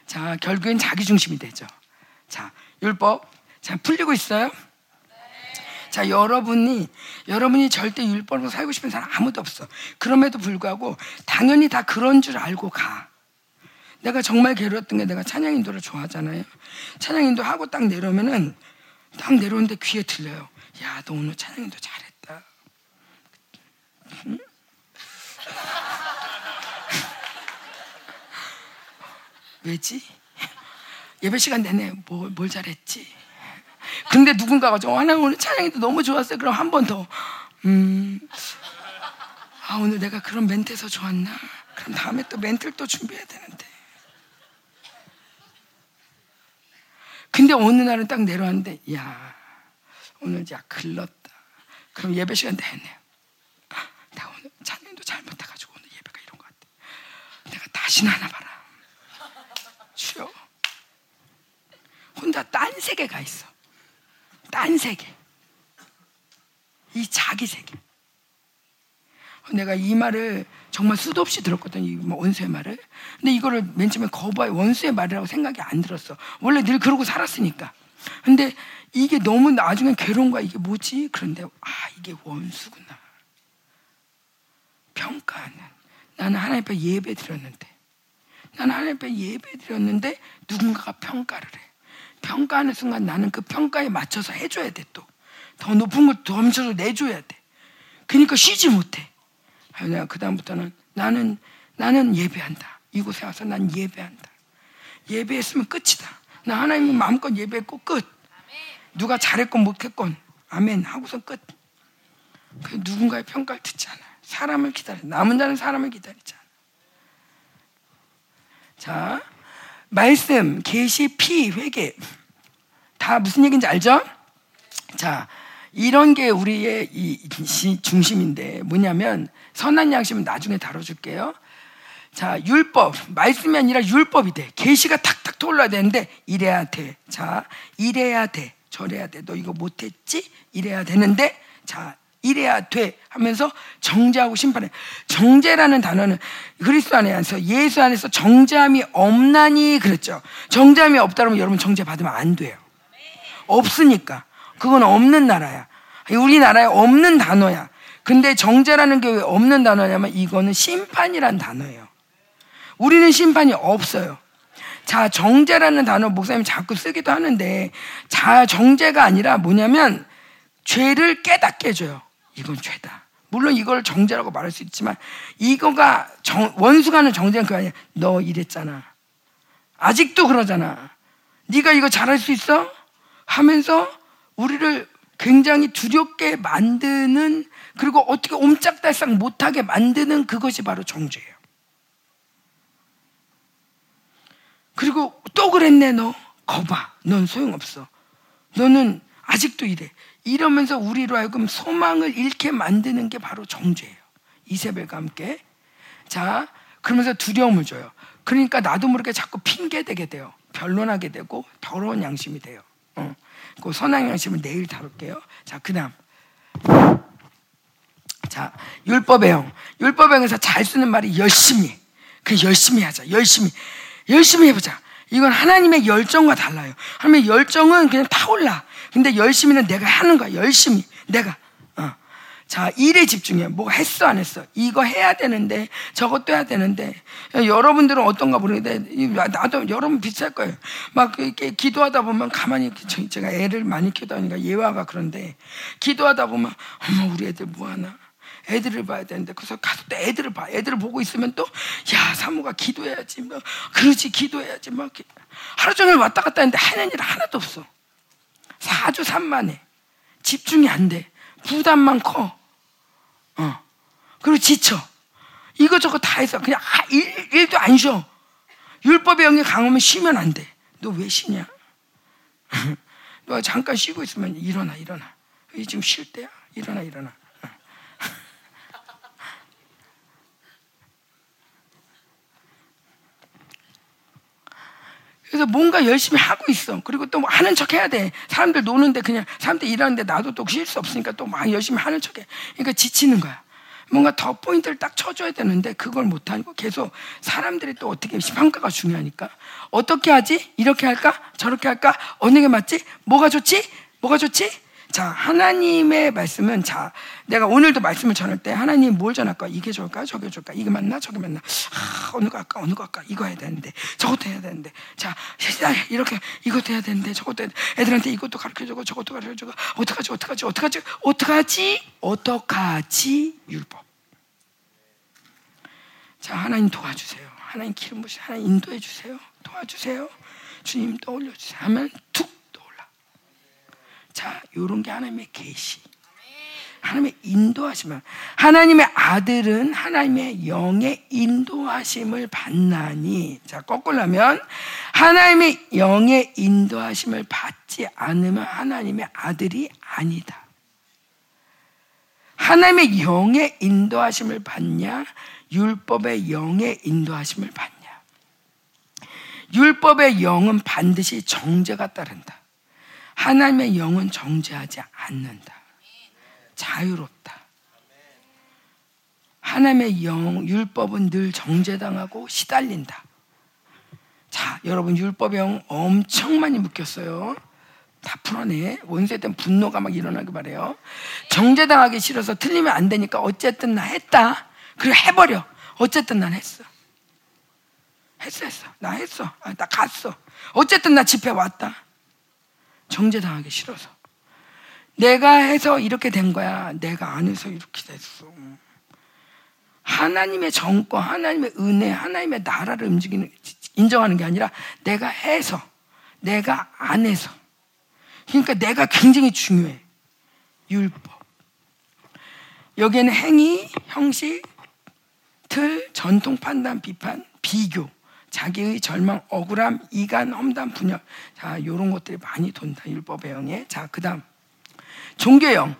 자, 결국엔 자기 중심이 되죠. 자, 율법. 자, 풀리고 있어요? 자, 여러분이, 여러분이 절대 율법으로 살고 싶은 사람 아무도 없어. 그럼에도 불구하고, 당연히 다 그런 줄 알고 가. 내가 정말 괴로웠던 게 내가 찬양 인도를 좋아하잖아요. 찬양 인도 하고 딱 내려오면은, 딱 내려오는데 귀에 들려요. 야, 너 오늘 찬양 인도 잘했다. 응? 왜지? 예배 시간 내내 뭘, 뭘 잘했지? 근데 누군가가 좀, 아, 나 오늘 찬양이도 너무 좋았어요. 그럼 한 번 더. 음, 아, 오늘 내가 그런 멘트에서 좋았나? 그럼 다음에 또 멘트를 또 준비해야 되는데. 근데 어느 날은 딱 내려왔는데, 야, 오늘 야, 글렀다. 그럼 예배 시간 내내. 나 오늘 찬양도 잘못해가지고 오늘 예배가 이런 것 같아. 내가 다시는 하나 봐라. 주여. 혼자 딴 세계 가 있어. 딴 세계. 이 자기 세계. 내가 이 말을 정말 수도 없이 들었거든, 이뭐 원수의 말을. 근데 이거를 맨 처음에 거부해 원수의 말이라고 생각이 안 들었어. 원래 늘 그러고 살았으니까. 근데 이게 너무 나중에 괴로운 거야. 이게 뭐지? 그런데, 아, 이게 원수구나. 평가하는. 나는 하나님 앞에 예배 드렸는데. 나는 하나님 앞에 예배 드렸는데 누군가가 평가를 해. 평가하는 순간 나는 그 평가에 맞춰서 해줘야 돼 또. 더 높은 걸더 내줘야 돼. 그러니까 쉬지 못해. 내가 그 다음부터는 나는 나는 예배한다. 이곳에 와서 난 예배한다. 예배했으면 끝이다. 나 하나님 마음껏 예배했고 끝. 누가 잘했건 못했건 아멘 하고선 끝. 그 누군가의 평가를 듣지 않아. 사람을 기다려. 남은 자는 사람을 기다리지 않아. 자, 말씀, 계시, 피, 회개. 다 무슨 얘기인지 알죠? 자, 이런 게 우리의 이 중심인데 뭐냐면 선한 양심은 나중에 다뤄줄게요. 자, 율법, 말씀이 아니라 율법이 돼. 계시가 탁탁 떠올라야 되는데 이래야 돼. 자, 이래야 돼. 저래야 돼. 너 이거 못했지? 이래야 되는데 자, 이래야 돼 하면서 정죄하고 심판해. 정죄라는 단어는 그리스도 안에서 예수 안에서 정죄함이 없나니 그랬죠. 정죄함이 없다면 여러분 정죄 받으면 안 돼요. 없으니까. 그건 없는 나라야. 우리나라에 없는 단어야. 근데 정죄라는 게 왜 없는 단어냐면 이거는 심판이란 단어예요. 우리는 심판이 없어요. 자, 정죄라는 단어 목사님 자꾸 쓰기도 하는데 자, 정죄가 아니라 뭐냐면 죄를 깨닫게 해줘요. 이건 죄다. 물론 이걸 정죄라고 말할 수 있지만 이거가 정, 원수가 하는 정죄는 그거 아니야. 너 이랬잖아. 아직도 그러잖아. 네가 이거 잘할 수 있어? 하면서 우리를 굉장히 두렵게 만드는 그리고 어떻게 옴짝달싹 못하게 만드는 그것이 바로 정죄예요. 그리고 또 그랬네 너. 거봐 넌 소용없어. 너는 아직도 이래. 이러면서 우리로 하여금 소망을 잃게 만드는 게 바로 정죄예요. 이세벨과 함께. 자 그러면서 두려움을 줘요. 그러니까 나도 모르게 자꾸 핑계 대게 돼요. 변론하게 되고 더러운 양심이 돼요. 어. 그 선한 양심은 내일 다룰게요. 자 그다음 자 율법의 영 율법의 영에서 잘 쓰는 말이 열심히 그 열심히 하자 열심히 열심히 해보자 이건 하나님의 열정과 달라요. 하나님의 열정은 그냥 타올라. 근데 열심히는 내가 하는 거야. 열심히. 내가. 어. 자, 일에 집중해. 뭐 했어, 안 했어? 이거 해야 되는데, 저것도 해야 되는데. 여러분들은 어떤가 모르겠는데, 나도 여러분 비슷할 거예요. 막 이렇게 기도하다 보면 가만히, 제가 애를 많이 키우다 보니까 예화가 그런데, 기도하다 보면, 어머, 우리 애들 뭐 하나? 애들을 봐야 되는데 그래서 가서 또 애들을 봐. 애들을 보고 있으면 또 야 사모가 기도해야지 뭐 그러지 기도해야지 뭐 하루 종일 왔다 갔다 했는데 하는 일 하나도 없어. 사주 산만해. 집중이 안 돼. 부담만 커. 어. 그리고 지쳐. 이거저거 다 해서 그냥 일, 일도 안 쉬어. 율법의 영이 강하면 쉬면 안 돼. 너 왜 쉬냐? 너 잠깐 쉬고 있으면 일어나 일어나. 지금 쉴 때야. 일어나 일어나. 그래서 뭔가 열심히 하고 있어. 그리고 또 뭐 하는 척 해야 돼. 사람들 노는데 그냥 사람들 일하는데 나도 또 쉴 수 없으니까 또 막 열심히 하는 척 해. 그러니까 지치는 거야. 뭔가 더 포인트를 딱 쳐줘야 되는데 그걸 못하고 계속 사람들이 또 어떻게 평가가 중요하니까 어떻게 하지? 이렇게 할까? 저렇게 할까? 어느 게 맞지? 뭐가 좋지? 뭐가 좋지? 자, 하나님의 말씀은 자, 내가 오늘도 말씀을 전할 때 하나님 뭘 전할까? 이게 좋을까? 저게 좋을까? 이게 맞나? 저게 맞나? 아, 어느 거 할까? 어느 거 할까? 이거 해야 되는데, 저것도 해야 되는데. 자, 이렇게 이것도 해야 되는데, 저것도 해야 돼. 애들한테 이것도 가르쳐 주고 저것도 가르쳐 주고 어떡하지? 어떡하지? 어떡하지? 어떡하지? 어떡하지? 율법. 자, 하나님 도와주세요. 하나님 기름 부시 하나님 인도해 주세요. 도와주세요. 주님 떠올려 주세요. 하면 툭 자, 요런 게 하나님의 계시. 하나님의 인도하심을 하나님의 아들은 하나님의 영의 인도하심을 받나니 자 거꾸로 하면 하나님의 영의 인도하심을 받지 않으면 하나님의 아들이 아니다. 하나님의 영의 인도하심을 받냐 율법의 영의 인도하심을 받냐 율법의 영은 반드시 정죄가 따른다. 하나님의 영은 정죄하지 않는다. 자유롭다. 하나님의 영, 율법은 늘 정죄당하고 시달린다. 자, 여러분, 율법의 영 엄청 많이 묶였어요. 다 풀어내. 대한 분노가 막 일어나기 바래요. 정죄당하기 싫어서 틀리면 안 되니까 어쨌든 나 했다. 그리고 해버려. 어쨌든 난 했어. 했어, 했어. 나 했어. 아, 나 갔어. 어쨌든 나 집회 왔다. 정죄당하기 싫어서. 내가 해서 이렇게 된 거야. 내가 안 해서 이렇게 됐어. 하나님의 정권, 하나님의 은혜, 하나님의 나라를 움직이는, 인정하는 게 아니라 내가 해서, 내가 안 해서. 그러니까 내가 굉장히 중요해. 율법. 여기에는 행위, 형식, 틀, 전통 판단, 비판, 비교. 자기의 절망, 억울함, 이간, 험담, 분열. 자, 요런 것들이 많이 돈다. 율법의 영에. 자, 그 다음. 종교 영.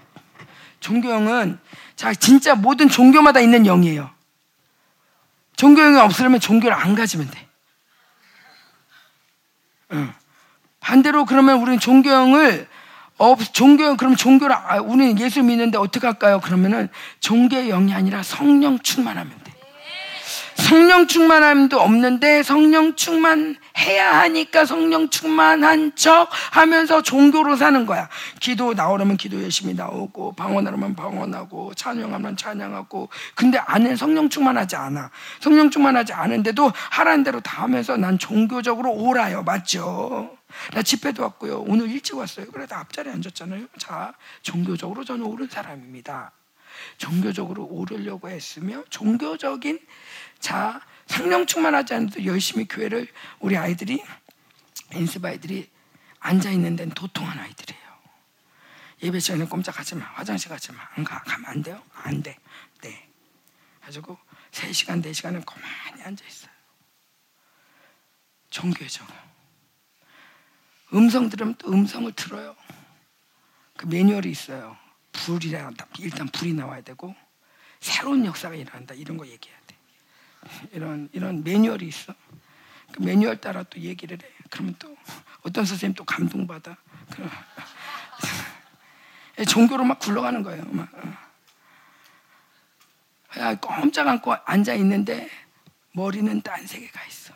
종교 영은, 자, 진짜 모든 종교마다 있는 영이에요. 종교 영이 없으려면 종교를 안 가지면 돼. 응. 반대로 그러면 우리는 종교 영을 어, 종교, 그럼 종교를, 아, 우리는 예수 믿는데 어떻게 할까요? 그러면은 종교의 영이 아니라 성령 충만하면 돼. 성령 충만함도 없는데 성령 충만해야 하니까 성령 충만한 척 하면서 종교로 사는 거야. 기도 나오려면 기도 열심히 나오고 방언하려면 방언하고 찬양하면 찬양하고 근데 안에 성령 충만하지 않아. 성령 충만하지 않은데도 하라는 대로 다 하면서 난 종교적으로 오라요. 맞죠? 나 집회도 왔고요. 오늘 일찍 왔어요. 그래도 앞자리에 앉았잖아요. 자, 종교적으로 저는 옳은 사람입니다. 종교적으로 오르려고 했으며 종교적인 자, 성령 충만하지 않아도 열심히 교회를 우리 아이들이 연습 아이들이 앉아 있는 데는 도통한 아이들이에요. 예배 시간에 꼼짝하지 마. 화장실 가지 마. 안 가. 가면 안 돼요? 안 돼. 네. 가지고 3 시간, 4 시간은 가만히 앉아 있어요. 종교적. 음성 들으면 또 음성을 들어요. 그 매뉴얼이 있어요. 불이 일단 불이 나와야 되고 새로운 역사가 일어난다 이런 거 얘기해야 돼. 이런 이런 매뉴얼이 있어. 그 매뉴얼 따라 또 얘기를 해. 그러면 또 어떤 선생님 또 감동받아. 종교로 막 굴러가는 거예요. 막. 야, 꼼짝 않고 앉아 있는데 머리는 딴 세계 가 있어.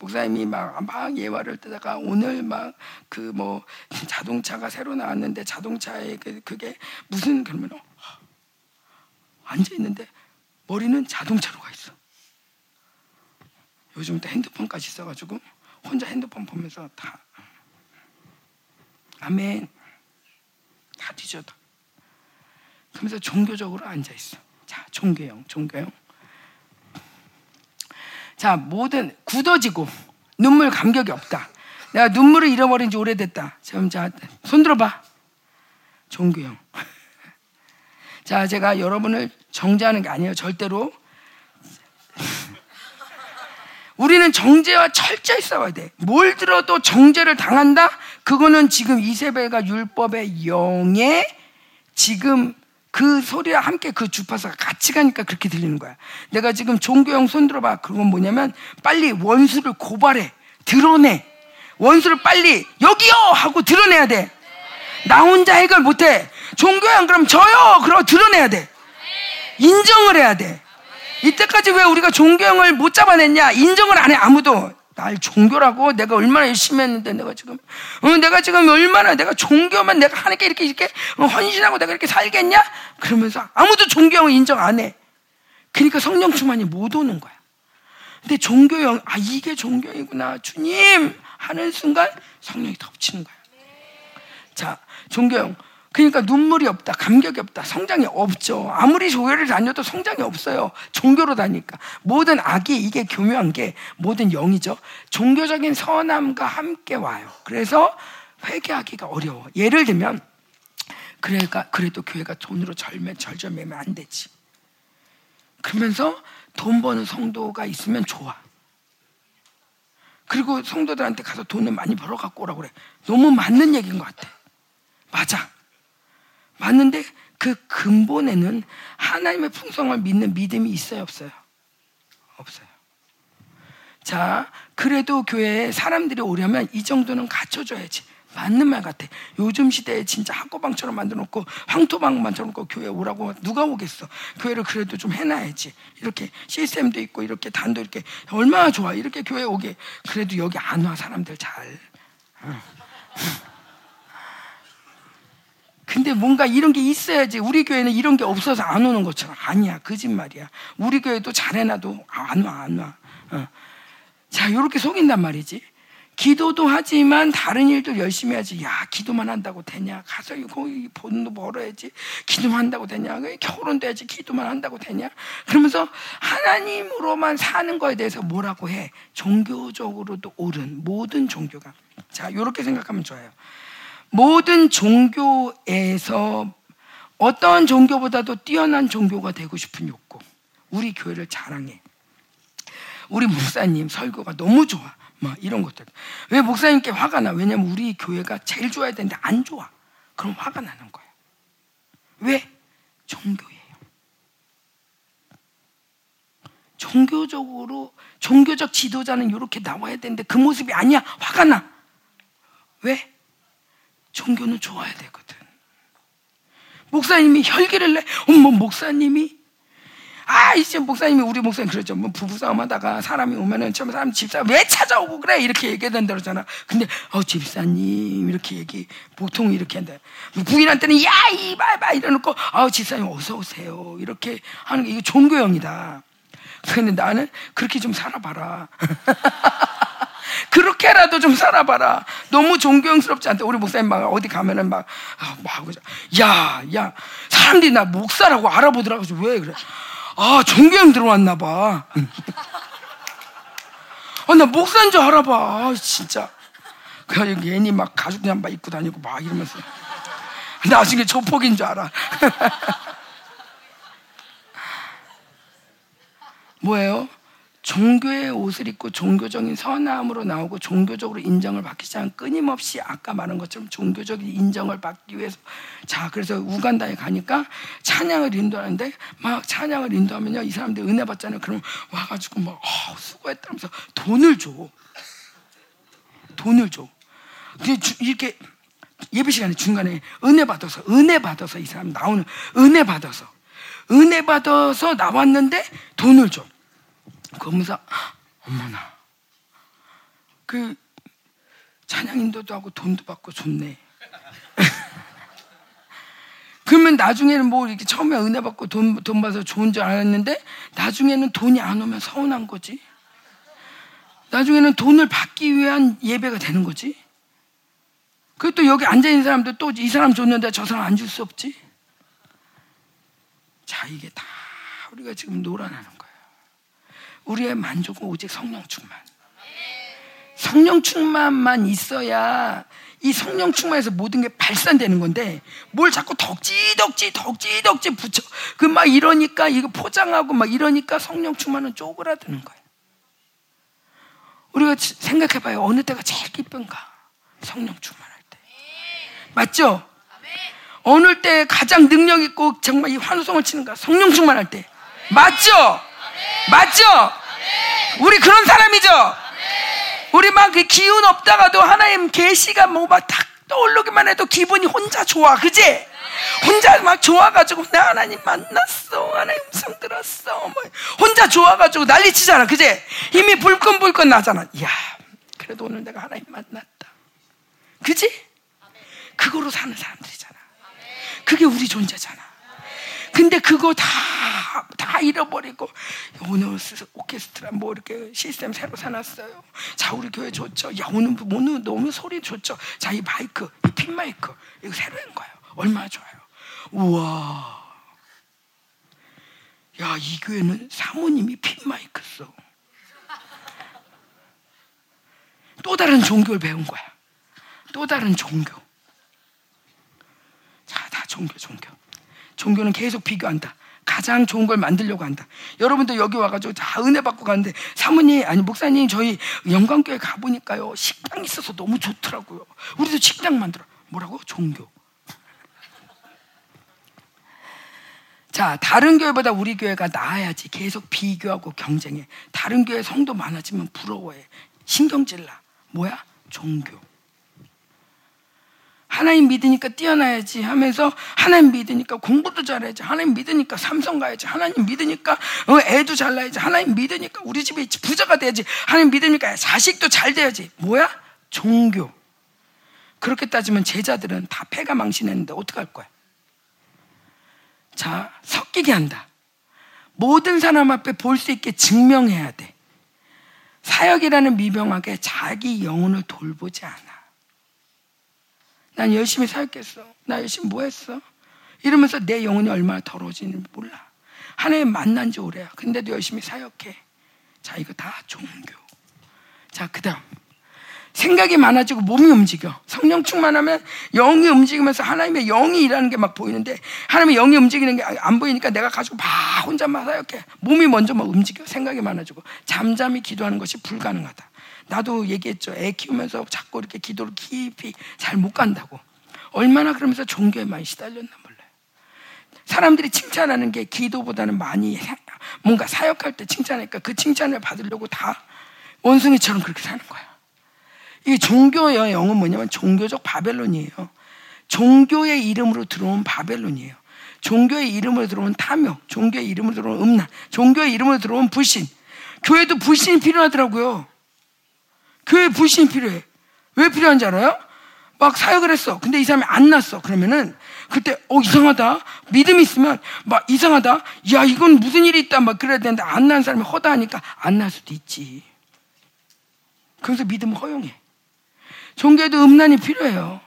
목사님이 막, 막 예화를 뜨다가 오늘 막 그 뭐 자동차가 새로 나왔는데 자동차에 그, 그게 무슨 그러면 어, 앉아 있는데 머리는 자동차로 가 있어. 요즘 또 핸드폰까지 있어가지고 혼자 핸드폰 보면서 다 아멘 다 뒤져다. 그러면서 종교적으로 앉아 있어. 자 종교형 종교형. 자 모든 굳어지고 눈물 감격이 없다. 내가 눈물을 잃어버린 지 오래됐다. 지금 자, 손 들어봐. 종교형. 자, 제가 여러분을 정죄하는 게 아니에요. 절대로. 우리는 정죄와 철저히 싸워야 돼. 뭘 들어도 정죄를 당한다? 그거는 지금 이세벨과 율법의 영에 지금 그 소리와 함께 그 주파수가 같이 가니까 그렇게 들리는 거야. 내가 지금 종교형 손 들어봐. 그건 뭐냐면 빨리 원수를 고발해. 드러내. 원수를 빨리 여기요! 하고 드러내야 돼. 나 혼자 해결 못해. 종교형 그럼 저요! 그러고 드러내야 돼. 인정을 해야 돼. 이때까지 왜 우리가 종교형을 못 잡아냈냐? 인정을 안 해, 아무도. 날 종교라고 내가 얼마나 열심히 했는데 내가 지금 어, 내가 지금 얼마나 내가 종교만 내가 하나님께 이렇게 이렇게 어, 헌신하고 내가 이렇게 살겠냐? 그러면서 아무도 종교형을 인정 안 해. 그러니까 성령 충만이 못 오는 거야. 근데 종교형 아 이게 종교이구나 주님 하는 순간 성령이 덮치는 거야. 자 종교형 그러니까 눈물이 없다, 감격이 없다, 성장이 없죠. 아무리 교회를 다녀도 성장이 없어요. 종교로 다니까. 모든 악이 이게 교묘한 게 모든 영이죠. 종교적인 선함과 함께 와요. 그래서 회개하기가 어려워. 예를 들면, 그러니까 그래도 교회가 돈으로 절매 절절매면 안 되지. 그러면서 돈 버는 성도가 있으면 좋아. 그리고 성도들한테 가서 돈을 많이 벌어 갖고 오라고 그래. 너무 맞는 얘기인 것 같아. 맞아. 맞는데 그 근본에는 하나님의 풍성을 믿는 믿음이 있어요, 없어요? 없어요. 자, 그래도 교회에 사람들이 오려면 이 정도는 갖춰줘야지. 맞는 말 같아. 요즘 시대에 진짜 학고방처럼 만들어 놓고 황토방 만들어 놓고 교회 오라고 누가 오겠어. 교회를 그래도 좀 해놔야지. 이렇게 시스템도 있고 이렇게 단도 이렇게 얼마나 좋아. 이렇게 교회 오게. 그래도 여기 안 와 사람들 잘. 근데 뭔가 이런 게 있어야지. 우리 교회는 이런 게 없어서 안 오는 것처럼. 아니야. 거짓말이야. 우리 교회도 잘해놔도 안 와, 안 와. 어. 자, 이렇게 속인단 말이지. 기도도 하지만 다른 일도 열심히 하지. 야, 기도만 한다고 되냐? 가서 거기 돈도 벌어야지. 기도만 한다고 되냐? 결혼도 해야지. 기도만 한다고 되냐? 그러면서 하나님으로만 사는 거에 대해서 뭐라고 해? 종교적으로도 옳은 모든 종교가. 자, 이렇게 생각하면 좋아요. 모든 종교에서 어떤 종교보다도 뛰어난 종교가 되고 싶은 욕구. 우리 교회를 자랑해. 우리 목사님 설교가 너무 좋아. 뭐 이런 것들. 왜 목사님께 화가 나? 왜냐면 우리 교회가 제일 좋아야 되는데 안 좋아. 그럼 화가 나는 거야. 왜? 종교예요. 종교적으로 종교적 지도자는 이렇게 나와야 되는데 그 모습이 아니야. 화가 나. 왜? 종교는 좋아야 되거든. 목사님이 혈기를 내. 어머, 목사님이. 아, 이제 목사님이, 우리 목사님 그러죠. 뭐 부부싸움 하다가 사람이 오면은 처음에 사람 집사 왜 찾아오고 그래? 이렇게 얘기하던 대로잖아. 근데, 어, 집사님, 이렇게 얘기, 보통 이렇게 한다. 뭐 부인한테는, 야, 이봐봐! 이러놓고, 아, 집사님 어서오세요. 이렇게 하는 게, 이거 종교형이다. 근데 나는 그렇게 좀 살아봐라. 그렇게라도 좀 살아봐라. 너무 존경스럽지 않다. 우리 목사님 막 어디 가면은 막, 아, 뭐 하고, 야, 야, 사람들이 나 목사라고 알아보더라고. 왜 그래? 아, 존경 들어왔나 봐. 아, 나 목사인 줄 알아봐. 아, 진짜. 그래서 괜히 막 가죽 잠바 입고 다니고 막 이러면서. 나중에 조폭인 줄 알아. 뭐예요? 종교의 옷을 입고 종교적인 선함으로 나오고 종교적으로 인정을 받기 시작한 끊임없이 아까 말한 것처럼 종교적인 인정을 받기 위해서. 자 그래서 우간다에 가니까 찬양을 인도하는데 막 찬양을 인도하면요 이 사람들 은혜 받잖아요. 그럼 와가지고 막 어, 수고했다면서 돈을 줘. 돈을 줘. 이렇게 예배 시간에 중간에 은혜 받아서 은혜 받아서 이 사람 나오는 은혜 받아서. 은혜 받아서 나왔는데 돈을 줘 그러면서 어머나 그 찬양 인도도 하고 돈도 받고 좋네. 그러면 나중에는 뭐 이렇게 처음에 은혜 받고 돈, 돈 받아서 좋은 줄 알았는데 나중에는 돈이 안 오면 서운한 거지. 나중에는 돈을 받기 위한 예배가 되는 거지. 그리고 또 여기 앉아있는 사람들 또 이 사람 줬는데 저 사람 안 줄 수 없지. 자, 이게 다 우리가 지금 놀아나는 거야. 우리의 만족은 오직 성령 충만. 성령 충만만 있어야 이 성령 충만에서 모든 게 발산되는 건데 뭘 자꾸 덕지 덕지 덕지 덕지 붙여 그 막 이러니까 이거 포장하고 막 이러니까 성령 충만은 쪼그라드는 거예요. 우리가 생각해봐요. 어느 때가 제일 기쁜가? 성령 충만할 때. 맞죠? 어느 때 가장 능력 있고 정말 이 환호성을 치는가? 성령 충만할 때. 맞죠? 맞죠? 우리 그런 사람이죠? 우리 막 그 기운 없다가도 하나님 계시가 뭐막탁 떠오르기만 해도 기분이 혼자 좋아. 그지? 혼자 막 좋아가지고 나 하나님 만났어. 하나님 음성 들었어. 뭐 혼자 좋아가지고 난리치잖아. 그지? 힘이 불끈불끈 나잖아. 이야, 그래도 오늘 내가 하나님 만났다. 그지? 그거로 사는 사람들이잖아. 그게 우리 존재잖아. 근데 그거 다, 다 잃어버리고, 오늘 오케스트라 뭐 이렇게 시스템 새로 사놨어요. 자, 우리 교회 좋죠. 야, 오늘, 오늘 너무 소리 좋죠. 자, 이 마이크, 이 핀 마이크. 이거 새로 한 거예요. 얼마나 좋아요. 우와. 야, 이 교회는 사모님이 핀 마이크 써. 또 다른 종교를 배운 거야. 또 다른 종교. 자, 다 종교, 종교. 종교는 계속 비교한다. 가장 좋은 걸 만들려고 한다. 여러분도 여기 와가지고 다 은혜 받고 가는데 사모님 아니 목사님 저희 영광교회 가보니까요 식당 있어서 너무 좋더라고요. 우리도 식당 만들어. 뭐라고? 종교. 자, 다른 교회보다 우리 교회가 나아야지. 계속 비교하고 경쟁해. 다른 교회 성도 많아지면 부러워해. 신경질 나. 뭐야? 종교. 하나님 믿으니까 뛰어나야지 하면서 하나님 믿으니까 공부도 잘해야지 하나님 믿으니까 삼성 가야지 하나님 믿으니까 어, 애도 잘 나야지 하나님 믿으니까 우리 집에 부자가 돼야지 하나님 믿으니까 자식도 잘 돼야지. 뭐야? 종교. 그렇게 따지면 제자들은 다 패가 망신했는데 어떡할 거야? 자 섞이게 한다. 모든 사람 앞에 볼 수 있게 증명해야 돼. 사역이라는 미명하게 자기 영혼을 돌보지 않아 난 열심히 살겠어. 나 열심히 뭐 했어? 이러면서 내 영혼이 얼마나 더러워지는지 몰라. 하나님 만난 지 오래야. 근데도 열심히 사역해. 자, 이거 다 종교. 자, 그 다음. 생각이 많아지고 몸이 움직여. 성령 충만하면 영이 움직이면서 하나님의 영이 일하는 게 막 보이는데 하나님의 영이 움직이는 게 안 보이니까 내가 가지고 막 혼자만 사역해. 몸이 먼저 막 움직여. 생각이 많아지고 잠잠히 기도하는 것이 불가능하다. 나도 얘기했죠. 애 키우면서 자꾸 이렇게 기도를 깊이 잘 못 간다고. 얼마나 그러면서 종교에 많이 시달렸나 몰라요. 사람들이 칭찬하는 게 기도보다는 많이 뭔가 사역할 때 칭찬하니까 그 칭찬을 받으려고 다 원숭이처럼 그렇게 사는 거야. 이 종교의 영은 뭐냐면 종교적 바벨론이에요. 종교의 이름으로 들어온 바벨론이에요. 종교의 이름으로 들어온 탐욕, 종교의 이름으로 들어온 음란, 종교의 이름으로 들어온 불신. 교회도 불신이 필요하더라고요. 교회 불신이 필요해. 왜 필요한지 알아요? 막 사역을 했어. 근데 이 사람이 안 났어. 그러면은 그때 어 이상하다. 믿음이 있으면 막 이상하다. 야 이건 무슨 일이 있다. 막 그래야 되는데 안 난 사람이 허다하니까 안 날 수도 있지. 그래서 믿음을 허용해. 종교에도 음란이 필요해요.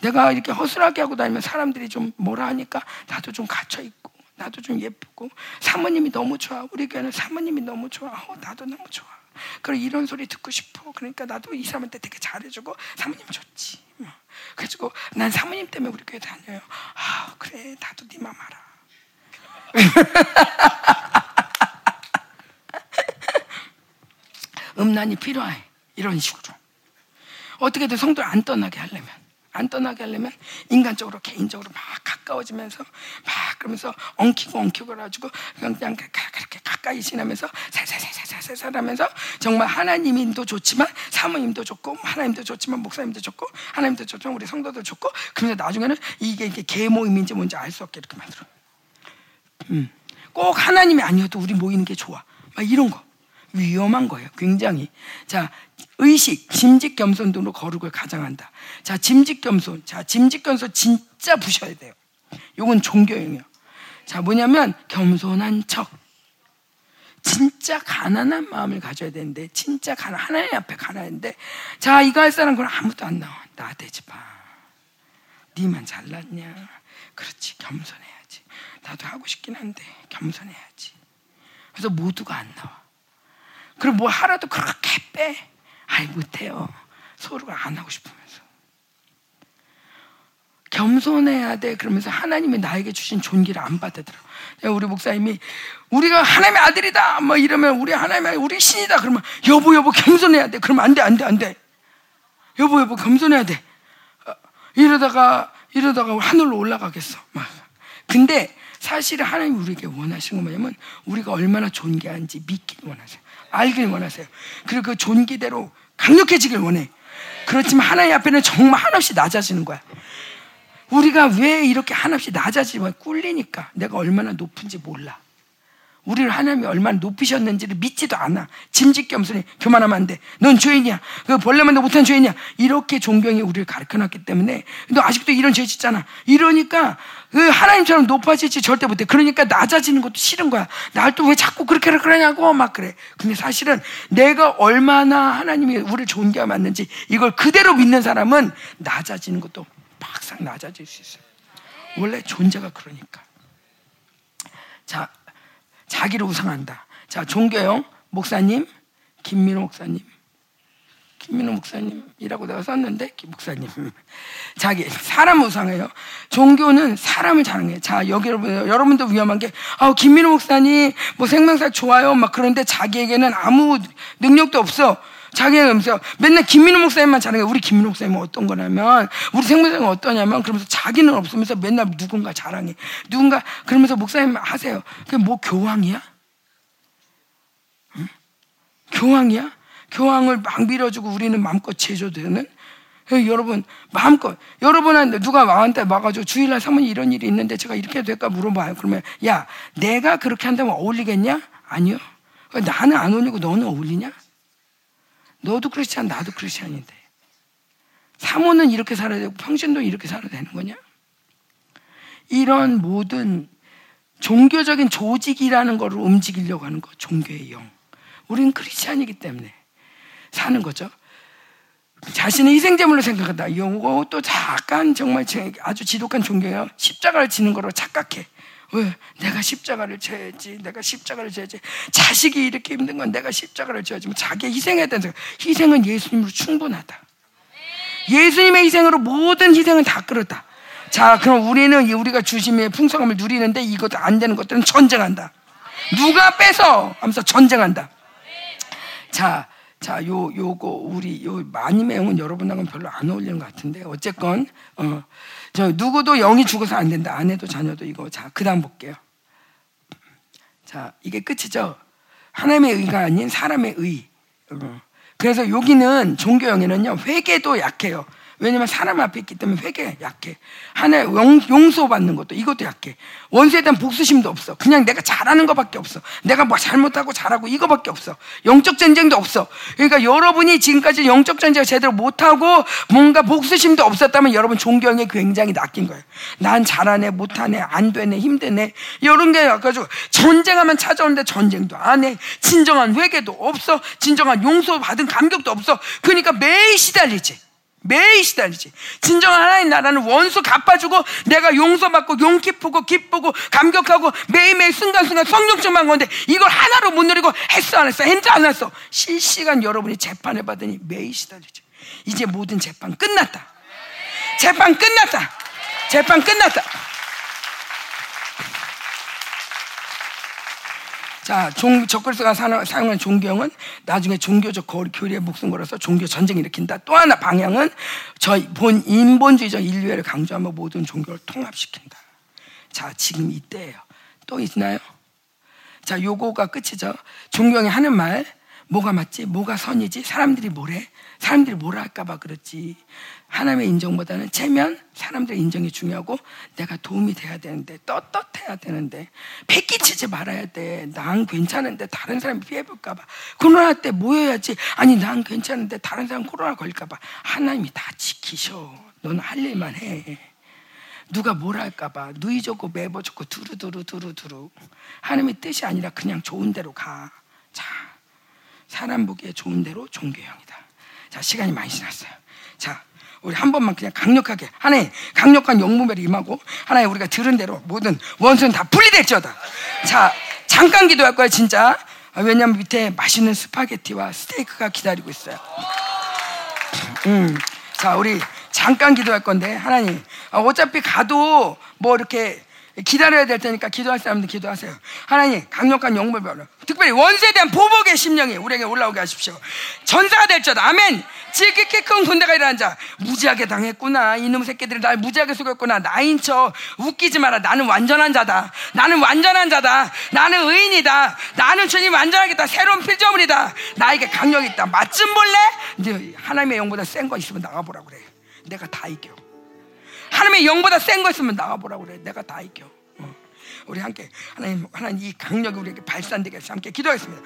내가 이렇게 허술하게 하고 다니면 사람들이 좀 뭐라 하니까 나도 좀 갇혀 있고 나도 좀 예쁘고 사모님이 너무 좋아. 우리 교회는 사모님이 너무 좋아. 어, 나도 너무 좋아. 그래 이런 소리 듣고 싶어. 그러니까 나도 이 사람한테 되게 잘해주고 사모님 좋지. 뭐. 그래가지고 난 사모님 때문에 우리 교회 다녀요. 아 그래 나도 네맘 알아. 음란이 필요해. 이런 식으로. 어떻게든 성도를 안 떠나게 하려면. 안 떠나게 하려면 인간적으로 개인적으로 막 가까워지면서 막 그러면서 엉키고 엉키고 그래가지고 그냥, 그렇게 가까이 지나면서 살살살살살살 하면서 정말 하나님도 좋지만 사모님도 좋고 하나님도 좋지만 목사님도 좋고 하나님도 좋지만 우리 성도들 좋고 그러면서 나중에는 이게 이게 개 모임인지 뭔지 알 수 없게 이렇게 만들어. 음. 꼭 하나님이 아니어도 우리 모이는 게 좋아. 막 이런 거. 위험한 거예요. 굉장히. 자, 의식, 짐직 겸손 등으로 거룩을 가장한다. 자, 짐직 겸손. 자, 짐직 겸손 진짜 부셔야 돼요. 요건 종교형이에요. 자, 뭐냐면 겸손한 척. 진짜 가난한 마음을 가져야 되는데 진짜 가난 하나님 앞에 가난한데 자 이거 할 사람 그럼 아무도 안 나와 나대지 마 니만 잘났냐 그렇지 겸손해야지 나도 하고 싶긴 한데 겸손해야지 그래서 모두가 안 나와 그리고 뭐 하라도 그렇게 빼 아이 못해요. 서로가 안 하고 싶으면서. 겸손해야 돼. 그러면서 하나님이 나에게 주신 존귀를 안 받아들여. 우리 목사님이 우리가 하나님의 아들이다. 뭐 이러면 우리 하나님의 우리 신이다. 그러면 여보 여보 겸손해야 돼. 그러면 안 돼, 안 돼, 안 돼. 여보 여보 겸손해야 돼. 어, 이러다가 이러다가 하늘로 올라가겠어. 막. 근데 사실은 하나님이 우리에게 원하시는 건 뭐냐면 우리가 얼마나 존귀한지 믿기를 원하세요. 알길 원하세요. 그리고 그 존귀대로 강력해지길 원해. 그렇지만 하나님 앞에는 정말 한없이 낮아지는 거야. 우리가 왜 이렇게 한없이 낮아지면 꿀리니까 내가 얼마나 높은지 몰라. 우리를 하나님이 얼마나 높이셨는지를 믿지도 않아. 짐짓 겸손히 교만하면 안 돼. 넌 죄인이야. 그 벌레만 도 못한 죄인이야. 이렇게 존경이 우리를 가르쳐 놨기 때문에 너 아직도 이런 죄 짓잖아. 이러니까 그 하나님처럼 높아지지 절대 못해. 그러니까 낮아지는 것도 싫은 거야. 날 또 왜 자꾸 그렇게 그러냐고 막 그래. 근데 사실은 내가 얼마나 하나님이 우리를 존경하 맞는지 이걸 그대로 믿는 사람은 낮아지는 것도 막상 낮아질 수 있어요. 원래 존재가 그러니까. 자, 자기를 우상한다. 자, 종교형 목사님, 김민호 목사님, 김민호 목사님이라고 내가 썼는데 목사님 자기 사람 우상해요. 종교는 사람을 자랑해. 자 여기 여러분 여러분도 위험한 게 아, 김민호 목사님 뭐 생명사 좋아요 막 그런데 자기에게는 아무 능력도 없어. 자기는 그러면서 맨날 김민호 목사님만 자랑해. 우리 김민호 목사님은 어떤 거냐면 우리 생명사는 어떠냐면 그러면서 자기는 없으면서 맨날 누군가 자랑해. 누군가 그러면서 목사님 하세요. 그게 뭐 교황이야? 응? 교황이야? 교황을 막 밀어주고 우리는 마음껏 제조되는 여러분 마음껏 여러분한테 누가 나한테 와가지고 주일날 사모님 이런 일이 있는데 제가 이렇게 될까 물어봐요. 그러면 야 내가 그렇게 한다면 어울리겠냐? 아니요. 나는 안 어울리고 너는 어울리냐? 너도 크리스찬 나도 크리스찬인데 사모는 이렇게 살아야 되고 평신도 이렇게 살아야 되는 거냐? 이런 모든 종교적인 조직이라는 것을 움직이려고 하는 거 종교의 영. 우리는 크리스찬이기 때문에 사는 거죠. 자신의 희생제물로 생각한다. 이것도 약간 정말 아주 지독한 종교예요. 십자가를 지는 거로 착각해. 왜? 내가 십자가를 져야지. 내가 십자가를 져야지. 자식이 이렇게 힘든 건 내가 십자가를 져야지. 뭐 자기 희생해야 생각. 희생은 예수님으로 충분하다. 예수님의 희생으로 모든 희생은 다 끌었다. 자, 그럼 우리는 우리가 주심의 풍성함을 누리는데 이것도 안 되는 것들은 전쟁한다. 누가 뺏어? 하면서 전쟁한다. 자, 자, 요, 요거, 우리, 요, 마님의 영은 여러분하고는 별로 안 어울리는 것 같은데, 어쨌건, 어, 저 누구도 영이 죽어서 안 된다. 아내도 자녀도 이거. 자, 그 다음 볼게요. 자, 이게 끝이죠. 하나님의 의가 아닌 사람의 의. 어. 그래서 여기는 종교 영에는요, 회개도 약해요. 왜냐면 사람 앞에 있기 때문에 회개 약해. 하나 용서받는 것도 이것도 약해. 원수에 대한 복수심도 없어. 그냥 내가 잘하는 것밖에 없어. 내가 뭐 잘못하고 잘하고 이거밖에 없어. 영적 전쟁도 없어. 그러니까 여러분이 지금까지 영적 전쟁을 제대로 못하고 뭔가 복수심도 없었다면 여러분 존경에 굉장히 낚인 거예요. 난 잘하네, 못하네, 안 되네, 힘드네. 이런 게 가지고 전쟁하면 찾아오는데 전쟁도 안 해. 진정한 회개도 없어. 진정한 용서 받은 감격도 없어. 그러니까 매일 시달리지. 매일 시달리지. 진정한 하나님 나라는 원수 갚아주고 내가 용서받고 용기쁘고 기쁘고 감격하고 매일매일 순간순간 성령적만 건데 이걸 하나로 못 누리고 했어 안 했어 했어 안 했어 실시간 여러분이 재판을 받으니 매일 시달리지. 이제 모든 재판 끝났다. 재판 끝났다. 재판 끝났다. 자, 종, 적그리스가 사용한 종교형은 나중에 종교적 교리에 목숨 걸어서 종교 전쟁 일으킨다. 또 하나 방향은 저희 본 인본주의적 인류애를 강조하며 모든 종교를 통합시킨다. 자, 지금 이때예요. 또 있나요? 자, 요거가 끝이죠. 종교형이 하는 말 뭐가 맞지? 뭐가 선이지? 사람들이 뭐래? 사람들이 뭐라 할까봐 그렇지. 하나님의 인정보다는 체면, 사람들의 인정이 중요하고 내가 도움이 돼야 되는데 떳떳해야 되는데 패기치지 말아야 돼. 난 괜찮은데 다른 사람이 피해볼까 봐. 코로나 때 모여야지. 아니 난 괜찮은데 다른 사람 코로나 걸릴까 봐. 하나님이 다 지키셔. 너는 할 일만 해. 누가 뭘 할까 봐 누이 좋고 매보 좋고 두루두루 두루두루 하나님의 뜻이 아니라 그냥 좋은 대로 가. 자, 사람 보기에 좋은 대로 종교형이다. 자, 시간이 많이 지났어요. 자, 우리 한 번만 그냥 강력하게 하나님 강력한 영무별이 임하고 하나님 우리가 들은 대로 모든 원수는 다 분리될지어다. 자, 잠깐 기도할 거야 진짜. 아, 왜냐면 밑에 맛있는 스파게티와 스테이크가 기다리고 있어요. 음, 자, 우리 잠깐 기도할 건데 하나님 아, 어차피 가도 뭐 이렇게 기다려야 될 테니까 기도할 사람들 기도하세요. 하나님 강력한 영물 별로 특별히 원수에 대한 보복의 심령이 우리에게 올라오게 하십시오. 전사가 될지다 아멘. 지극히 큰 군대가 일어난 자 무지하게 당했구나. 이놈 새끼들이 날 무지하게 속였구나. 나인 척 웃기지 마라. 나는 완전한 자다. 나는 완전한 자다. 나는 의인이다. 나는 주님 완전하겠다. 새로운 필조물이다. 나에게 강력이 있다. 맛 좀 볼래? 하나님의 영보다 센 거 있으면 나가보라 그래. 내가 다 이겨. 하나님의 영보다 센 거 있으면 나가보라 그래. 내가 다 이겨. 어. 우리 함께 하나님 하나님 이 강력이 우리에게 발산되게 해서 함께 기도하겠습니다.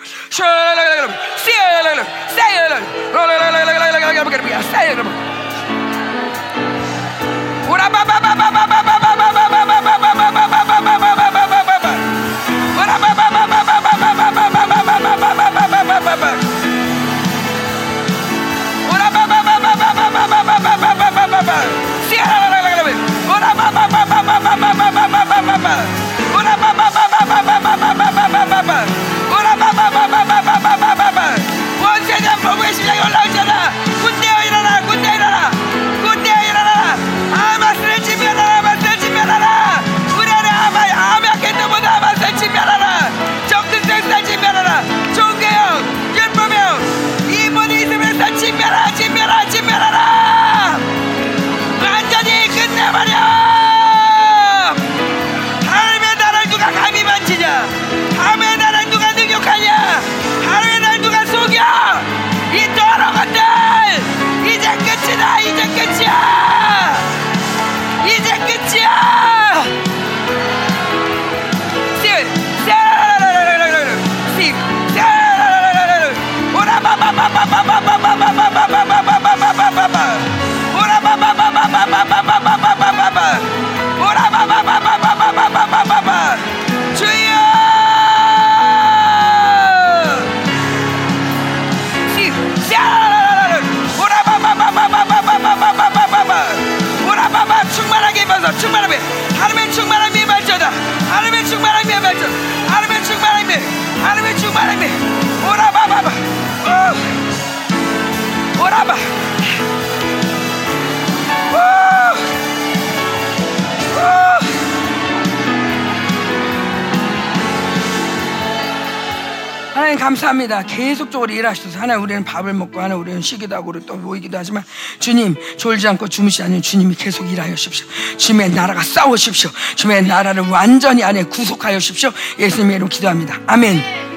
올 라오잖아 군대여 충만하게 입어서 충만하게. 하나님의 충만함이 임할지어다. 하나님의 충만함이 임할지어다. 하나님의 충만함이 하나님의 충만함이. 오라바바바 오 오. 하나님 감사합니다. 계속적으로 일하셔서 하나님 우리는 밥을 먹고 하나 우리는 쉬기도 하고 우리 또 모이기도 하지만 주님 졸지 않고 주무시 않는 주님이 계속 일하여 주십시오. 주님의 나라가 싸우십시오. 주님의 나라를 완전히 안에 구속하여 주십시오. 예수님의 이름 기도합니다. 아멘.